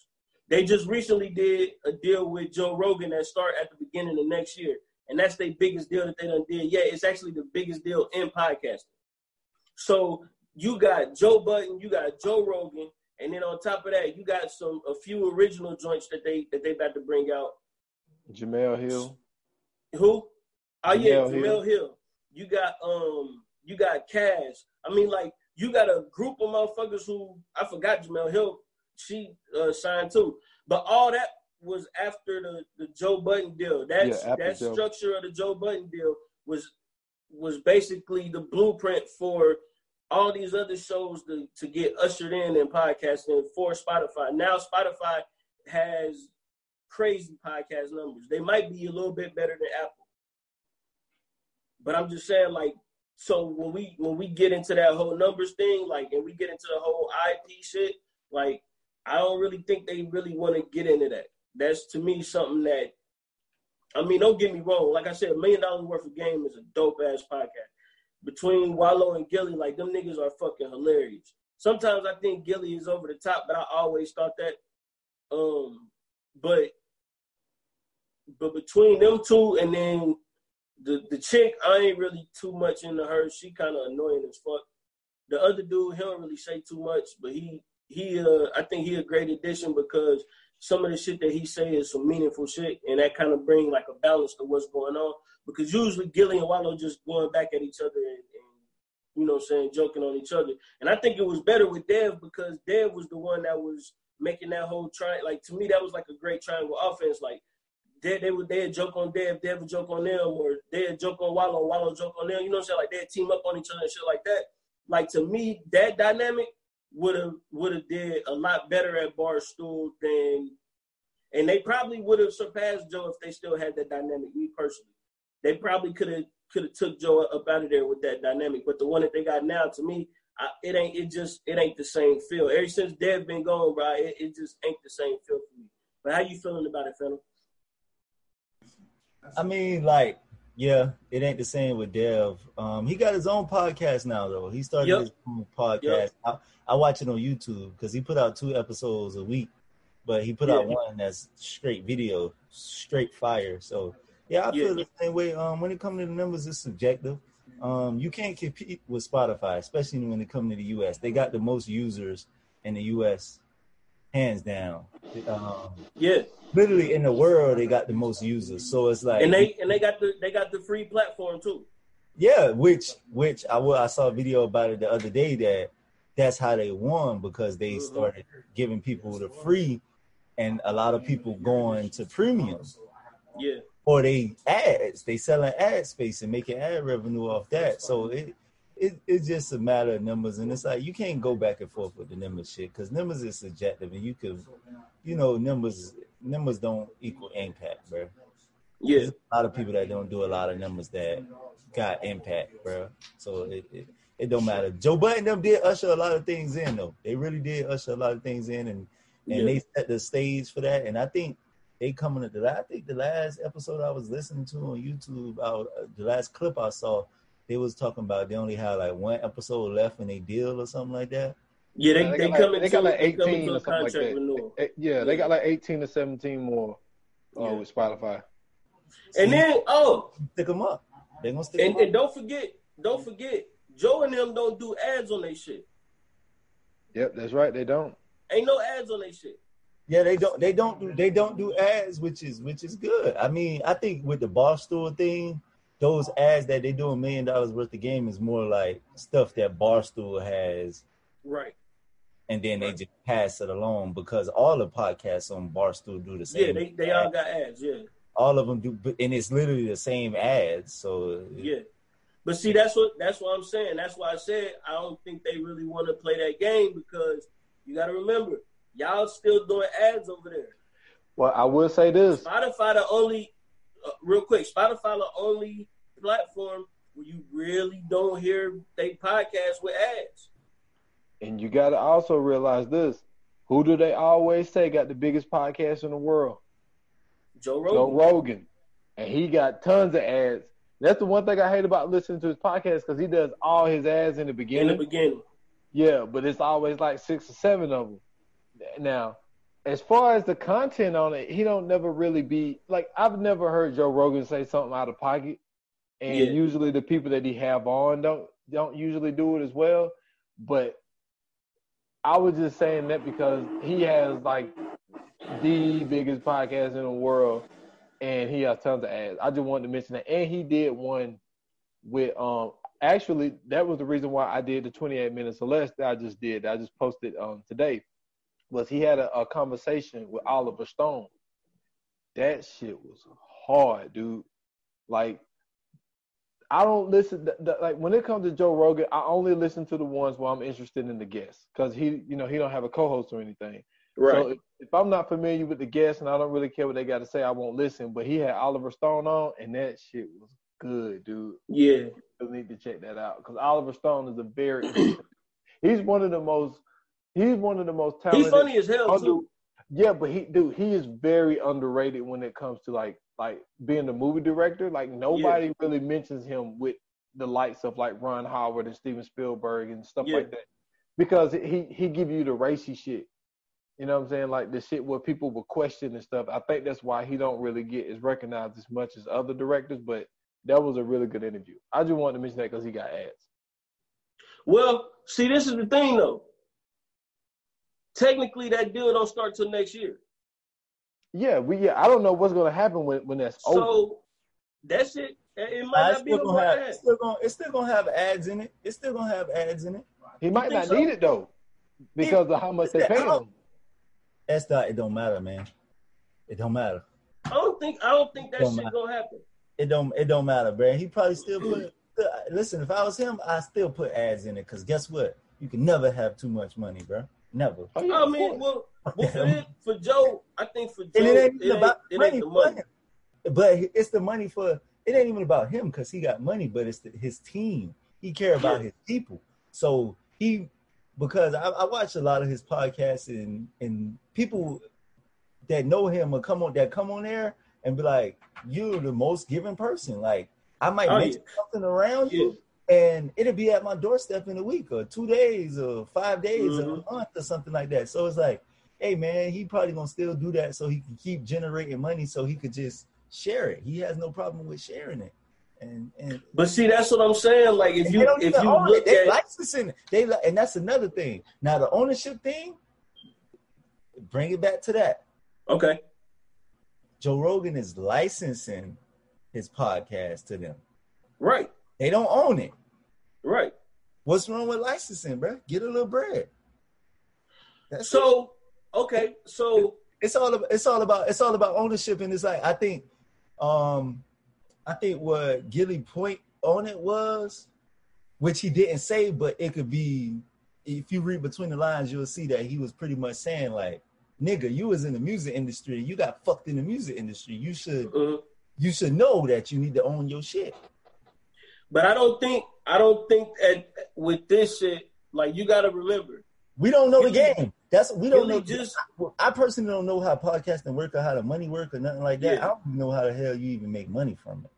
They just recently did a deal with Joe Rogan that start at the beginning of next year. And that's their biggest deal that they done did. Yeah, it's actually the biggest deal in podcasting. So you got Joe Budden, you got Joe Rogan, and then on top of that, you got some a few original joints that they that they about to bring out. Jemele Hill. Who? Oh yeah, Jemele Hill. Hill. You got um you got Cash. I mean, like you got a group of motherfuckers who I forgot Jemele Hill. She uh, signed too, but all that was after the, the Joe Budden deal. That yeah, that Joe. structure of the Joe Budden deal was was basically the blueprint for all these other shows to, to get ushered in and podcasting for Spotify. Now Spotify has crazy podcast numbers. They might be a little bit better than Apple. But I'm just saying, like, so when we when we get into that whole numbers thing, like, and we get into the whole IP shit, like, I don't really think they really want to get into that. That's to me something that, I mean, don't get me wrong. Like I said, a million dollars worth of game is a dope ass podcast. Between Wallo and Gillie, like them niggas are fucking hilarious. Sometimes I think Gillie is over the top, but I always thought that. Um, but but between them two and then the the chick, I ain't really too much into her. She kind of annoying as fuck. The other dude, he don't really say too much, but he he uh I think he a great addition because some of the shit that he say is some meaningful shit, and that kind of bring like a balance to what's going on. Because usually Gillie and Wallo just going back at each other and, and you know, saying joking on each other. And I think it was better with Dev because Dev was the one that was making that whole try. Like to me, that was like a great triangle offense. Like they they would they joke on Dev, Dev would joke on them, or they'd joke on Wallo, Wallo joke on them. You know what I'm saying? Like they'd team up on each other and shit like that. Like to me, that dynamic would have would have did a lot better at Barstool than, and they probably would have surpassed Joe if they still had that dynamic. Me personally, they probably could have could have took Joe up out of there with that dynamic. But the one that they got now, to me, I, it ain't it just it ain't the same feel. Ever since Dev been gone, bro, it, it just ain't the same feel for me. But how you feeling about it, Fennel? I mean, like, yeah, it ain't the same with Dev. Um, he got his own podcast now, though. He started yep. his own podcast. Yep. I, I, watch it on YouTube because he put out two episodes a week, but he put yeah. out one that's straight video, straight fire. So yeah, I feel yeah. the same way. Um, when it comes to the numbers, it's subjective. Um, you can't compete with Spotify, especially when it comes to the U.S. They got the most users in the U.S. hands down. Um, yeah, literally in the world they got the most users. So it's like and they and they got the they got the free platform too. Yeah, which which I will I saw a video about it the other day that that's how they won because they mm-hmm. started giving people the free and a lot of people going to premium. Yeah. Or they ads, they selling ad space and making ad revenue off that. So it it, it's just a matter of numbers, and it's like you can't go back and forth with the numbers shit because numbers is subjective, and you could, you know, numbers numbers don't equal impact, bro. Yeah, There's a lot of people that don't do a lot of numbers that got impact, bro. So it, it it don't matter. Joe Budden them did usher a lot of things in though. They really did usher a lot of things in, and and yeah. they set the stage for that. And I think they coming at the I think the last episode I was listening to on YouTube, uh, the last clip I saw they was talking about they only had like one episode left in a deal or something like that. Yeah, they, yeah, they, they, got like, they got like eighteen or something like that. Eh, yeah, yeah, they got like eighteen to seventeen more uh, yeah. with Spotify. And then oh, stick them up. They gonna stick and, and don't forget, don't forget, Joe and them don't do ads on their shit. Yep, that's right. They don't. Ain't no ads on their shit. Yeah, they don't. They don't do. They don't do ads, which is which is good. I mean, I think with the bar Barstool thing, those ads that they do a million dollars worth of game is more like stuff that Barstool has. Right. And then right. they just pass it along because all the podcasts on Barstool do the same. Yeah, they, they all got ads, yeah. All of them do and it's literally the same ads. So Yeah. But see that's what that's what I'm saying. That's why I said I don't think they really want to play that game because you gotta remember, y'all still doing ads over there. Well, I will say this. Spotify the only uh, real quick, Spotify the only platform where you really don't hear they podcast with ads. And you got to also realize this: who do they always say got the biggest podcast in the world? Joe Rogan. Joe Rogan, and he got tons of ads. That's the one thing I hate about listening to his podcast because he does all his ads in the beginning. In the beginning. Yeah, but it's always like six or seven of them. Now, as far as the content on it, he don't never really be like I've never heard Joe Rogan say something out of pocket, and yeah. usually the people that he have on don't don't usually do it as well, but I was just saying that because he has like the biggest podcast in the world, and he has tons of ads. I just wanted to mention that, and he did one with um. Actually, that was the reason why I did the 28 minutes or less that I just did. I just posted um today. Was he had a, a conversation with Oliver Stone? That shit was hard, dude. Like I don't listen the, like when it comes to Joe Rogan, I only listen to the ones where I'm interested in the guests because he, you know, he don't have a co-host or anything. Right. So if, if, I'm not familiar with the guests and I don't really care what they got to say, I won't listen. But he had Oliver Stone on, and that shit was good, dude. Yeah, you need to check that out because Oliver Stone is a very he's one of the most he's one of the most talented. He's funny as hell too. Yeah, but he dude, he is very underrated when it comes to like like being the movie director. Like nobody yeah. really mentions him with the likes of like Ron Howard and Steven Spielberg and stuff yeah. like that. Because he he give you the racy shit. You know what I'm saying? Like the shit where people will question and stuff. I think that's why he don't really get as recognized as much as other directors, but that was a really good interview. I just wanted to mention that because he got ads. Well, see, this is the thing though. Technically, that deal don't start till next year. Yeah, we yeah. I don't know what's gonna happen when when that's so, over. that's it. It might not be gonna have, it's still gonna it's still gonna have ads in it. It's still gonna have ads in it. He might not so? need it though, because of how much they pay him. That's not. It don't matter, man. It don't matter. I don't think. I don't think that shit matter. gonna happen. It don't. It don't matter, bro. He probably still put. listen, if I was him, I still put ads in it. Cause guess what? You can never have too much money, bro. Never. Oh, yeah, I mean, well, well for, it, for Joe, I think for Joe, and it ain't, it about ain't, money, it ain't the money. But it's the money for. It ain't even about him because he got money, but it's the, his team. He care about yeah. his people. So he, because I, I watch a lot of his podcasts and and people that know him will come on that come on there and be like, "You're the most giving person." Like I might oh, make yeah. something around you, and it'll be at my doorstep in a week or two days or five days mm-hmm. or a month or something like that. So it's like, hey man, he probably gonna still do that so he can keep generating money so he could just share it. He has no problem with sharing it. And, and but see, that's what I'm saying. Like if you if you look it. they at licensing, they and that's another thing. Now the ownership thing, bring it back to that. Okay. Joe Rogan is licensing his podcast to them. Right. They don't own it. Right. What's wrong with licensing, bro? Get a little bread. That's so it. okay, so it's all about it's all about it's all about ownership, and it's like I think, um, I think what Gillie point on it was, which he didn't say, but it could be if you read between the lines, you'll see that he was pretty much saying like, "Nigga, you was in the music industry, you got fucked in the music industry. You should, uh-huh. you should know that you need to own your shit." But I don't think I don't think that with this shit, like you got to remember, we don't know the game. That's we don't know. Just I personally don't know how podcasting work or how the money work or nothing like that. Yeah. I don't know how the hell you even make money from it.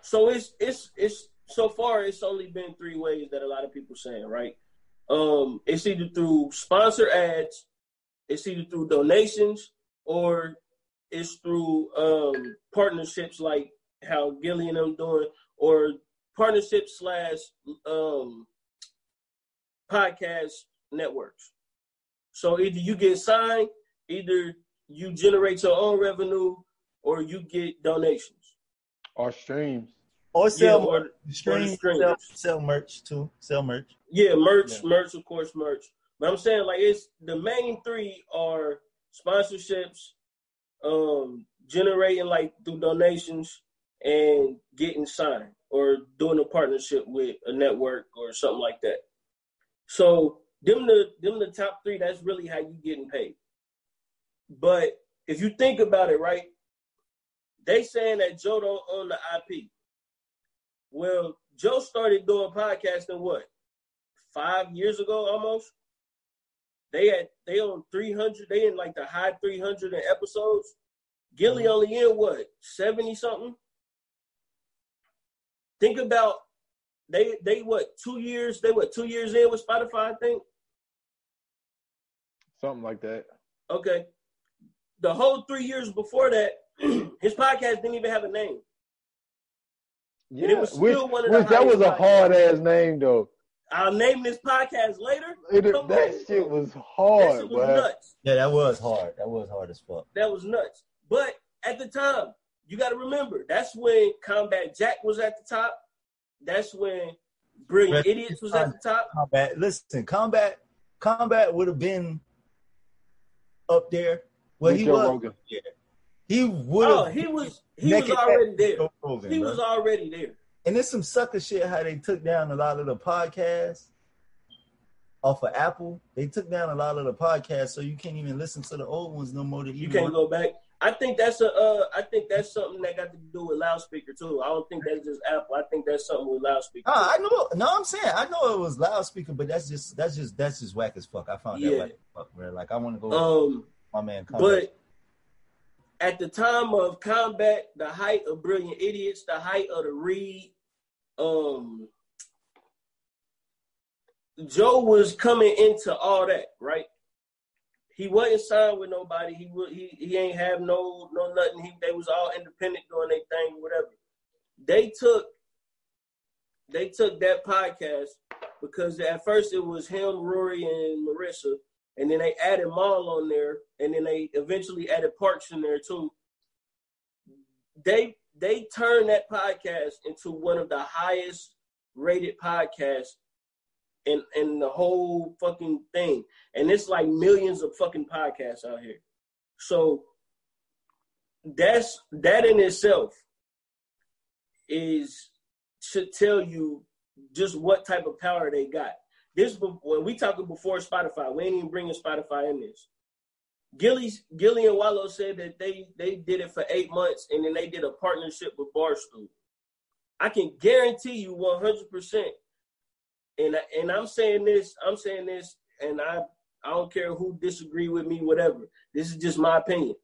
So it's it's it's so far it's only been three ways that a lot of people saying right. Um, it's either through sponsor ads, it's either through donations, or it's through um, partnerships like how Gillie and them doing, or partnership slash um, podcast networks. So either you get signed, either you generate your own revenue, or you get donations or streams. Or sell yeah, or, stream, or sell, sell, merch too. Sell merch. Yeah, merch, yeah. merch, of course, merch. But I'm saying like it's the main three are sponsorships, um, generating like through donations, and getting signed or doing a partnership with a network or something like that. So them the them the top three. That's really how you getting paid. But if you think about it, right, they saying that Joe don't own the IP. Well, Joe started doing podcasting what five years ago almost. They had they own three hundred. They in like the high three hundred episodes. Gillie mm-hmm. only in what seventy something. Think about they they what two years they what two years in with Spotify I think something like that. Okay, the whole three years before that, his podcast didn't even have a name. Yeah, and it was still which, one of the which, That was a hard ass name though. I'll name this podcast later. It, that on, shit was hard. That shit was nuts. Yeah, that was hard. That was hard as fuck. That was nuts. But at the time, you got to remember that's when Combat Jack was at the top. That's when Brilliant Idiots was at the top. Combat. Listen, Combat. Combat would have been up there. Well, he was. Rogan. Yeah. He would. Oh, he was. He was already there. Rogan, he bro. was already there. And it's some sucker shit how they took down a lot of the podcasts off of Apple. They took down a lot of the podcasts, so you can't even listen to the old ones no more. you can't go back. I think that's a. Uh, I think that's something that got to do with loudspeaker too. I don't think that's just Apple. I think that's something with loudspeaker. Nah, I know. No, I'm saying I know it was loudspeaker, but that's just that's just that's just whack as fuck. I found yeah. that whack fuck, bro. Like I want to go. Um, my man. But at the time of combat, the height of brilliant idiots, the height of the read, um Joe was coming into all that, right? He wasn't signed with nobody. He he he ain't have no no nothing. He they was all independent doing their thing, whatever. They took they took that podcast because at first it was him, Rory, and Marissa, and then they added Mal on there, and then they eventually added Parks in there too. They they turned that podcast into one of the highest rated podcasts in the whole fucking thing. And it's like millions of fucking podcasts out here. So that's that in itself is should tell you just what type of power they got. This when we talking before Spotify, we ain't even bringing Spotify in this. Gillie, Gillie and Wallo said that they they did it for eight months and then they did a partnership with Barstool. I can guarantee you 100 percent, and and I'm saying this, I'm saying this, and I I don't care who disagree with me, whatever. This is just my opinion.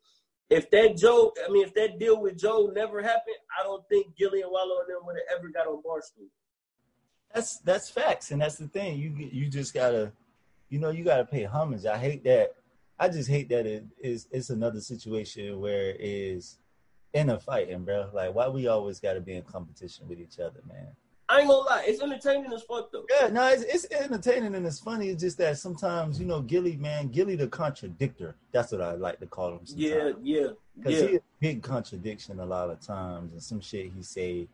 If that Joe, I mean, if that deal with Joe never happened, I don't think Gillie and Wallo and them would have ever got on Barstool. That's that's facts, and that's the thing. You you just gotta, you know, you gotta pay homage. I hate that I just hate that it is it's another situation where it is in a fighting, bro. Like why we always got to be in competition with each other, man. I ain't gonna lie, it's entertaining as fuck though. Yeah, no, it's, it's entertaining and it's funny. It's just that sometimes you know Gillie, man, Gillie the contradictor. That's what I like to call him. Sometimes. Yeah, yeah, because yeah. he a big contradiction a lot of times, and some shit he say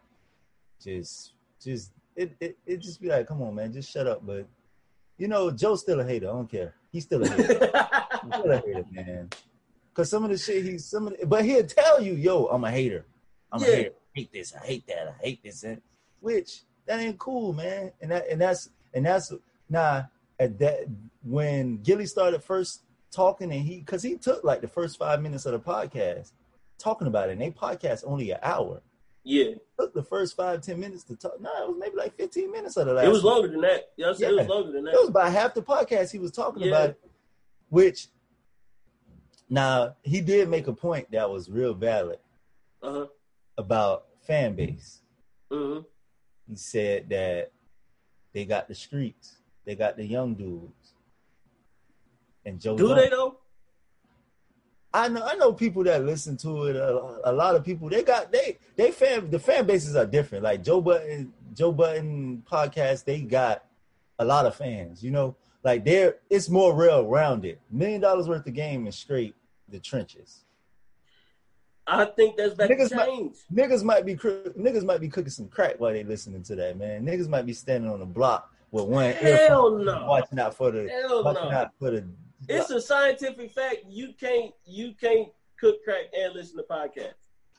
just just it, it it just be like, come on, man, just shut up. But you know, Joe's still a hater. I don't care. He's still a hater. still a hater, man. Cause some of the shit he's some of the, but he'll tell you, yo, I'm a hater. I'm yeah. a hater. I hate this. I hate that. I hate this. And which that ain't cool, man. And that and that's and that's nah at that when Gillie started first talking and he cause he took like the first five minutes of the podcast talking about it. And they podcast only an hour. Yeah. took the first five, ten minutes to talk. No, it was maybe like 15 minutes of the last. It was longer than that. Yeah, yeah. it was longer than that. It was about half the podcast he was talking yeah. about it, which now he did make a point that was real valid uh-huh. about fan base. Mm-hmm. He said that they got the streets, they got the young dudes, and Joe. Do they though? I know I know people that listen to it. A, a, lot of people they got they they fan the fan bases are different. Like Joe Budden Joe Budden podcast, they got a lot of fans. You know, like they're it's more real rounded. Million dollars worth of game is straight the trenches. I think that's better niggas change. Might, niggas might be niggas might be cooking some crack while they listening to that man. Niggas might be standing on the block with one Hell no. watching out for the Hell watching no. out for the it's a scientific fact. You can't you can't cook crack and listen to podcasts.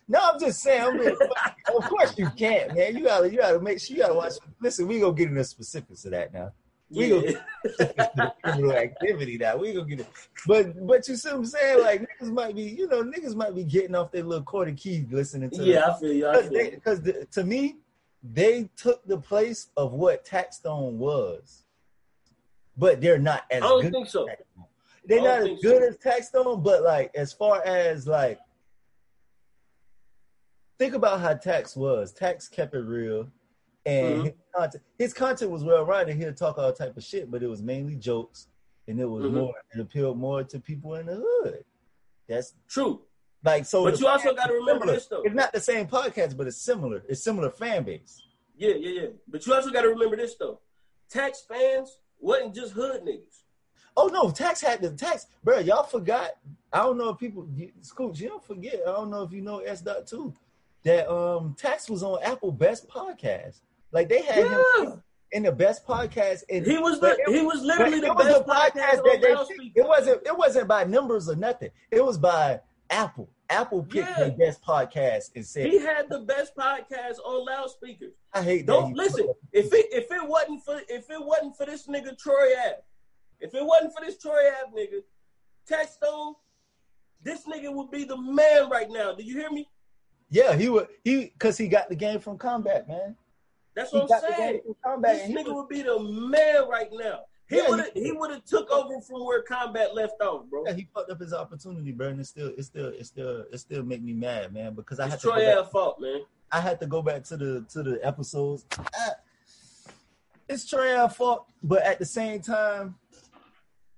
No, I'm just saying. I mean, of course you can't, man. You gotta you gotta make sure you gotta watch. Listen, we gonna get into the specifics of that now. We yeah. gonna criminal activity now. We gonna get it. But but you see what I'm saying? Like niggas might be, you know, niggas might be getting off their little quarter key listening to. Yeah, I feel you. Because to me, they took the place of what Taxstone was, but they're not as. I don't think so. They're not as good so. as Taxstone, but like as far as like think about how Tax was. Tax kept it real, and mm-hmm. his, content, his content was well rounded. He'd talk all type of shit, but it was mainly jokes, and it was mm-hmm. more it appealed more to people in the hood. That's true. Like so, but you also got to remember similar. this though. It's not the same podcast, but it's similar. It's similar fan base. Yeah, yeah, yeah. But you also got to remember this though. Tax fans wasn't just hood niggas. Oh no, tax had the tax, bro. Y'all forgot. I don't know if people, Scoops, you don't forget. I don't know if you know S dot too. That um tax was on Apple Best Podcast. Like they had yeah. him in the best podcast. And he was the, he was literally the best the podcast, that they, It wasn't it wasn't by numbers or nothing. It was by Apple. Apple picked yeah. the best podcast and said he had the best podcast on loudspeakers. I hate. Don't listen. If it if it wasn't for if it wasn't for this nigga Troy Ave, if it wasn't for this Troy Ave nigga, Taxstone, this nigga would be the man right now. Do you hear me? Yeah, he would he because he got the game from combat, man. That's what he I'm saying. This nigga was, would be the man right now. He yeah, would have he, would have took over from where combat left off, bro. Yeah, he fucked up his opportunity, bro, and it still it still it still it still make me mad, man, because I it's had to Troy go back, fault, man. I had to go back to the to the episodes. I, it's Troy fault, but at the same time,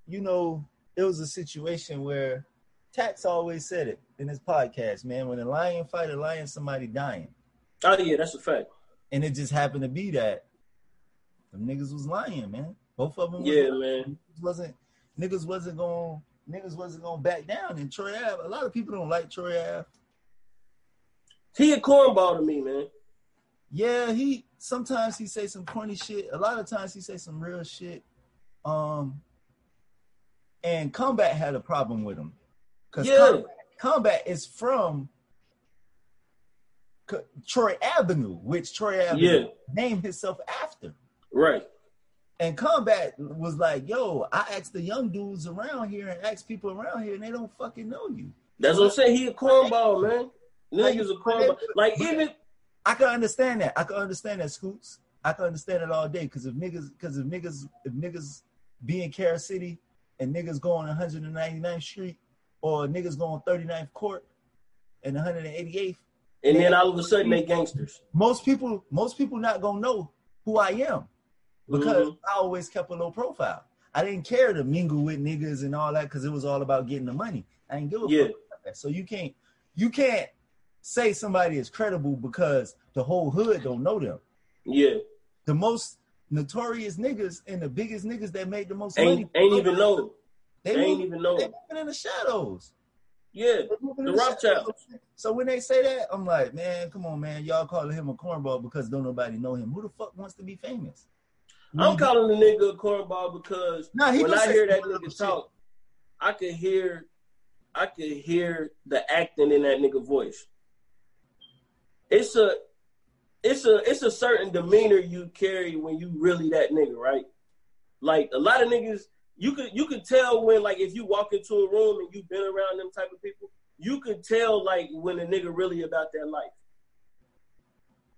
you know, it was a situation where Tax always said it in his podcast, man. When a lion fight a lion, somebody dying. Oh yeah, that's a fact. And it just happened to be that the niggas was lying, man. Both of them. Yeah, man. Wasn't niggas wasn't going niggas wasn't gonna back down. And Troy Ave, a lot of people don't like Troy Ave. He a cornball to me, man. Yeah, he sometimes he say some corny shit. A lot of times he say some real shit. Um, and Combat had a problem with him because yeah. Combat, Combat, is from Troy Avenue, which Troy Avenue yeah. named himself after. Right. And Combat was like, "Yo, I asked the young dudes around here and asked people around here, and they don't fucking know you." That's what I'm saying. He a cornball, man. Niggas a cornball. Like even I can understand that. I can understand that, Scoots. I can understand it all day. Cause if niggas, cause if niggas, if niggas be in Carol City and niggas go on 199th Street or niggas go on 39th Court and 188th. And then all of a sudden they gangsters. Most people, most people not gonna know who I am because mm-hmm. I always kept a low profile. I didn't care to mingle with niggas and all that because it was all about getting the money. I didn't give a yeah. fuck. So you can't, you can't say somebody is credible because the whole hood don't know them. Yeah. The most notorious niggas and the biggest niggas that make the most ain't, money ain't even know. They, they ain't even know. They moving in the shadows. Yeah, the Rothschilds. So when they say that, I'm like, man, come on, man, y'all calling him a cornball because don't nobody know him. Who the fuck wants to be famous? I'm calling the nigga a cornball because nah, when I hear that nigga talk, I could hear, I could hear the acting in that nigga voice it's a it's a it's a certain demeanor you carry when you really that nigga, right? Like a lot of niggas, you could you could tell when like if you walk into a room and you've been around them type of people, you could tell like when a nigga really about their life.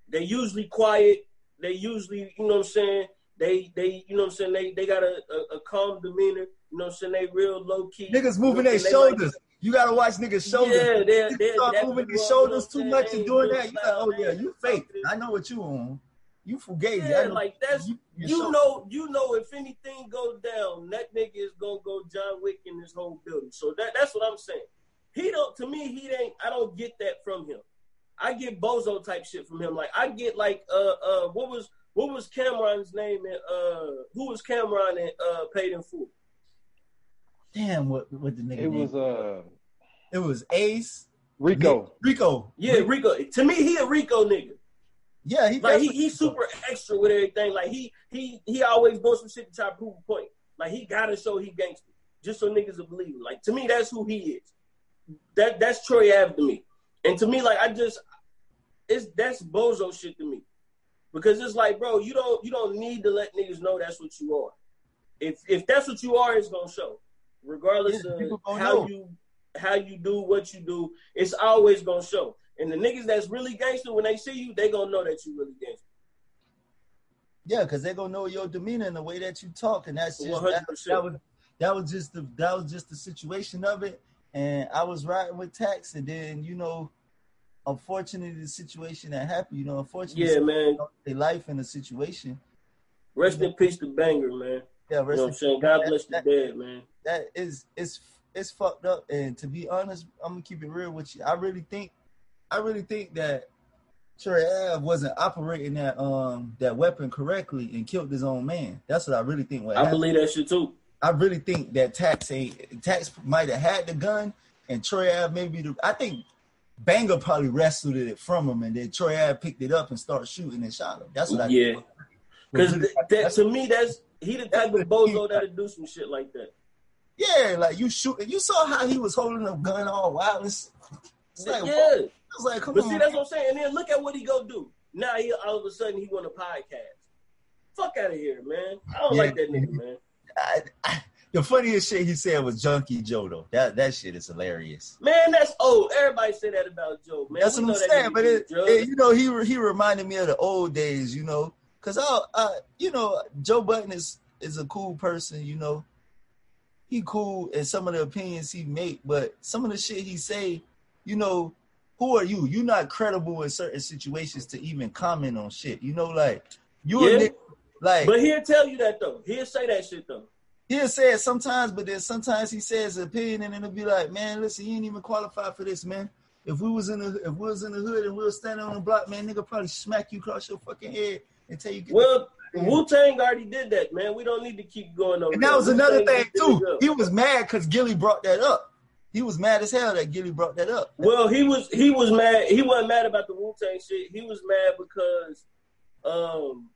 They usually quiet. They usually, you know what I'm saying. They they you know what I'm saying. They they got a, a, a calm demeanor. You know what I'm saying. They real low key. Niggas moving you know their shoulders. Like, you gotta watch niggas' shoulders. Yeah, they're, they're, start moving their shoulders too much and doing that. You like, oh yeah, you fake. I know what you on. You fugazi. Yeah, like that's you, you know, you know, if anything goes down, that nigga is gonna go John Wick in this whole building. So that that's what I'm saying. He don't to me, he ain't I don't get that from him. I get bozo type shit from him. Like I get like uh uh what was what was Cam'ron's name and uh who was Cameron and uh paid in full? Damn, what what the nigga? It was uh, it was Ace Rico. Rico. Yeah, Rico. To me, he a Rico nigga. Yeah, he like he, he's super extra with everything. Like he he he always doing some shit to try to prove a point. Like he gotta show he gangster just so niggas will believe. Like to me, that's who he is. That that's Troy Ave to me. And to me, like I just it's that's bozo shit to me. Because it's like, bro, you don't you don't need to let niggas know that's what you are. If if that's what you are, it's gonna show regardless of how know. you how you do what you do, it's always gonna show. And the niggas that's really gangster, when they see you, they gonna know that you really gangster. Yeah, because they gonna know your demeanor and the way that you talk, and that's just that, that, was that was just the that was just the situation of it. And I was riding with Tax, and then you know, unfortunately, the situation that happened. You know, unfortunately, yeah, man, their life in the situation. Rest in peace to Banger, man. Yeah, you know what I'm saying. God bless the dead, man. That is it's it's fucked up. And to be honest, I'm gonna keep it real with you. I really think, I really think that Troy Ave wasn't operating that um that weapon correctly and killed his own man. That's what I really think. What I happened. believe that shit too. I really think that Tax ain't Tax might have had the gun and Troy Ave maybe the I think Banger probably wrestled it from him and then Troy Ave picked it up and started shooting and shot him. That's what I yeah. Because that, to me, that's he the type of bozo that'll do some shit like that. Yeah, like you shoot. You saw how he was holding the gun all wild. It's, it's like, yeah. I was like, come but on. see, that's what I'm saying. And then look at what he go do. Now he all of a sudden he want a podcast. Fuck out of here, man. I don't yeah. like that nigga, man. I, I, the funniest shit he said was Junkie Joe though. That that shit is hilarious. Man, that's old. Everybody say that about Joe. Man, that's we what I'm saying. But it, it, you know, he he reminded me of the old days. You know, cause I, I you know, Joe Budden is is a cool person. You know, he cool and some of the opinions he make, but some of the shit he say, you know, who are you? You're not credible in certain situations to even comment on shit. You know, like you yeah. like. But he'll tell you that though. He'll say that shit though. He'll say it sometimes, but then sometimes he says an opinion, and it'll be like, man, listen, you ain't even qualified for this, man. If we was in the if we was in the hood and we was standing on the block, man, nigga probably smack you across your fucking head and tell you. well, Wu Tang already did that, man. We don't need to keep going over. And that was another thing too. He was mad because Gillie brought that up he was mad as hell that Gillie brought that up. Well, he was he was mad. He wasn't mad about the Wu Tang shit. He was mad because um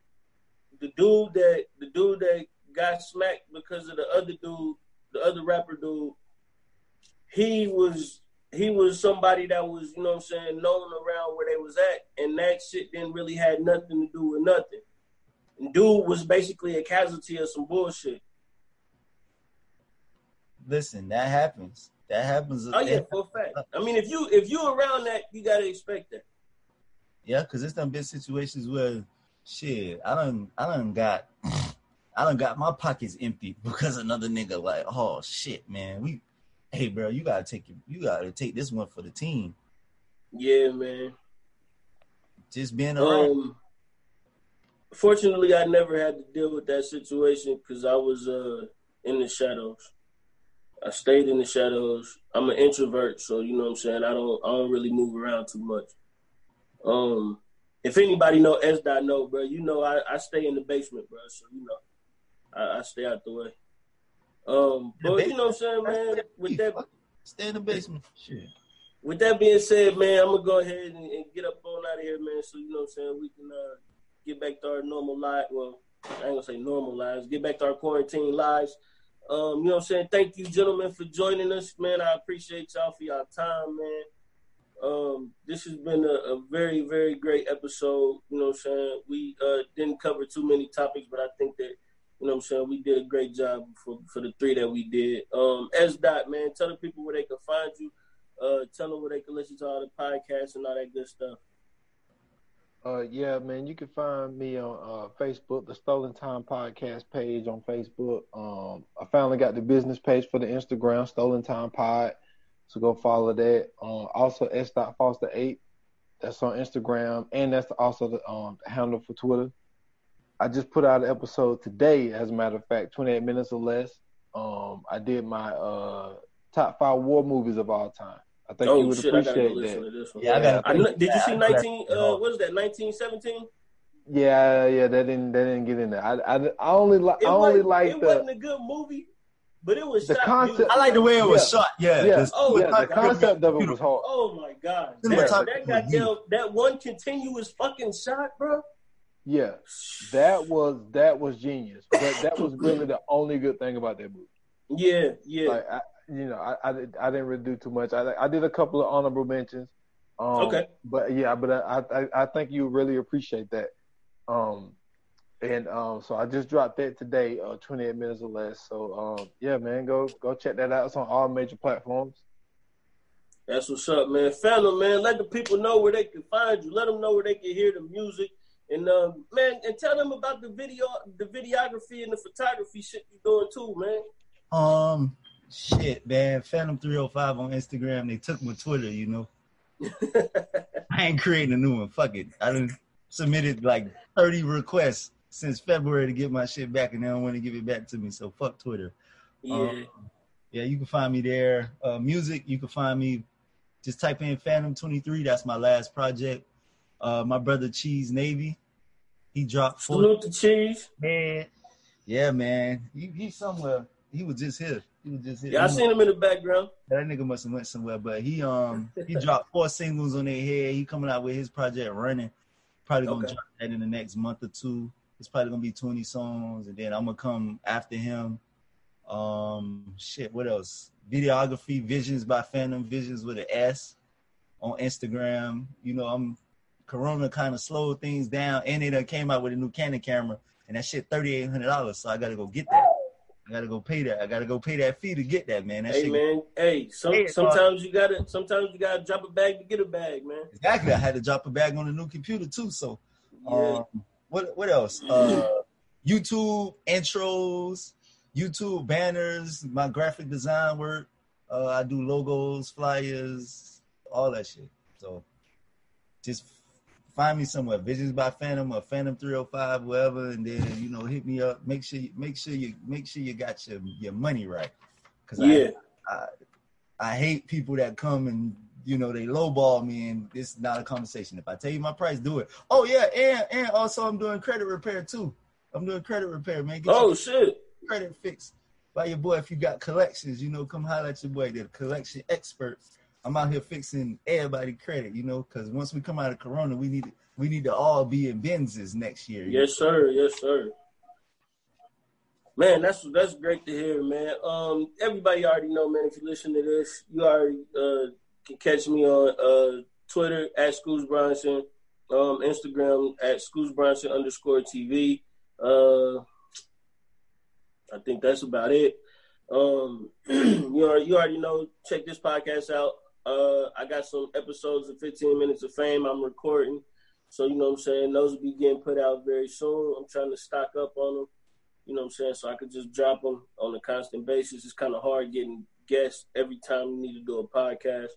the dude that the dude that got smacked because of the other dude, the other rapper dude, he was he was somebody that was, you know what I'm saying, known around where they was at, and that shit didn't really had nothing to do with nothing. And dude was basically a casualty of some bullshit. Listen, that happens. That happens. Oh yeah, for a fact. I mean, if you if you around that, you gotta expect that. Yeah, because it's done been situations where shit, I don't I don't got I don't got my pockets empty because another nigga like, oh shit, man, we hey bro, you gotta take it you gotta take this one for the team. Yeah, man. Just being around. Um, fortunately I never had to deal with that situation because I was uh in the shadows. I stayed in the shadows. I'm an introvert, so you know what I'm saying. I don't I don't really move around too much. Um, if anybody know S dot know, bro, you know I, I stay in the basement, bro. So you know, I, I stay out the way. Um, but you know what I'm saying, man. With that, stay in the basement. Shit. With that being said, man, I'm gonna go ahead and, and, get up on out of here, man. So you know what I'm saying, we can uh, get back to our normal life. Well, I ain't gonna say normal lives. Get back to our quarantine lives. Um, you know what I'm saying? Thank you, gentlemen, for joining us, man. I appreciate y'all for y'all time, man. Um, this has been a, a, very, very great episode. You know what I'm saying? We uh, didn't cover too many topics, but I think that, you know what I'm saying, we did a great job for, for the three that we did. Um, S. Dot, man, tell the people where they can find you. Uh, tell them where they can listen to all the podcasts and all that good stuff. Uh, yeah, man, you can find me on uh, Facebook, the Stolen Time Podcast page on Facebook. Um, I finally got the business page for the Instagram, Stolen Time Pod. So go follow that. Um, also S. Foster eight, that's on Instagram, and that's also the um, handle for Twitter. I just put out an episode today, as a matter of fact, 28 minutes or less. Um, I did my uh, top five war movies of all time. I think oh, you would shit, appreciate that. Yeah, I got. I, did you see nineteen? Uh, what is that? Nineteen seventeen. Yeah, yeah, that didn't that didn't get in there. I I, I only like I only like it the. wasn't a good movie, but it was the shot concept. I like the way it was yeah. shot. Yeah, yeah. Oh, yeah, the concept of it was hard. Oh my god, that, that goddamn that one continuous fucking shot, bro. Yeah, that was that was genius. But that was really the only good thing about that movie. Yeah, yeah. Like, I, you know, I, I, I didn't really do too much. I I did a couple of honorable mentions. Um, okay. But yeah, but I, I I think you really appreciate that. Um, and um, so I just dropped that today, uh, 28 minutes or less. So um, yeah, man, go go check that out. It's on all major platforms. That's what's up, man. Phantom, man. Let the people know where they can find you. Let them know where they can hear the music. And uh, man, and tell them about the video, the videography and the photography shit you're doing too, man. Um, Shit, man. Phantom 305 on Instagram. They took my Twitter, you know. I ain't creating a new one. Fuck it. I done submitted like 30 requests since February to get my shit back, and they don't want to give it back to me. So fuck Twitter. Yeah. Um, Yeah, you can find me there. Uh, music, you can find me. Just type in Phantom 23. That's my last project. Uh, my brother Cheese Navy, he dropped. Four- Salute to Cheese. Man, yeah, man. He, he's somewhere. He was just here. He was just. Yeah, I seen him in the background. That nigga must have went somewhere, but he um he dropped four singles on their head. He coming out with his project running. Probably gonna okay. drop that in the next month or two. It's probably gonna be 20 songs, and then I'm gonna come after him. Um, shit, what else? Videography, Visions by Phantom Visions with an S on Instagram. You know, I'm Corona kind of slowed things down, and it came out with a new Canon camera, and that shit thirty eight hundred dollars. So I gotta go get that. I gotta go pay that. I gotta go pay that fee to get that, man. That hey, man. Hey, some, hey, sometimes you gotta. Sometimes you gotta drop a bag to get a bag, man. Exactly. I had to drop a bag on a new computer too. So, yeah. um, what what else? Uh, YouTube intros, YouTube banners, my graphic design work. Uh, I do logos, flyers, all that shit. So, just find me somewhere. Visions by Phantom or Phantom 305, wherever, and then you know hit me up. Make sure you make sure you make sure you got your your money right. Cause yeah, I, I, I hate people that come and you know they lowball me and it's not a conversation. If I tell you my price, do it. Oh yeah, and and also I'm doing credit repair too. I'm doing credit repair, man. Get oh shit, credit fixed by your boy. If you got collections, you know, come holler at your boy. They're the collection experts. I'm out here fixing everybody credit, you know, because once we come out of Corona, we need we need to all be in Benzes next year. Yes, know? sir. Yes, sir. Man, that's that's great to hear, man. Um, everybody already know, man. If you listen to this, you already uh, can catch me on uh, Twitter at Schools Bronson, um, Instagram at Schools Bronson underscore TV. Uh, I think that's about it. Um, you know, you already know. Check this podcast out uh, I got some episodes of 15 Minutes of Fame I'm recording. So, you know what I'm saying? Those will be getting put out very soon. I'm trying to stock up on them. You know what I'm saying? So I could just drop them on a constant basis. It's kind of hard getting guests every time you need to do a podcast.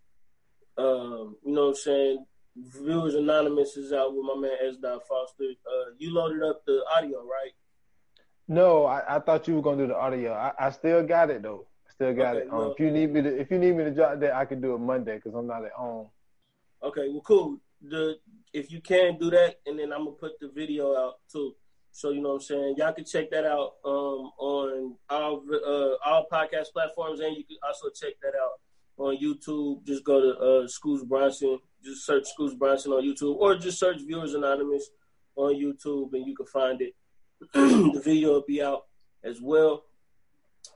Um, you know what I'm saying? Viewers Anonymous is out with my man S. Foster. Uh, you loaded up the audio, right? No, I, I thought you were gonna do the audio. I, I still got it though. Still got okay, it. Um, if you need me to, if you need me to drop that, I can do it Monday because I'm not at home. Okay, well, cool. The if you can do that, and then I'm gonna put the video out too. So you know what I'm saying. Y'all can check that out um, on all uh, all podcast platforms, and you can also check that out on YouTube. Just go to uh, Schools Bronson. Just search Schools Bronson on YouTube, or just search Viewers Anonymous on YouTube, and you can find it. the video will be out as well.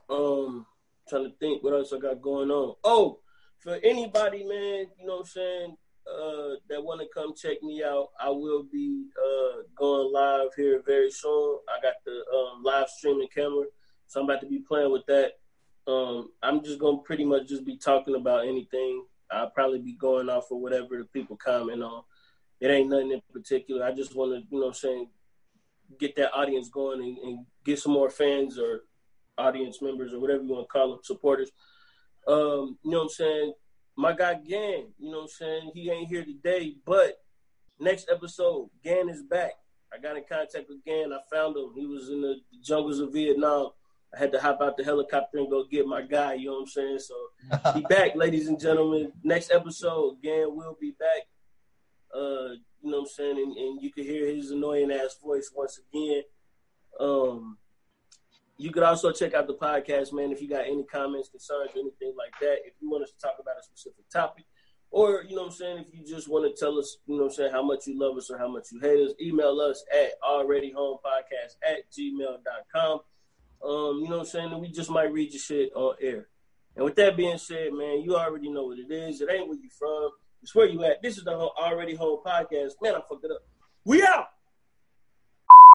Um, trying to think what else I got going on. Oh, for anybody, man, you know what I'm saying, uh, that want to come check me out, I will be uh, going live here very soon. I got the um, live streaming camera, so I'm about to be playing with that. Um, I'm just gonna pretty much just be talking about anything. I'll probably be going off of whatever the people comment on. It ain't nothing in particular. I just want to, you know, what I'm saying, get that audience going and, and get some more fans or audience members or whatever you want to call them, supporters. Um, you know what I'm saying? My guy Gan, you know what I'm saying? He ain't here today, but next episode, Gan is back. I got in contact with Gan. I found him. He was in the jungles of Vietnam. I had to hop out the helicopter and go get my guy. You know what I'm saying? So he back, ladies and gentlemen. Next episode, Gan will be back. Uh, you know what I'm saying? And, and you can hear his annoying ass voice once again. Um, you could also check out the podcast, man, if you got any comments, concerns, or anything like that. If you want us to talk about a specific topic, or, you know what I'm saying, if you just want to tell us, you know what I'm saying, how much you love us or how much you hate us, email us at alreadyhomepodcast at gmail.com. Um, you know what I'm saying? And we just might read your shit on air. And with that being said, man, you already know what it is. It ain't where you from. It's where you at. This is the whole Already Home Podcast. Man, I fucked it up. We out.